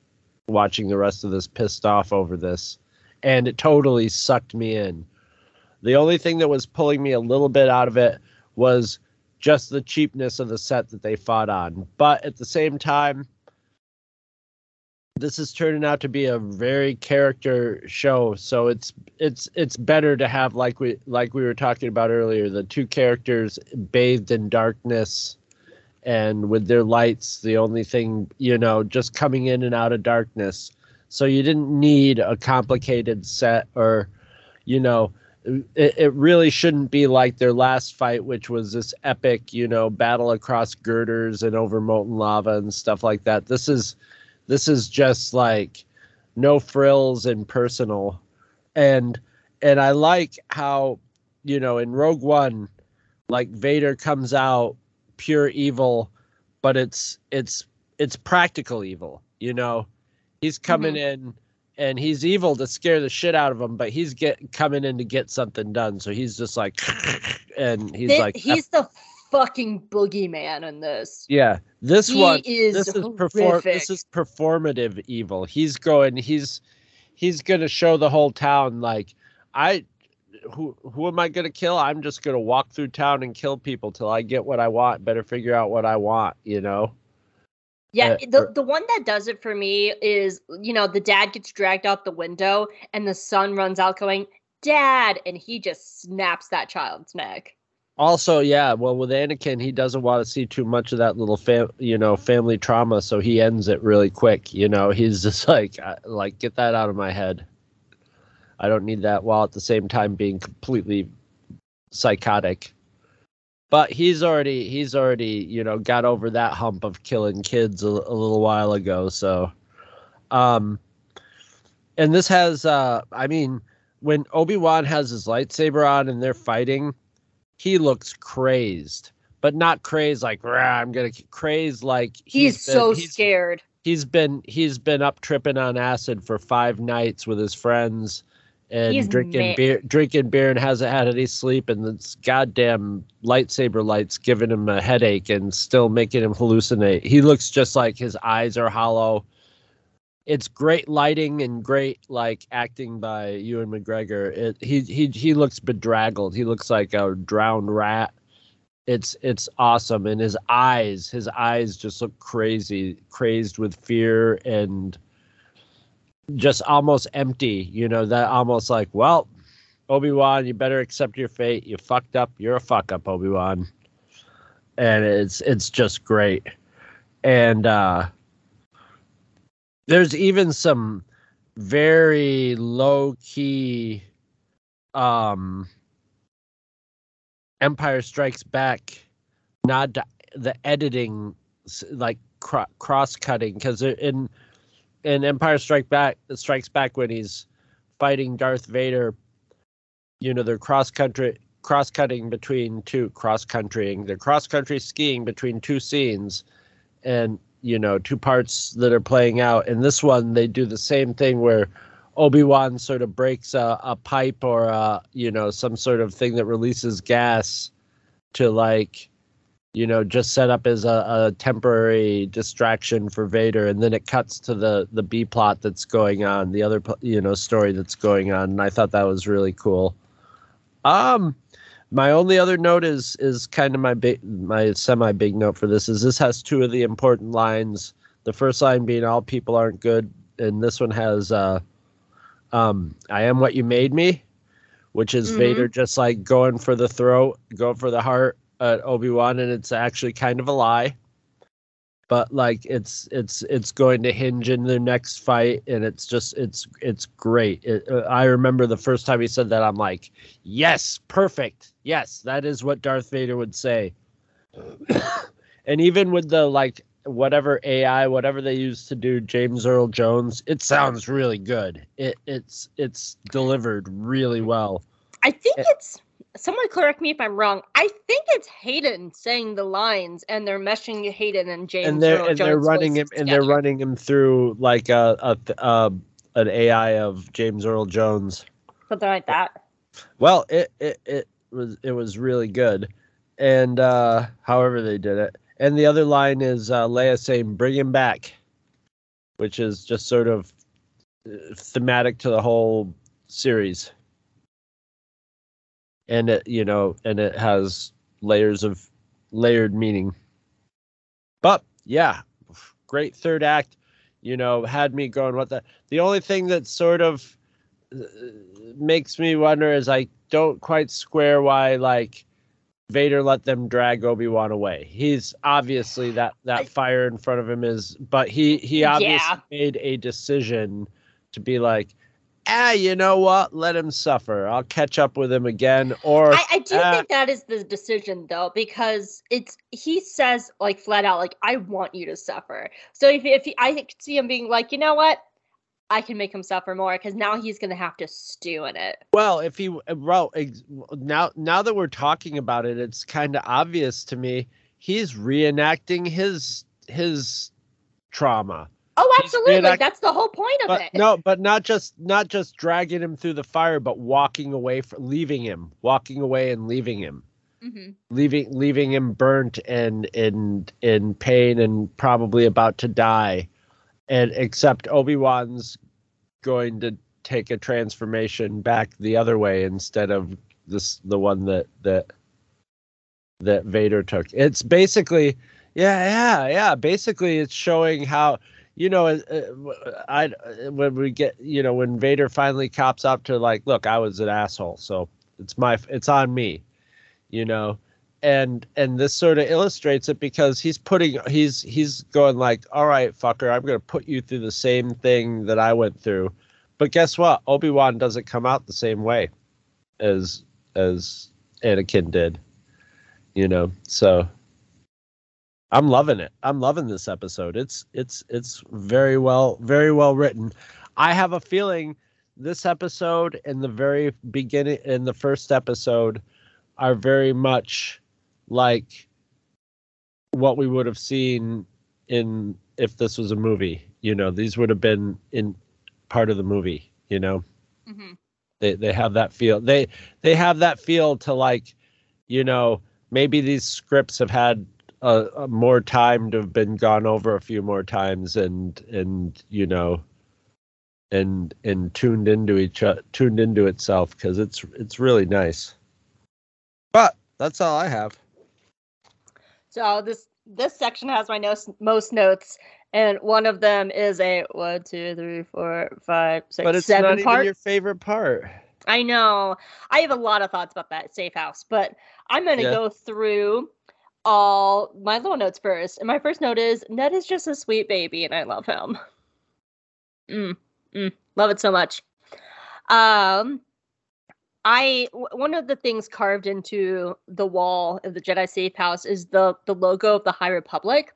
[SPEAKER 4] watching the rest of this pissed off over this, and it totally sucked me in. The only thing that was pulling me a little bit out of it was just the cheapness of the set that they fought on. But at the same time, this is turning out to be a very character show so it's it's it's better to have like we like we were talking about earlier the two characters bathed in darkness and with their lights the only thing you know just coming in and out of darkness. So you didn't need a complicated set or you know it, it really shouldn't be like their last fight which was this epic you know battle across girders and over molten lava and stuff like that. This is this is just like no frills and personal. And and i like how you know in rogue one like vader comes out pure evil but it's it's it's practical evil you know? He's coming mm-hmm. in and he's evil to scare the shit out of him but he's get coming in to get something done. So he's just like and he's like
[SPEAKER 3] he's the fucking boogeyman in this.
[SPEAKER 4] yeah this
[SPEAKER 3] he
[SPEAKER 4] one
[SPEAKER 3] is
[SPEAKER 4] this is perform this is performative evil. He's going he's he's gonna show the whole town like i who who am i gonna kill? I'm just gonna walk through town and kill people till i get what i want. Better figure out what i want you know?
[SPEAKER 3] Yeah,
[SPEAKER 4] Uh,
[SPEAKER 3] the the one that does it for me is you know the dad gets dragged out the window and the son runs out going dad and he just snaps that child's neck.
[SPEAKER 4] Also yeah well with anakin he doesn't want to see too much of that little fam you know family trauma so he ends it really quick you know he's just like uh, like get that out of my head I don't need that while at the same time being completely psychotic. But he's already he's already you know got over that hump of killing kids a, a little while ago. So, um, and this has uh, I mean when Obi Wan has his lightsaber on and they're fighting, he looks crazed, but not crazed like Rah, I'm gonna crazed like
[SPEAKER 3] He's,
[SPEAKER 4] been-
[SPEAKER 3] so
[SPEAKER 4] he's-
[SPEAKER 3] scared.
[SPEAKER 4] he's been he's been up tripping on acid for five nights with his friends and
[SPEAKER 3] He's
[SPEAKER 4] drinking beer drinking beer and hasn't had any sleep and this goddamn lightsaber lights giving him a headache and still making him hallucinate he looks just like his eyes are hollow it's great lighting and great like acting by Ewan McGregor. It, he he he looks bedraggled. He looks like a drowned rat. It's it's awesome, and his eyes his eyes just look crazy, crazed with fear and just almost empty. You know that almost like well, Obi Wan, you better accept your fate. You fucked up. You're a fuck up, Obi Wan. And it's it's just great, and. uh there's even some very low key um empire strikes back not the, the editing like cro- cross cutting because in in empire strike back strikes back when he's fighting darth vader you know they're cross country cross cutting between two cross countrying they're cross country skiing between two scenes and you know two parts that are playing out. In this one they do the same thing where obi-wan sort of breaks a, a pipe or a, you know some sort of thing that releases gas to like you know just set up as a, a temporary distraction for vader. And then it cuts to the the b plot that's going on the other you know story that's going on. And i thought that was really cool. Um my only other note is is kind of my big my semi big note for this is this has two of the important lines. The first line being all people aren't good, and this one has uh um I am what you made me, which is
[SPEAKER 3] Mhm.
[SPEAKER 4] Vader just like going for the throat, going for the heart at Obi-Wan and it's actually kind of a lie. But like it's it's it's going to hinge in their next fight and it's just it's it's great. It, uh, I remember the first time he said that I'm like Yes, perfect. Yes, that is what Darth Vader would say. and even with the like whatever AI, whatever they use to do James Earl Jones, it sounds really good. It it's it's delivered really well.
[SPEAKER 3] I think
[SPEAKER 4] Eh.
[SPEAKER 3] it's someone correct me if I'm wrong. I think it's Hayden saying the lines, and they're meshing Hayden and James.
[SPEAKER 4] and they're and they're running him
[SPEAKER 3] voices
[SPEAKER 4] and they're running him through like a, a, uh an AI of James Earl Jones.
[SPEAKER 3] something like that.
[SPEAKER 4] Well, it, it it was it was really good, and uh, however they did it. And the other line is uh, Leia saying, "Bring him back," which is just sort of uh, thematic to the whole series. And it, you know, and it has layers of layered meaning. But yeah, great third act. You know, had me going. What the? The only thing that sort of uh, makes me wonder is I don't quite square why like Vader let them drag Obi Wan away. He's obviously that that fire in front of him is, but he he obviously
[SPEAKER 3] Yeah.
[SPEAKER 4] made a decision to be like, ah, you know what? Let him suffer. I'll catch up with him again. Or
[SPEAKER 3] I, I do
[SPEAKER 4] uh,
[SPEAKER 3] think that is the decision though, because it's he says like flat out like I want you to suffer. So if if he, I see him being like, you know what, I can make him suffer more because now he's gonna have to stew in it.
[SPEAKER 4] Well, if he well ex- now now that we're talking about it, it's kind of obvious to me he's reenacting his his trauma.
[SPEAKER 3] Oh, absolutely.
[SPEAKER 4] reenact-
[SPEAKER 3] That's the whole point of
[SPEAKER 4] But
[SPEAKER 3] it.
[SPEAKER 4] no, but not just not just dragging him through the fire, but walking away from leaving him, walking away and leaving him,
[SPEAKER 3] hmm
[SPEAKER 4] leaving leaving him burnt and in in pain and probably about to die. And except Obi-Wan's going to take a transformation back the other way instead of this the one that that that Vader took. It's basically yeah, yeah, yeah. Basically, it's showing how you know, uh, uh, I when we get you know when Vader finally cops up to like, look, I was an asshole, so it's my it's on me, you know, and and this sort of illustrates it because he's putting he's he's going like, all right, fucker, I'm gonna put you through the same thing that I went through, but guess what? Obi Wan doesn't come out the same way as as Anakin did. You know, so I'm loving it. I'm loving this episode. It's it's it's very well very well written. I have a feeling this episode and the very beginning in the first episode are very much like what we would have seen in if this was a movie. You know, these would have been in part of the movie. You know,
[SPEAKER 3] hmm
[SPEAKER 4] they they have that feel. They they have that feel to like, you know, maybe these scripts have had a, a more time to have been gone over a few more times and and you know and and tuned into each o- tuned into itself because it's it's really nice but that's all i have
[SPEAKER 3] So this this section has my notes, most notes, and one of them is a one, two, three, four, five, six,
[SPEAKER 4] but it's
[SPEAKER 3] seven
[SPEAKER 4] not
[SPEAKER 3] part.
[SPEAKER 4] even your favorite part
[SPEAKER 3] I know. I have a lot of thoughts about that safe house, but I'm going to
[SPEAKER 4] Yeah.
[SPEAKER 3] go through all my little notes first. And my first note is Ned is just a sweet baby, and I love him. Mm, mm, love it so much. Um, I w- one of the things carved into the wall of the Jedi safe house is the the logo of the High Republic,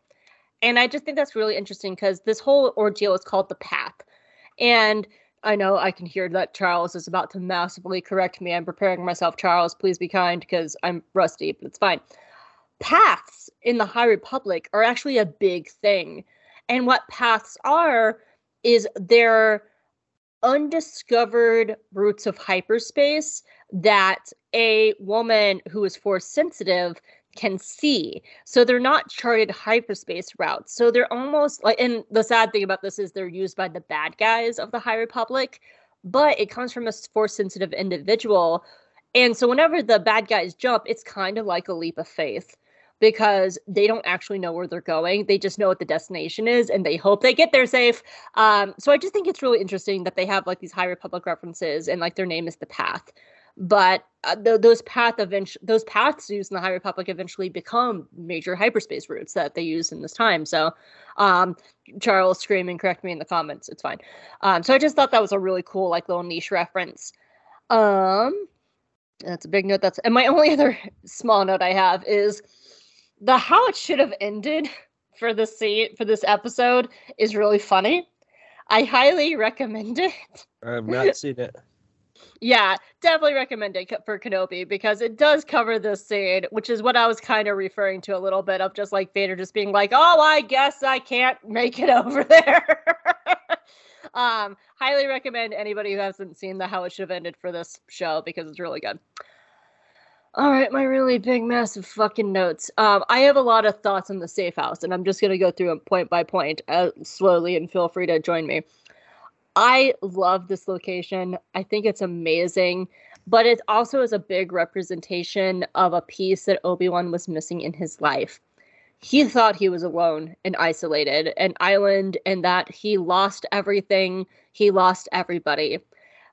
[SPEAKER 3] and I just think that's really interesting because this whole ordeal is called the Path, and I know I can hear that Charles is about to massively correct me. I'm preparing myself, Charles. Please be kind because I'm rusty, but it's fine. Paths in the High Republic are actually a big thing. And what paths are is they're undiscovered routes of hyperspace that a woman who is force sensitive can see. So they're not charted hyperspace routes. So they're almost like, and the sad thing about this is they're used by the bad guys of the High Republic, but it comes from a force sensitive individual. And so whenever the bad guys jump, it's kind of like a leap of faith because they don't actually know where they're going. They just know what the destination is and they hope they get there safe. Um, so I just think it's really interesting that they have like these High Republic references and like their name is the Path. But uh, th- those path eventually those paths used in the high republic eventually become major hyperspace routes that they use in this time. So um charles screaming correct me in the comments. It's fine. Um so i just thought that was a really cool like little niche reference. Um that's a big note. That's and my only other small note i have is the how it should have ended for this scene for this episode is really funny i highly recommend it
[SPEAKER 4] i've not seen it
[SPEAKER 3] yeah, definitely recommend it for Kenobi because it does cover this scene, which is what I was kind of referring to a little bit of just like Vader just being like, "Oh, I guess I can't make it over there." um, highly recommend anybody who hasn't seen the How It Should Have Ended for this show because it's really good. All right, my really big, massive fucking notes. Um, I have a lot of thoughts on the safe house, and I'm just gonna go through them point by point, uh, slowly, and feel free to join me. I love this location. I think it's amazing, but it also is a big representation of a piece that Obi-Wan was missing in his life. He thought he was alone and isolated, an island, and that he lost everything, he lost everybody.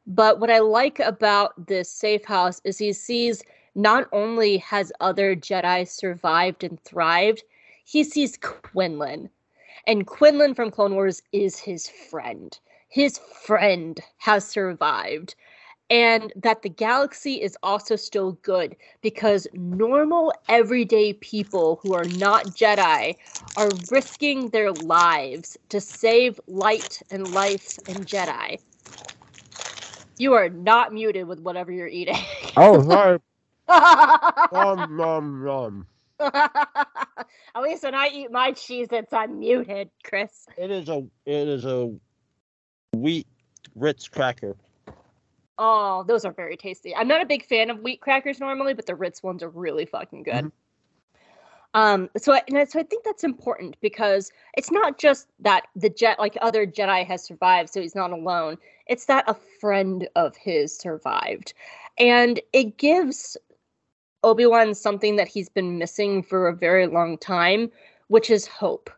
[SPEAKER 3] But what I like about this safe house is he sees not only has other Jedi survived and thrived, he sees Quinlan. And Quinlan from Clone Wars is his friend his friend has survived and that the galaxy is also still good because normal everyday people who are not Jedi are risking their lives to save light and life and Jedi. You are not muted with whatever you're eating.
[SPEAKER 4] oh sorry nom, nom, nom.
[SPEAKER 3] At least when I eat my cheese, it's unmuted, Chris.
[SPEAKER 4] it is a it is a wheat ritz cracker
[SPEAKER 3] Oh, those are very tasty. I'm not a big fan of wheat crackers normally, but the Ritz ones are really fucking good.
[SPEAKER 4] Mhm.
[SPEAKER 3] Um, so I, and I- so I think that's important because it's not just that the jet like other Jedi has survived, so he's not alone. It's that a friend of his survived, and it gives Obi Wan something that he's been missing for a very long time, which is hope.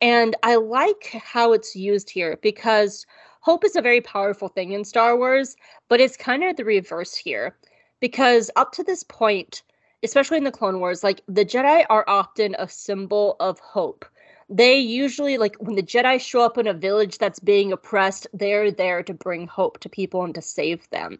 [SPEAKER 3] And I like how it's used here because hope is a very powerful thing in Star Wars, but it's kind of the reverse here. Because up to this point, especially in the Clone Wars, like the Jedi are often a symbol of hope. they usually like when the Jedi show up in a village that's being oppressed, they're there to bring hope to people and to save them.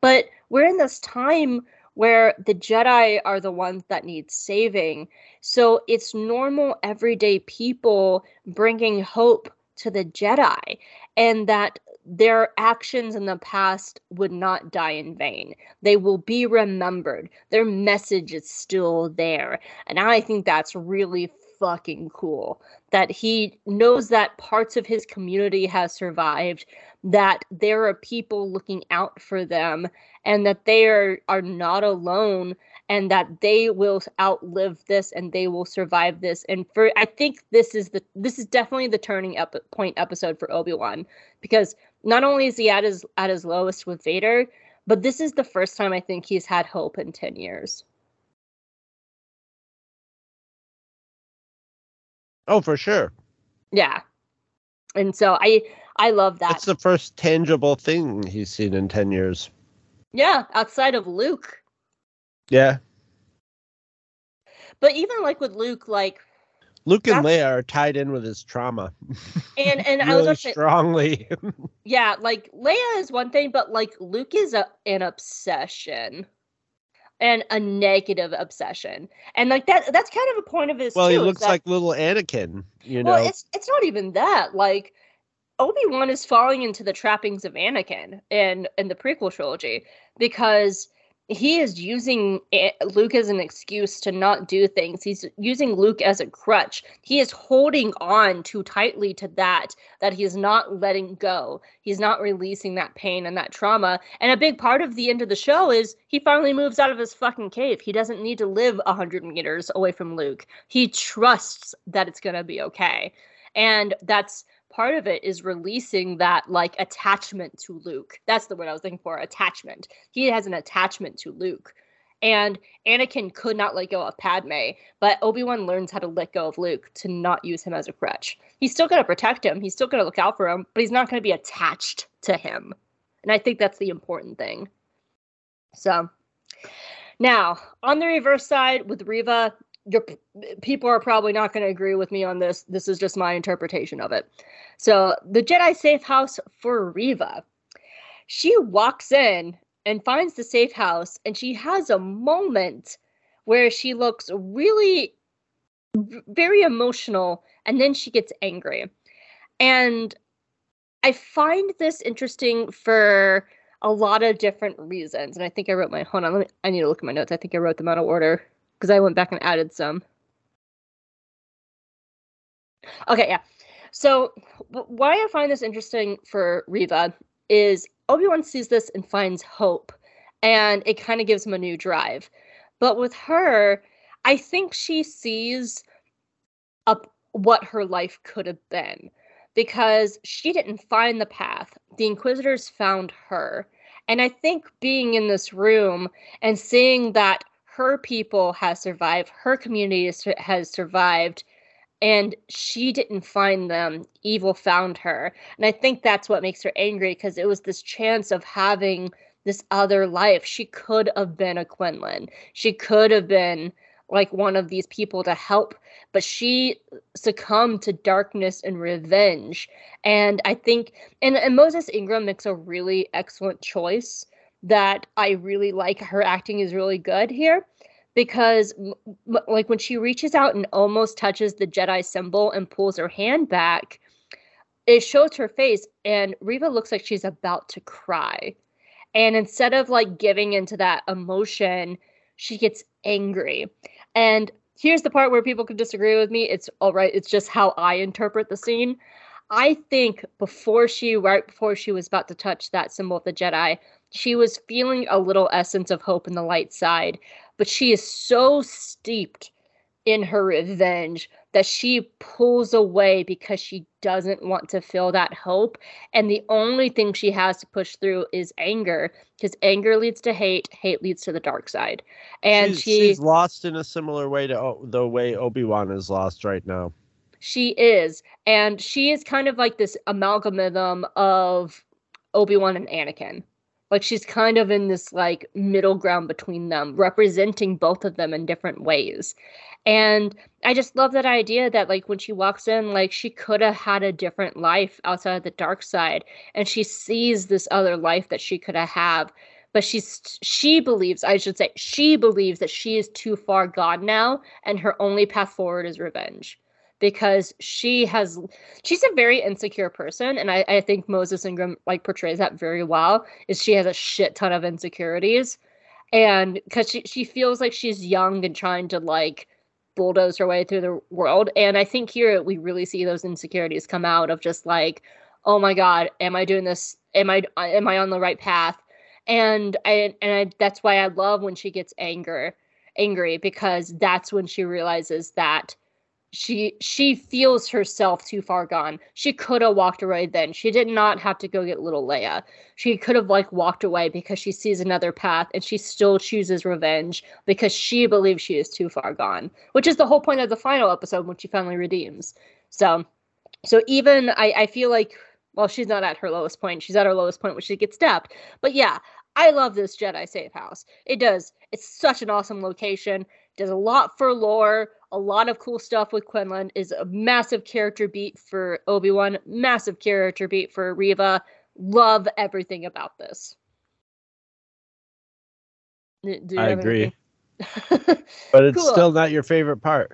[SPEAKER 3] But we're in this time where the Jedi are the ones that need saving. So it's normal everyday people bringing hope to the Jedi and that their actions in the past would not die in vain. They will be remembered. Their message is still there. And I think that's really fucking cool that he knows that parts of his community has survived, that there are people looking out for them and that they are are not alone and that they will outlive this and they will survive this and for i think this is the this is definitely the turning ep- point episode for obi-wan because not only is he at his at his lowest with vader but this is the first time i think he's had hope in 10 years
[SPEAKER 4] Oh, for sure.
[SPEAKER 3] yeah and so i i love that
[SPEAKER 4] That's the first tangible thing he's seen in 10 years.
[SPEAKER 3] Yeah outside of luke
[SPEAKER 4] Yeah.
[SPEAKER 3] but even like with luke like
[SPEAKER 4] Luke and Leia are tied in with his trauma
[SPEAKER 3] and and i was
[SPEAKER 4] really strongly.
[SPEAKER 3] Yeah, like Leia is one thing, but like Luke is a, an obsession and a negative obsession. And like that that's kind of a point of his
[SPEAKER 4] well,
[SPEAKER 3] too,
[SPEAKER 4] he looks
[SPEAKER 3] that-
[SPEAKER 4] like little Anakin, you know.
[SPEAKER 3] Well, it's it's not even that. Like Obi-Wan is falling into the trappings of Anakin in in the prequel trilogy because he is using eh, Luke as an excuse to not do things. He's using Luke as a crutch. He is holding on too tightly to that that he is not letting go. He's not releasing that pain and that trauma. And a big part of the end of the show is he finally moves out of his fucking cave. He doesn't need to live 100 meters away from Luke. He trusts that it's going to be okay. And that's part of it is releasing that like attachment to Luke. That's the word I was looking for, attachment. He has an attachment to Luke. And Anakin could not let go of Padme, but Obi-Wan learns how to let go of Luke to not use him as a crutch. He's still going to protect him, he's still going to look out for him, but he's not going to be attached to him. And I think that's the important thing. So, now, on the reverse side with Reva, people are probably not going to agree with me on this. This is just my interpretation of it. So, the Jedi safe house for Reva. She walks in and finds the safe house, and she has a moment where she looks really very emotional, and then she gets angry. And I find this interesting for a lot of different reasons. And I think I wrote my hold on, me I need to look at my notes. I think I wrote them out of order because I went back and added some. Okay, yeah. So why I find this interesting for Reva is Obi-Wan sees this and finds hope and it kind of gives him a new drive. But with her, I think she sees up what her life could have been because she didn't find the path. The Inquisitors found her. And I think being in this room and seeing that her people has survived, her community has, survived, and she didn't find them, evil found her. And I think that's what makes her angry because it was this chance of having this other life. She could have been a Quinlan. She could have been like one of these people to help, but she succumbed to darkness and revenge. And I think, and, and Moses Ingram makes a really excellent choice that I really like. Her acting is really good here because, like, when she reaches out and almost touches the Jedi symbol and pulls her hand back, it shows her face, and Reva looks like she's about to cry. And instead of like giving into that emotion, she gets angry. And here's the part where people could disagree with me. It's all right. It's just how I interpret the scene. I think before she, right before she was about to touch that symbol of the Jedi, she was feeling a little essence of hope in the light side. But she is so steeped in her revenge that she pulls away because she doesn't want to feel that hope. And the only thing she has to push through is anger because anger leads to hate, hate leads to the dark side. And
[SPEAKER 4] she's,
[SPEAKER 3] she
[SPEAKER 4] she's lost in a similar way to o- the way Obi Wan is lost right now.
[SPEAKER 3] She is. And she is kind of like this amalgamation of Obi-Wan and Anakin. Like she's kind of in this like middle ground between them, representing both of them in different ways. And I just love that idea that like when she walks in, like she could have had a different life outside of the dark side, and she sees this other life that she could have had. But she's she believes, I should say, she believes that she is too far gone now, and her only path forward is revenge because she has she's a very insecure person and I, I think Moses Ingram like portrays that very well is she has a shit ton of insecurities. And because she, she feels like she's young and trying to like bulldoze her way through the world. And I think here we really see those insecurities come out of just like oh my god am I doing this? Am I am I on the right path? And I and I, that's why I love when she gets anger angry because that's when she realizes that she she feels herself too far gone. She could have walked away then. She did not have to go get little Leia. She could have like walked away because she sees another path and she still chooses revenge because she believes she is too far gone. Which is the whole point of the final episode when she finally redeems. So so even I, I feel like well, she's not at her lowest point. She's at her lowest point when she gets stabbed. But yeah, I love this Jedi safe house. It does. It's such an awesome location. Does a lot for lore a lot of cool stuff with Quinlan is a massive character beat for Obi-Wan, massive character beat for Reva. Love everything about this.
[SPEAKER 4] I agree. but it's cool. still not your favorite part.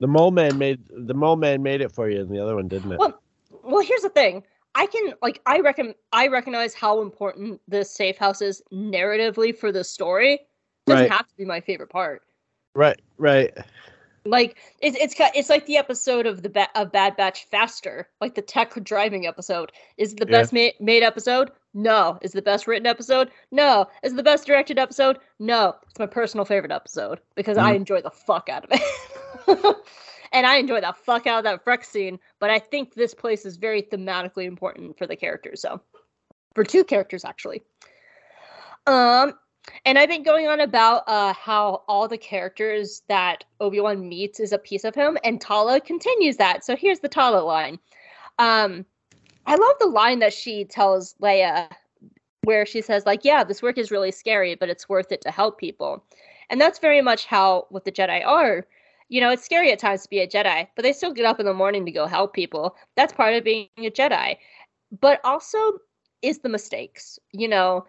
[SPEAKER 4] The mole man made the mole man made it for you, and the other one didn't it?
[SPEAKER 3] Well, well, here's the thing. I can like I reckon I recognize how important this safe house is narratively for the story. It doesn't right. have to be my favorite part.
[SPEAKER 4] Right, right.
[SPEAKER 3] Like it's it's it's like the episode of the ba- of Bad Batch Faster, like the tech driving episode. Is the best yeah. made episode? No. Is the best written episode? No. Is the best directed episode? No. It's my personal favorite episode because mm. I enjoy the fuck out of it. and I enjoy the fuck out of that Freck scene, but I think this place is very thematically important for the characters. So, for two characters actually. Um, and I've been going on about uh, how all the characters that Obi Wan meets is a piece of him, and Tala continues that. So here's the Tala line. Um, I love the line that she tells Leia, where she says, like, yeah, this work is really scary, but it's worth it to help people. And that's very much how what the Jedi are. You know, it's scary at times to be a Jedi, but they still get up in the morning to go help people. That's part of being a Jedi. But also is the mistakes. You know,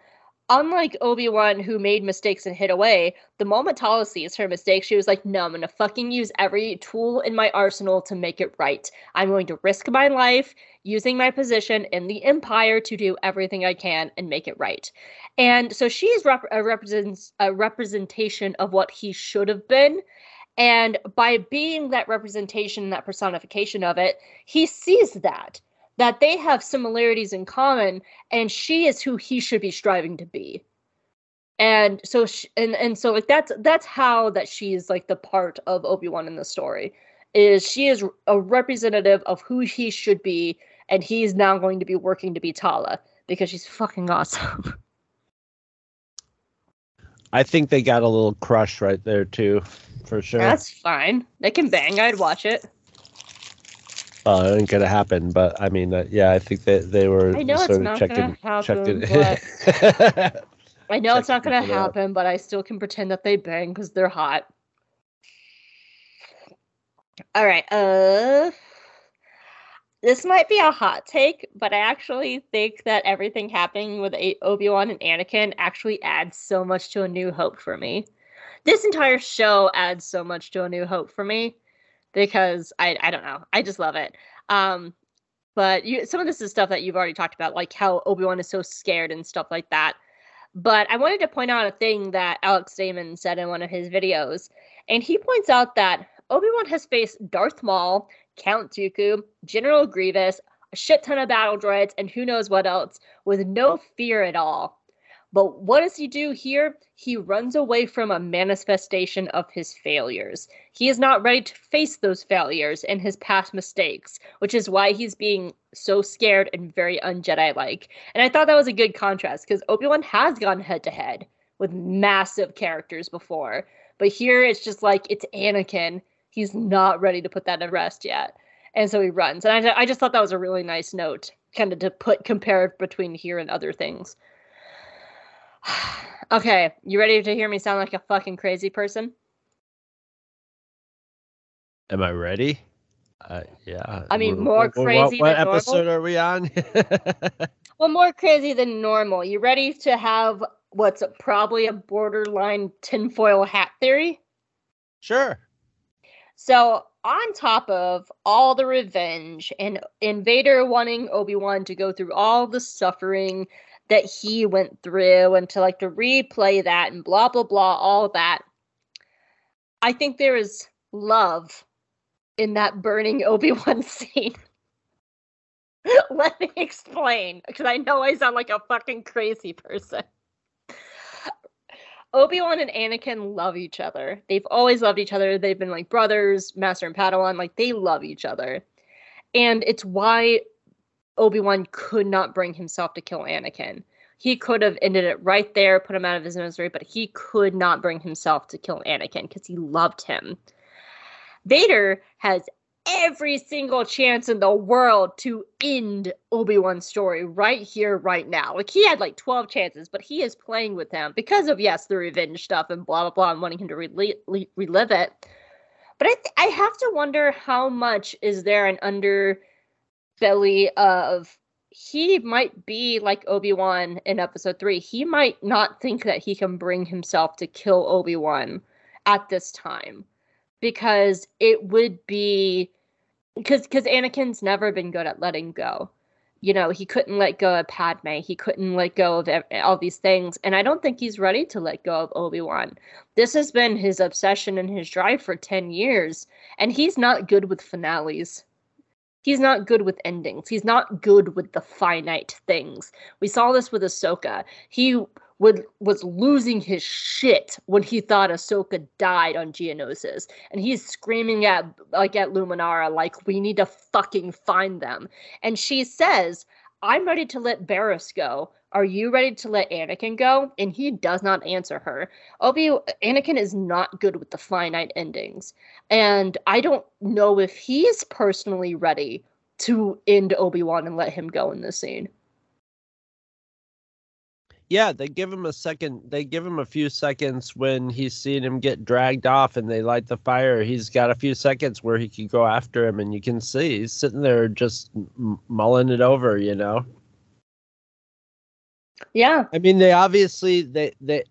[SPEAKER 3] unlike Obi-Wan who made mistakes and hid away, the moment Tala sees her mistake, she was like, no, I'm gonna fucking use every tool in my arsenal to make it right. I'm going to risk my life using my position in the Empire to do everything I can and make it right. And so she's rep- a, represents- a representation of what he should have been. And by being that representation, that personification of it, he sees that that they have similarities in common and she is who he should be striving to be. And so she, and and so like that's that's how that she's like the part of obi-wan in the story is she is a representative of who he should be and he's now going to be working to be tala because she's fucking awesome.
[SPEAKER 4] I think they got a little crush right there too for sure.
[SPEAKER 3] That's fine. They can bang. I'd watch it
[SPEAKER 4] uh, it ain't gonna happen, but I mean, uh, yeah, I think that they were
[SPEAKER 3] I know
[SPEAKER 4] sort
[SPEAKER 3] it's
[SPEAKER 4] of
[SPEAKER 3] not
[SPEAKER 4] checking,
[SPEAKER 3] gonna happen,
[SPEAKER 4] checking.
[SPEAKER 3] but I know it's not gonna happen, but I still can pretend that they bang because they're hot. All right, uh, this might be a hot take, but I actually think that everything happening with Obi Wan and Anakin actually adds so much to A New Hope for me. This entire show adds so much to A New Hope for me because I I don't know. I just love it. Um, but you, some of this is stuff that you've already talked about, like how Obi Wan is so scared and stuff like that. But I wanted to point out a thing that Alex Damon said in one of his videos, and he points out that Obi Wan has faced Darth Maul, Count Dooku, General Grievous, a shit ton of battle droids, and who knows what else, with no fear at all. But what does he do here? He runs away from a manifestation of his failures. He is not ready to face those failures and his past mistakes, which is why he's being so scared and very un-Jedi like. And I thought that was a good contrast because Obi-Wan has gone head to head with massive characters before. But here it's just like it's Anakin. He's not ready to put that to rest yet. And so he runs. And I, I just thought that was a really nice note, kind of to put compare between here and other things. Okay, you ready to hear me sound like a fucking crazy person?
[SPEAKER 4] Am I ready? Uh, yeah.
[SPEAKER 3] I mean, more
[SPEAKER 4] wh-
[SPEAKER 3] crazy
[SPEAKER 4] What,
[SPEAKER 3] than normal?
[SPEAKER 4] episode are we on?
[SPEAKER 3] Well, more crazy than normal. You ready to have what's probably a borderline tinfoil hat theory?
[SPEAKER 4] sure.
[SPEAKER 3] So, on top of all the revenge and Invader wanting Obi-Wan to go through all the suffering that he went through and to like to replay that and blah blah blah all that. I think there is love in that burning Obi-Wan scene. Let me explain because I know I sound like a fucking crazy person. Obi-Wan and Anakin love each other. They've always loved each other. They've been like brothers, master and Padawan, like they love each other. And it's why Obi-Wan could not bring himself to kill Anakin. He could have ended it right there, put him out of his misery, but he could not bring himself to kill Anakin because he loved him. Vader has every single chance in the world to end Obi-Wan's story right here, right now. Like he had like 12 chances, but he is playing with him because of yes, the revenge stuff and blah blah blah, and wanting him to rel- re- relive it. But I th- I have to wonder how much is there an underbelly of he might be like Obi-Wan in episode 3. He might not think that he can bring himself to kill Obi-Wan at this time because it would be because because Anakin's never been good at letting go. You know, he couldn't let go of Padme. He couldn't let go of all these things, and I don't think he's ready to let go of Obi Wan. This has been his obsession and his drive for ten years, and he's not good with finales. He's not good with endings. He's not good with the finite things. We saw this with Ahsoka. He would was losing his shit when he thought Ahsoka died on Geonosis, and he's screaming at like at Luminara like we need to fucking find them. And she says, "I'm ready to let Barris go. Are you ready to let Anakin go?" And he does not answer her. Obi Anakin is not good with the finite endings, and I don't know if he's personally ready to end Obi Wan and let him go in this scene.
[SPEAKER 4] Yeah, they give him a second. They give him a few seconds when he's seen him get dragged off, and they light the fire. He's got a few seconds where he can go after him, and you can see he's sitting there just mulling it over. You know.
[SPEAKER 3] Yeah,
[SPEAKER 4] I mean, they obviously they they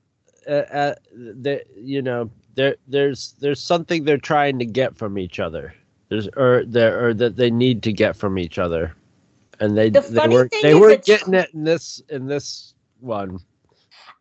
[SPEAKER 4] uh, uh they you know there there's there's something they're trying to get from each other. There's or there or that they need to get from each other, and they
[SPEAKER 3] The
[SPEAKER 4] they were they were getting it in this in this one.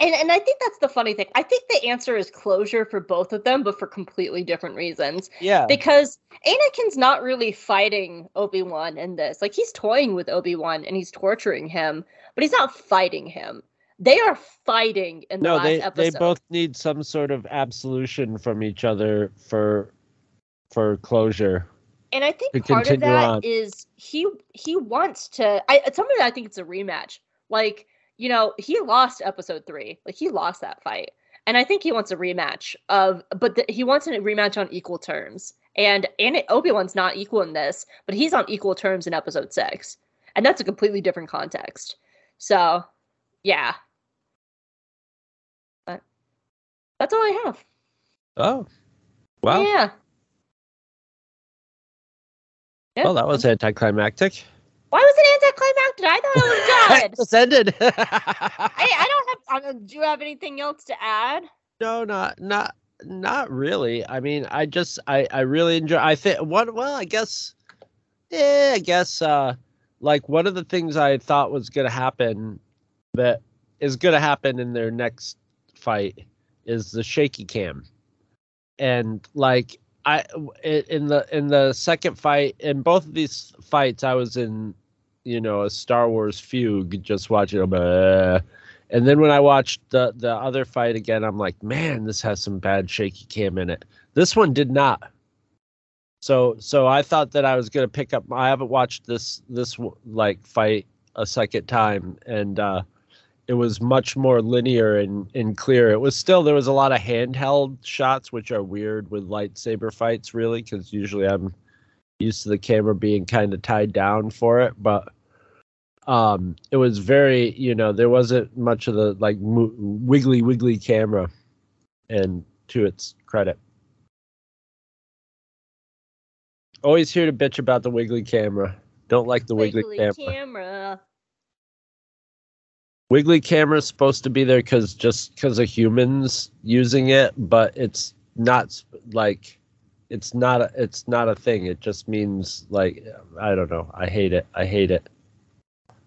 [SPEAKER 3] And and I think that's the funny thing. I think the answer is closure for both of them, but for completely different reasons.
[SPEAKER 4] Yeah.
[SPEAKER 3] Because Anakin's not really fighting Obi-Wan in this. Like he's toying with Obi-Wan and he's torturing him, but he's not fighting him. They are fighting in the
[SPEAKER 4] no,
[SPEAKER 3] last
[SPEAKER 4] they
[SPEAKER 3] episode.
[SPEAKER 4] they both need some sort of absolution from each other for for closure.
[SPEAKER 3] and I think part of that
[SPEAKER 4] on.
[SPEAKER 3] is he he wants to. I some of it I think it's a rematch. Like you know he lost episode three. Like he lost that fight, and I think he wants a rematch of. But the, he wants a rematch on equal terms. And and Obi Wan's not equal in this, but he's on equal terms in episode six, and that's a completely different context. So, yeah. But that's all I have.
[SPEAKER 4] Oh. Wow.
[SPEAKER 3] yeah. Yeah.
[SPEAKER 4] well, that was anticlimactic.
[SPEAKER 3] Why was it anticlimactic? I thought it was good.
[SPEAKER 4] It just ended.
[SPEAKER 3] I, I don't have. Do you have anything else to add?
[SPEAKER 4] no, not not not really. I mean, I just I I really enjoy. I think what well, I guess. Yeah, I guess. uh Like one of the things I thought was gonna happen that is gonna happen in their next fight is the shaky cam, and like I in the in the second fight in both of these fights I was in you know a Star Wars fugue just watching them and then when I watched the the other fight again I'm like man this has some bad shaky cam in it. This one did not so so I thought that I was to pick up I haven't watched this this like fight a second time and uh it was much more linear and, and clear. It was still there was a lot of handheld shots, which are weird with lightsaber fights, really, because usually I'm used to the camera being kind of tied down for it. But um, it was very, you know, there wasn't much of the like mo- wiggly wiggly camera, and to its credit. Always here to bitch about the wiggly camera. Don't like the wiggly,
[SPEAKER 3] Wiggly
[SPEAKER 4] camera.
[SPEAKER 3] camera.
[SPEAKER 4] Wiggly camera is supposed to be there because just because of humans using it, but it's not like it's not a, it's not a thing. It just means like I don't know. I hate it. I hate it.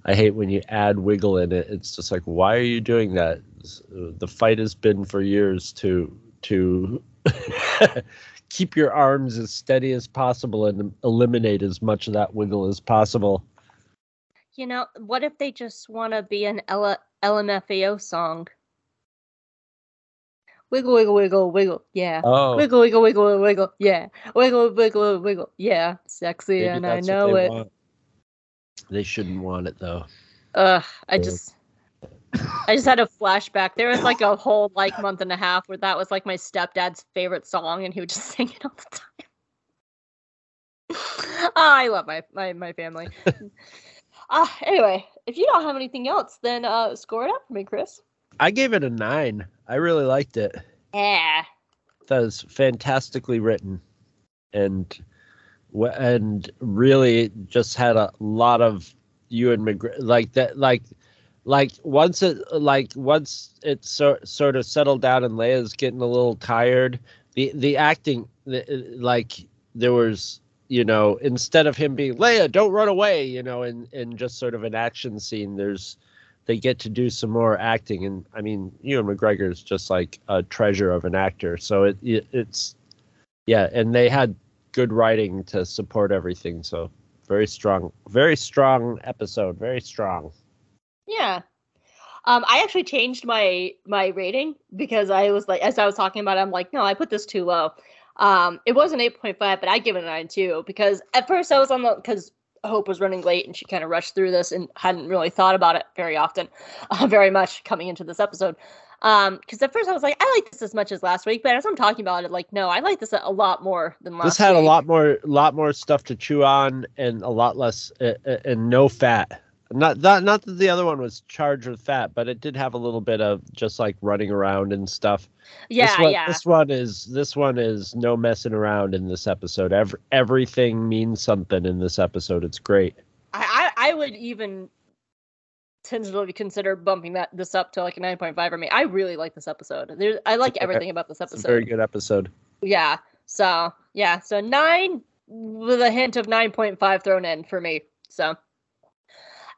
[SPEAKER 4] I hate when you add wiggle in it. It's just like why are you doing that? The fight has been for years to to keep your arms as steady as possible and eliminate as much of that wiggle as possible.
[SPEAKER 3] You know, what if they just want to be an L- LMFAO song? Wiggle, wiggle, wiggle, wiggle, yeah.
[SPEAKER 4] Oh,
[SPEAKER 3] Wiggle, wiggle, wiggle, wiggle, yeah. Wiggle, wiggle, wiggle, yeah. Sexy,
[SPEAKER 4] maybe
[SPEAKER 3] and I know
[SPEAKER 4] they
[SPEAKER 3] it.
[SPEAKER 4] want. They shouldn't want it though.
[SPEAKER 3] Ugh, I
[SPEAKER 4] Yeah.
[SPEAKER 3] just, I just had a flashback. There was like a whole like month and a half where that was like my stepdad's favorite song, and he would just sing it all the time. oh, I love my my my family. Ah, anyway, if you don't have anything else, then uh, score it up for me, Chris.
[SPEAKER 4] I gave it a nine. I really liked it.
[SPEAKER 3] Yeah.
[SPEAKER 4] That was fantastically written, and and really just had a lot of Ewan McGregor like that like like once it like once it so, sort of settled down and Leia's getting a little tired. The the acting the, like there was you know instead of him being Leia don't run away you know in in just sort of an action scene there's they get to do some more acting. And i mean ewan mcgregor is just like a treasure of an actor. So it, it it's yeah and they had good writing to support everything. So very strong very strong episode very strong
[SPEAKER 3] Yeah. Um, I actually changed my my rating because I was like, as I was talking about, it, I'm like, no, I put this too low. Um, it was an 8.5, but I give it a nine too because at first I was on the because Hope was running late and she kind of rushed through this and hadn't really thought about it very often, uh, very much coming into this episode. Um, because at first I was like, I like this as much as last week, but as I'm talking about it, like, no, I like this a, lot more than last.
[SPEAKER 4] this had a lot more lot more stuff to chew on and a lot less uh, and no fat not that not that the other one was charged with fat but it did have a little bit of just like running around and stuff
[SPEAKER 3] Yeah,
[SPEAKER 4] this one,
[SPEAKER 3] yeah.
[SPEAKER 4] This one is this one is no messing around in this episode. Every, everything means something in this episode. It's great.
[SPEAKER 3] I, I I would even tentatively consider bumping that this up to like a 9.5 for me. I really like this episode. There's I like everything about this
[SPEAKER 4] It's a
[SPEAKER 3] episode.
[SPEAKER 4] very good episode.
[SPEAKER 3] Yeah. So yeah. So nine with a hint of 9.5 thrown in for me. So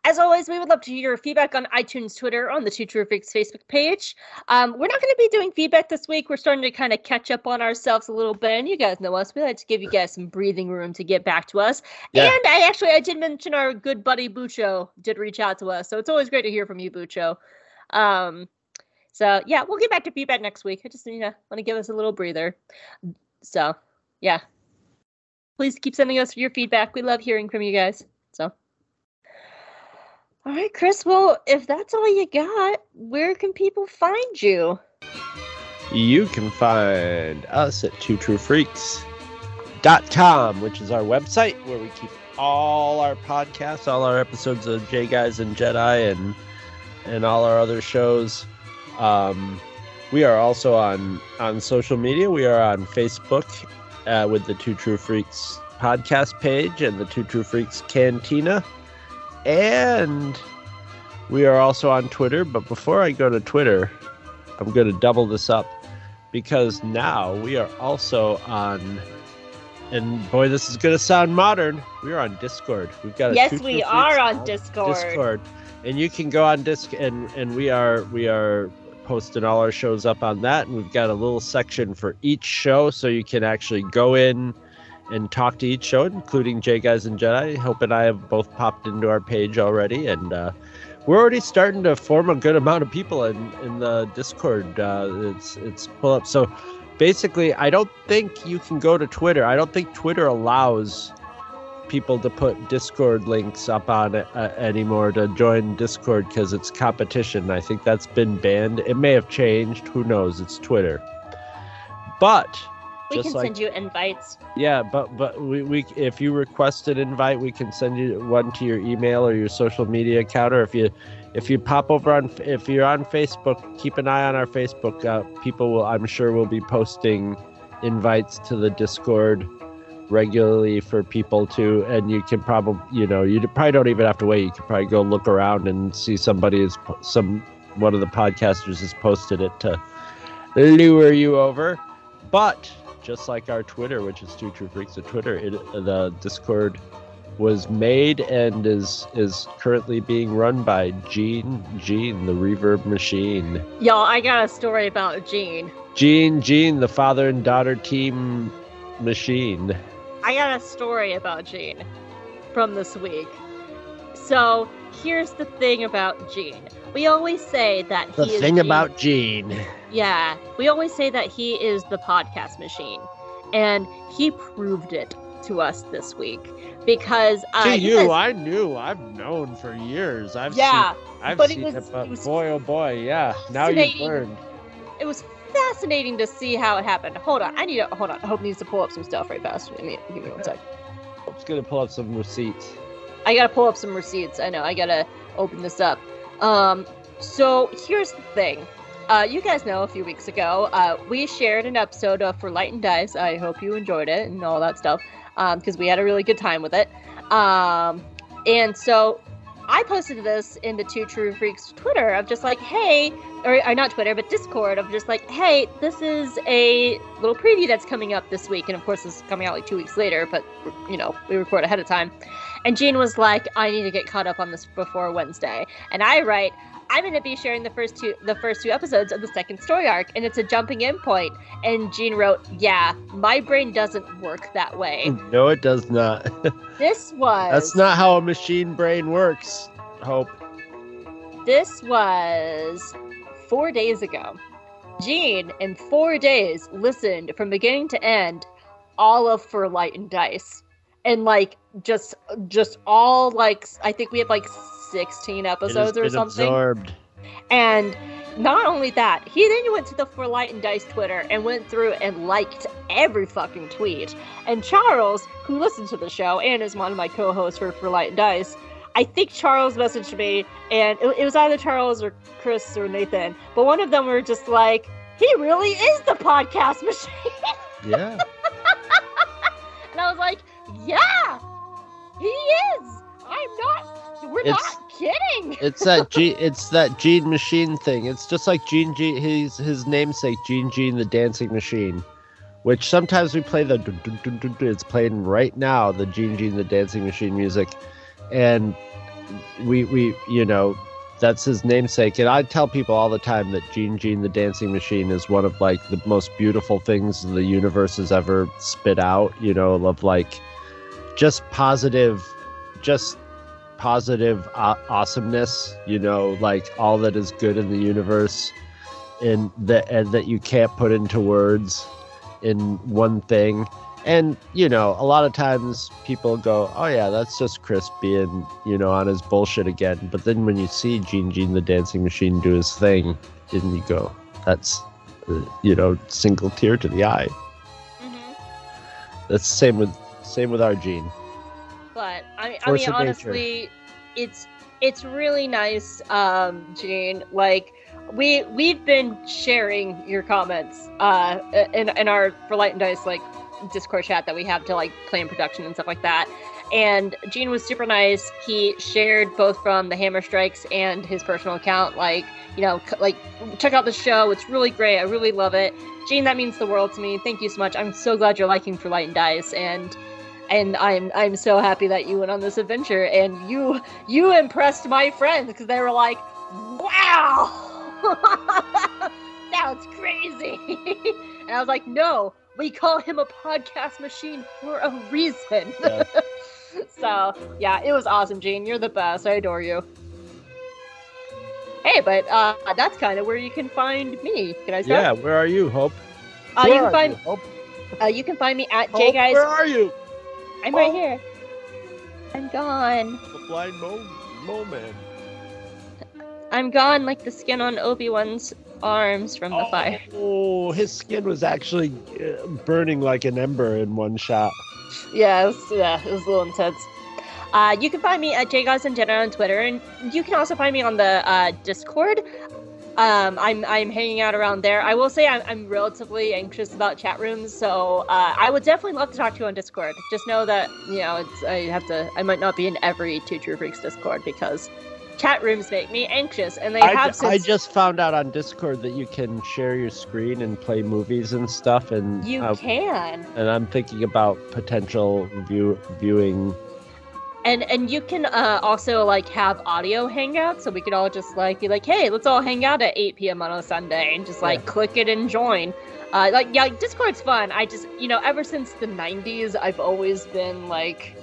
[SPEAKER 3] as always, we would love to hear your feedback on iTunes, Twitter, on the Two True Freaks Facebook page. Um, we're not going to be doing feedback this week. We're starting to kind of catch up on ourselves a little bit, and you guys know us. We like to give you guys some breathing room to get back to us.
[SPEAKER 4] Yeah.
[SPEAKER 3] And I actually, I did mention our good buddy Bucho did reach out to us, so it's always great to hear from you, Bucho. Um, so yeah, we'll get back to feedback next week. I just you know want to give us a little breather. So yeah, please keep sending us your feedback. We love hearing from you guys. All right, Chris. Well, if that's all you got, where can people find you?
[SPEAKER 4] You can find us at two true twotruefreaks.com, which is our website where we keep all our podcasts, all our episodes of J Guys and Jedi, and and all our other shows. Um, we are also on on social media. We are on Facebook uh, with the Two True Freaks podcast page and the Two True Freaks Cantina, and we are also on Twitter. But before I go to Twitter, I'm going to double this up because now we are also on. And boy, this is going to sound modern. We are on Discord. We've got
[SPEAKER 3] Yes, we are on Discord.
[SPEAKER 4] Discord, and you can go on disc and and we are we are posting all our shows up on that, and we've got a little section for each show, so you can actually go in and talk to each show, including J Guys and Jedi. Hope and I have both popped into our page already, and uh, we're already starting to form a good amount of people in in the Discord. Uh, it's it's pull up so. Basically, I don't think you can go to Twitter. I don't think Twitter allows people to put Discord links up on it uh, anymore to join Discord because it's competition. I think that's been banned. It may have changed. Who knows? It's Twitter. But
[SPEAKER 3] We
[SPEAKER 4] Just
[SPEAKER 3] can
[SPEAKER 4] like-
[SPEAKER 3] send you invites.
[SPEAKER 4] Yeah, but but we, we if you request an invite, we can send you one to your email or your social media account. Or if you if you pop over on if you're on Facebook, keep an eye on our Facebook. Uh, people will I'm sure will be posting invites to the Discord regularly for people to, and you can probably you know you probably don't even have to wait. You can probably go look around and see somebody is some one of the podcasters has posted it to lure you over. But just like our Twitter, which is Two True Freaks of Twitter, it, the Discord was made and is is currently being run by Gene Gene, the Reverb Machine.
[SPEAKER 3] Y'all, I got a story about Gene.
[SPEAKER 4] Gene Gene, the father and daughter team machine.
[SPEAKER 3] I got a story about Gene from this week. So here's the thing about Gene. We always say that he's
[SPEAKER 4] The
[SPEAKER 3] he
[SPEAKER 4] thing about Gene.
[SPEAKER 3] Yeah, we always say that he is the podcast machine, and he proved it to us this week because uh,
[SPEAKER 4] to
[SPEAKER 3] you
[SPEAKER 4] I knew, I've known for years. I've
[SPEAKER 3] yeah,
[SPEAKER 4] seen, I've
[SPEAKER 3] but it
[SPEAKER 4] seen
[SPEAKER 3] was-
[SPEAKER 4] it, but
[SPEAKER 3] it was
[SPEAKER 4] boy, oh boy, yeah. Now you've learned.
[SPEAKER 3] it was fascinating to see how it happened. Hold on, I need to hold on. I Hope needs to pull up some stuff right fast. Give me, give me one sec.
[SPEAKER 4] I'm just gonna pull up some receipts.
[SPEAKER 3] I gotta pull up some receipts. I know. I gotta open this up. Um, so here's the thing. Uh, you guys know a few weeks ago, uh, we shared an episode of For Light and Dice. I hope you enjoyed it and all that stuff, because we had a really good time with it. Um, and so I posted this in the Two True Freaks Twitter of just like, hey, or, or not Twitter, but Discord of just like, hey, this is a little preview that's coming up this week. And of course, this is coming out like two weeks later, but you know, we record ahead of time. And Gene was like, I need to get caught up on this before Wednesday. And I write, I'm going to be sharing the first two the first two episodes of the second story arc, and it's a jumping in point. And Gene wrote, Yeah, my brain doesn't work that way.
[SPEAKER 4] No, it does not.
[SPEAKER 3] this was
[SPEAKER 4] That's not how a machine brain works. Hope.
[SPEAKER 3] this was four days ago. Gene, in four days, listened from beginning to end all of For Light and Dice. And like just just all like I think we had like 16
[SPEAKER 4] It has
[SPEAKER 3] episodes or something.
[SPEAKER 4] absorbed.
[SPEAKER 3] And not only that, he then went to the For Light and Dice Twitter and went through and liked every fucking tweet. And Charles, who listens to the show and is one of my co-hosts for For Light and Dice, I think Charles messaged me, and it, it was either Charles or Chris or Nathan, but one of them were just like, "He really is the podcast machine,"
[SPEAKER 4] Yeah.
[SPEAKER 3] and I was like, "Yeah, he is. I'm not. We're
[SPEAKER 4] It's-
[SPEAKER 3] not kidding."
[SPEAKER 4] it's that G it's that Gene Machine thing. It's just like Gene G his his namesake, Gene Gene the Dancing Machine. Which sometimes we play the it's playing right now, the Gene Gene the Dancing Machine music. And we we you know, that's his namesake. And I tell people all the time that Gene Gene the Dancing Machine is one of like the most beautiful things the universe has ever spit out, you know, of like just positive just positive aw- awesomeness you know like all that is good in the universe and that and that you can't put into words in one thing. And you know a lot of times people go oh yeah that's just chris being you know on his bullshit again. But then when you see gene gene the dancing machine do his thing and you go that's uh, you know single tear to the eye.
[SPEAKER 3] Mhm.
[SPEAKER 4] that's the same with same with our gene
[SPEAKER 3] But I, I
[SPEAKER 4] Force
[SPEAKER 3] mean,
[SPEAKER 4] of nature.
[SPEAKER 3] honestly, it's it's really nice, um, Gene. Like we we've been sharing your comments uh, in in our for Light and Dice like Discord chat that we have to like play in production and stuff like that. And Gene was super nice. He shared both from the Hammer Strikes and his personal account. Like you know, c- like check out the show. It's really great. I really love it. Gene, that means the world to me. Thank you so much. I'm so glad you're liking for Light and Dice and and I'm I'm so happy that you went on this adventure and you you impressed my friends because they were like, "Wow, that's crazy," and I was like, "No, we call him a podcast machine for a reason."
[SPEAKER 4] Yeah.
[SPEAKER 3] so yeah, it was awesome, Gene. You're the best. I adore you. Hey, but uh, that's kind of where you can find me. Can I start?
[SPEAKER 4] yeah where are you hope
[SPEAKER 3] Uh, you can
[SPEAKER 4] are
[SPEAKER 3] find
[SPEAKER 4] Hope?
[SPEAKER 3] uh, you can find me at
[SPEAKER 4] Hope,
[SPEAKER 3] J guys.
[SPEAKER 4] where are you
[SPEAKER 3] I'm right
[SPEAKER 4] Oh.
[SPEAKER 3] here. I'm gone.
[SPEAKER 4] the blind mo, mo man
[SPEAKER 3] I'm gone like the skin on Obi Wan's arms from the fire.
[SPEAKER 4] Oh, his skin was actually uh, burning like an ember in one shot.
[SPEAKER 3] Yeah, it was, yeah, it was a little intense. Uh, you can find me at JGuys and Jenna on Twitter, and you can also find me on the uh, Discord. Um, I'm I'm hanging out around there. I will say I'm, I'm relatively anxious about chat rooms, so uh, I would definitely love to talk to you on Discord. Just know that you know it's I have to I might not be in every Two True Freaks Discord because chat rooms make me anxious, and they
[SPEAKER 4] I,
[SPEAKER 3] have since
[SPEAKER 4] I just found out on Discord that you can share your screen and play movies and stuff, and
[SPEAKER 3] you
[SPEAKER 4] uh,
[SPEAKER 3] can.
[SPEAKER 4] and I'm thinking about potential view viewing.
[SPEAKER 3] And and you can uh, also like have audio hangouts, so we could all just like be like, hey, let's all hang out at 8 p.m. on a Sunday and just like
[SPEAKER 4] Yeah.
[SPEAKER 3] click it and join. Uh, like yeah, Discord's fun. I just you know ever since the 90s, I've always been like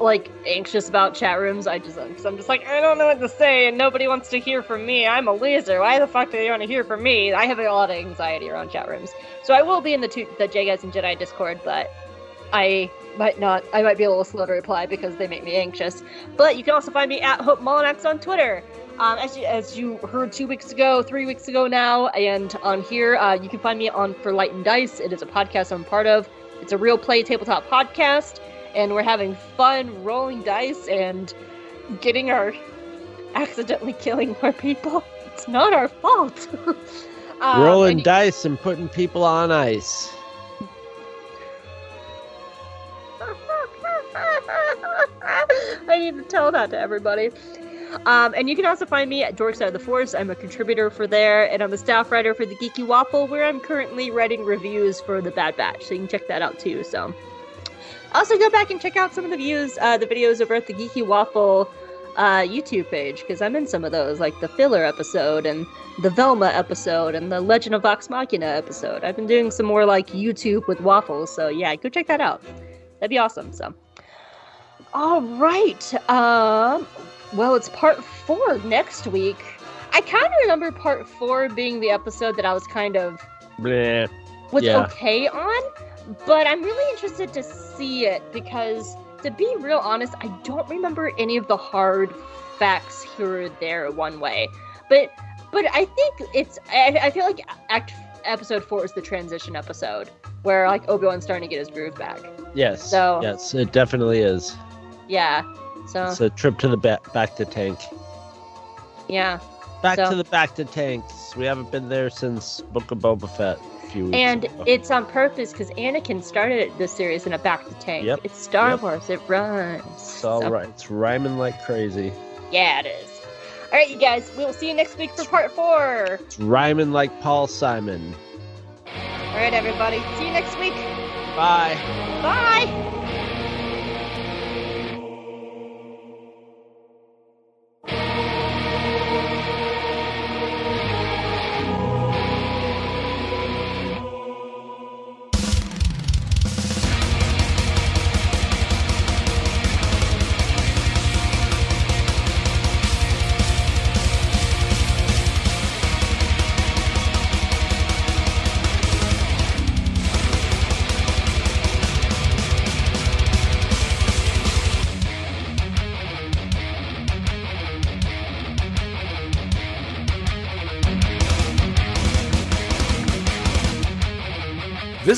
[SPEAKER 3] like anxious about chat rooms. I just because I'm just like I don't know what to say and nobody wants to hear from me. I'm a loser. Why the fuck do they want to hear from me? I have a lot of anxiety around chat rooms, so I will be in the two, the J guys and Jedi Discord, but I might not. I might be a little slow to reply because they make me anxious. But you can also find me at Hope Molinax on Twitter. Um, as you as you heard two weeks ago, three weeks ago now, and on here, uh, you can find me on For Light and Dice. It is a podcast I'm part of. It's a real play tabletop podcast, and we're having fun rolling dice and getting our accidentally killing more people. It's not our fault. Um,
[SPEAKER 4] Rolling dice and putting people on ice.
[SPEAKER 3] I need to tell that to everybody. Um, and you can also find me at Dork Side of the Force. I'm a contributor for there, and I'm a staff writer for the Geeky Waffle, where I'm currently writing reviews for the Bad Batch. So you can check that out too. So also go back and check out some of the views, uh, the videos over at the Geeky Waffle uh, YouTube page because I'm in some of those, like the filler episode and the Velma episode and the Legend of Vox Machina episode. I've been doing some more like YouTube with waffles, so yeah, go check that out. That'd be awesome. So, all right. Um, well, it's part four next week. I kind of remember part four being the episode that I was kind of
[SPEAKER 4] Bleh.
[SPEAKER 3] was
[SPEAKER 4] Yeah.
[SPEAKER 3] okay on, but I'm really interested to see it because, to be real honest, I don't remember any of the hard facts here or there one way. But but I think it's I, I feel like act episode four is the transition episode where like Obi Wan's starting to get his groove back.
[SPEAKER 4] Yes.
[SPEAKER 3] So-
[SPEAKER 4] yes, it definitely is.
[SPEAKER 3] Yeah. So
[SPEAKER 4] It's a trip to the ba- bacta tank.
[SPEAKER 3] yeah.
[SPEAKER 4] Back
[SPEAKER 3] So-
[SPEAKER 4] to the bacta tanks. We haven't been there since Book of Boba Fett. A few weeks
[SPEAKER 3] And
[SPEAKER 4] ago.
[SPEAKER 3] it's on purpose because Anakin started this series in a bacta tank.
[SPEAKER 4] Yep.
[SPEAKER 3] It's Star
[SPEAKER 4] Yep.
[SPEAKER 3] Wars. It runs.
[SPEAKER 4] it's all right. It's rhyming like crazy.
[SPEAKER 3] Yeah, it is. All right, you guys. We will see you next week for part four.
[SPEAKER 4] It's rhyming like Paul Simon.
[SPEAKER 3] All right, everybody. See you next week.
[SPEAKER 4] Bye.
[SPEAKER 3] Bye.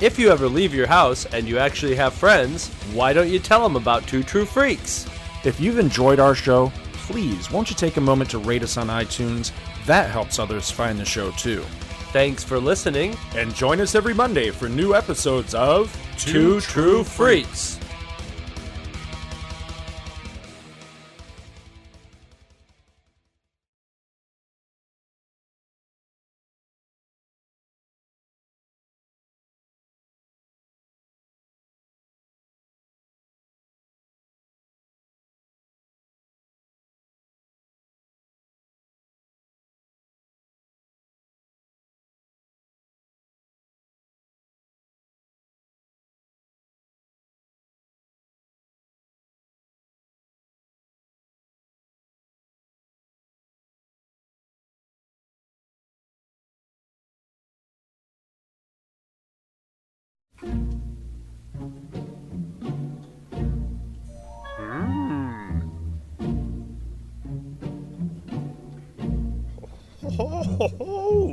[SPEAKER 5] If you ever leave your house and you actually have friends, why don't you tell them about Two True Freaks?
[SPEAKER 2] If you've enjoyed our show, please won't you take a moment to rate us on iTunes? That helps others find the show too.
[SPEAKER 5] Thanks for listening.
[SPEAKER 2] And join us every Monday for new episodes of
[SPEAKER 5] Two True Freaks.
[SPEAKER 4] Oh.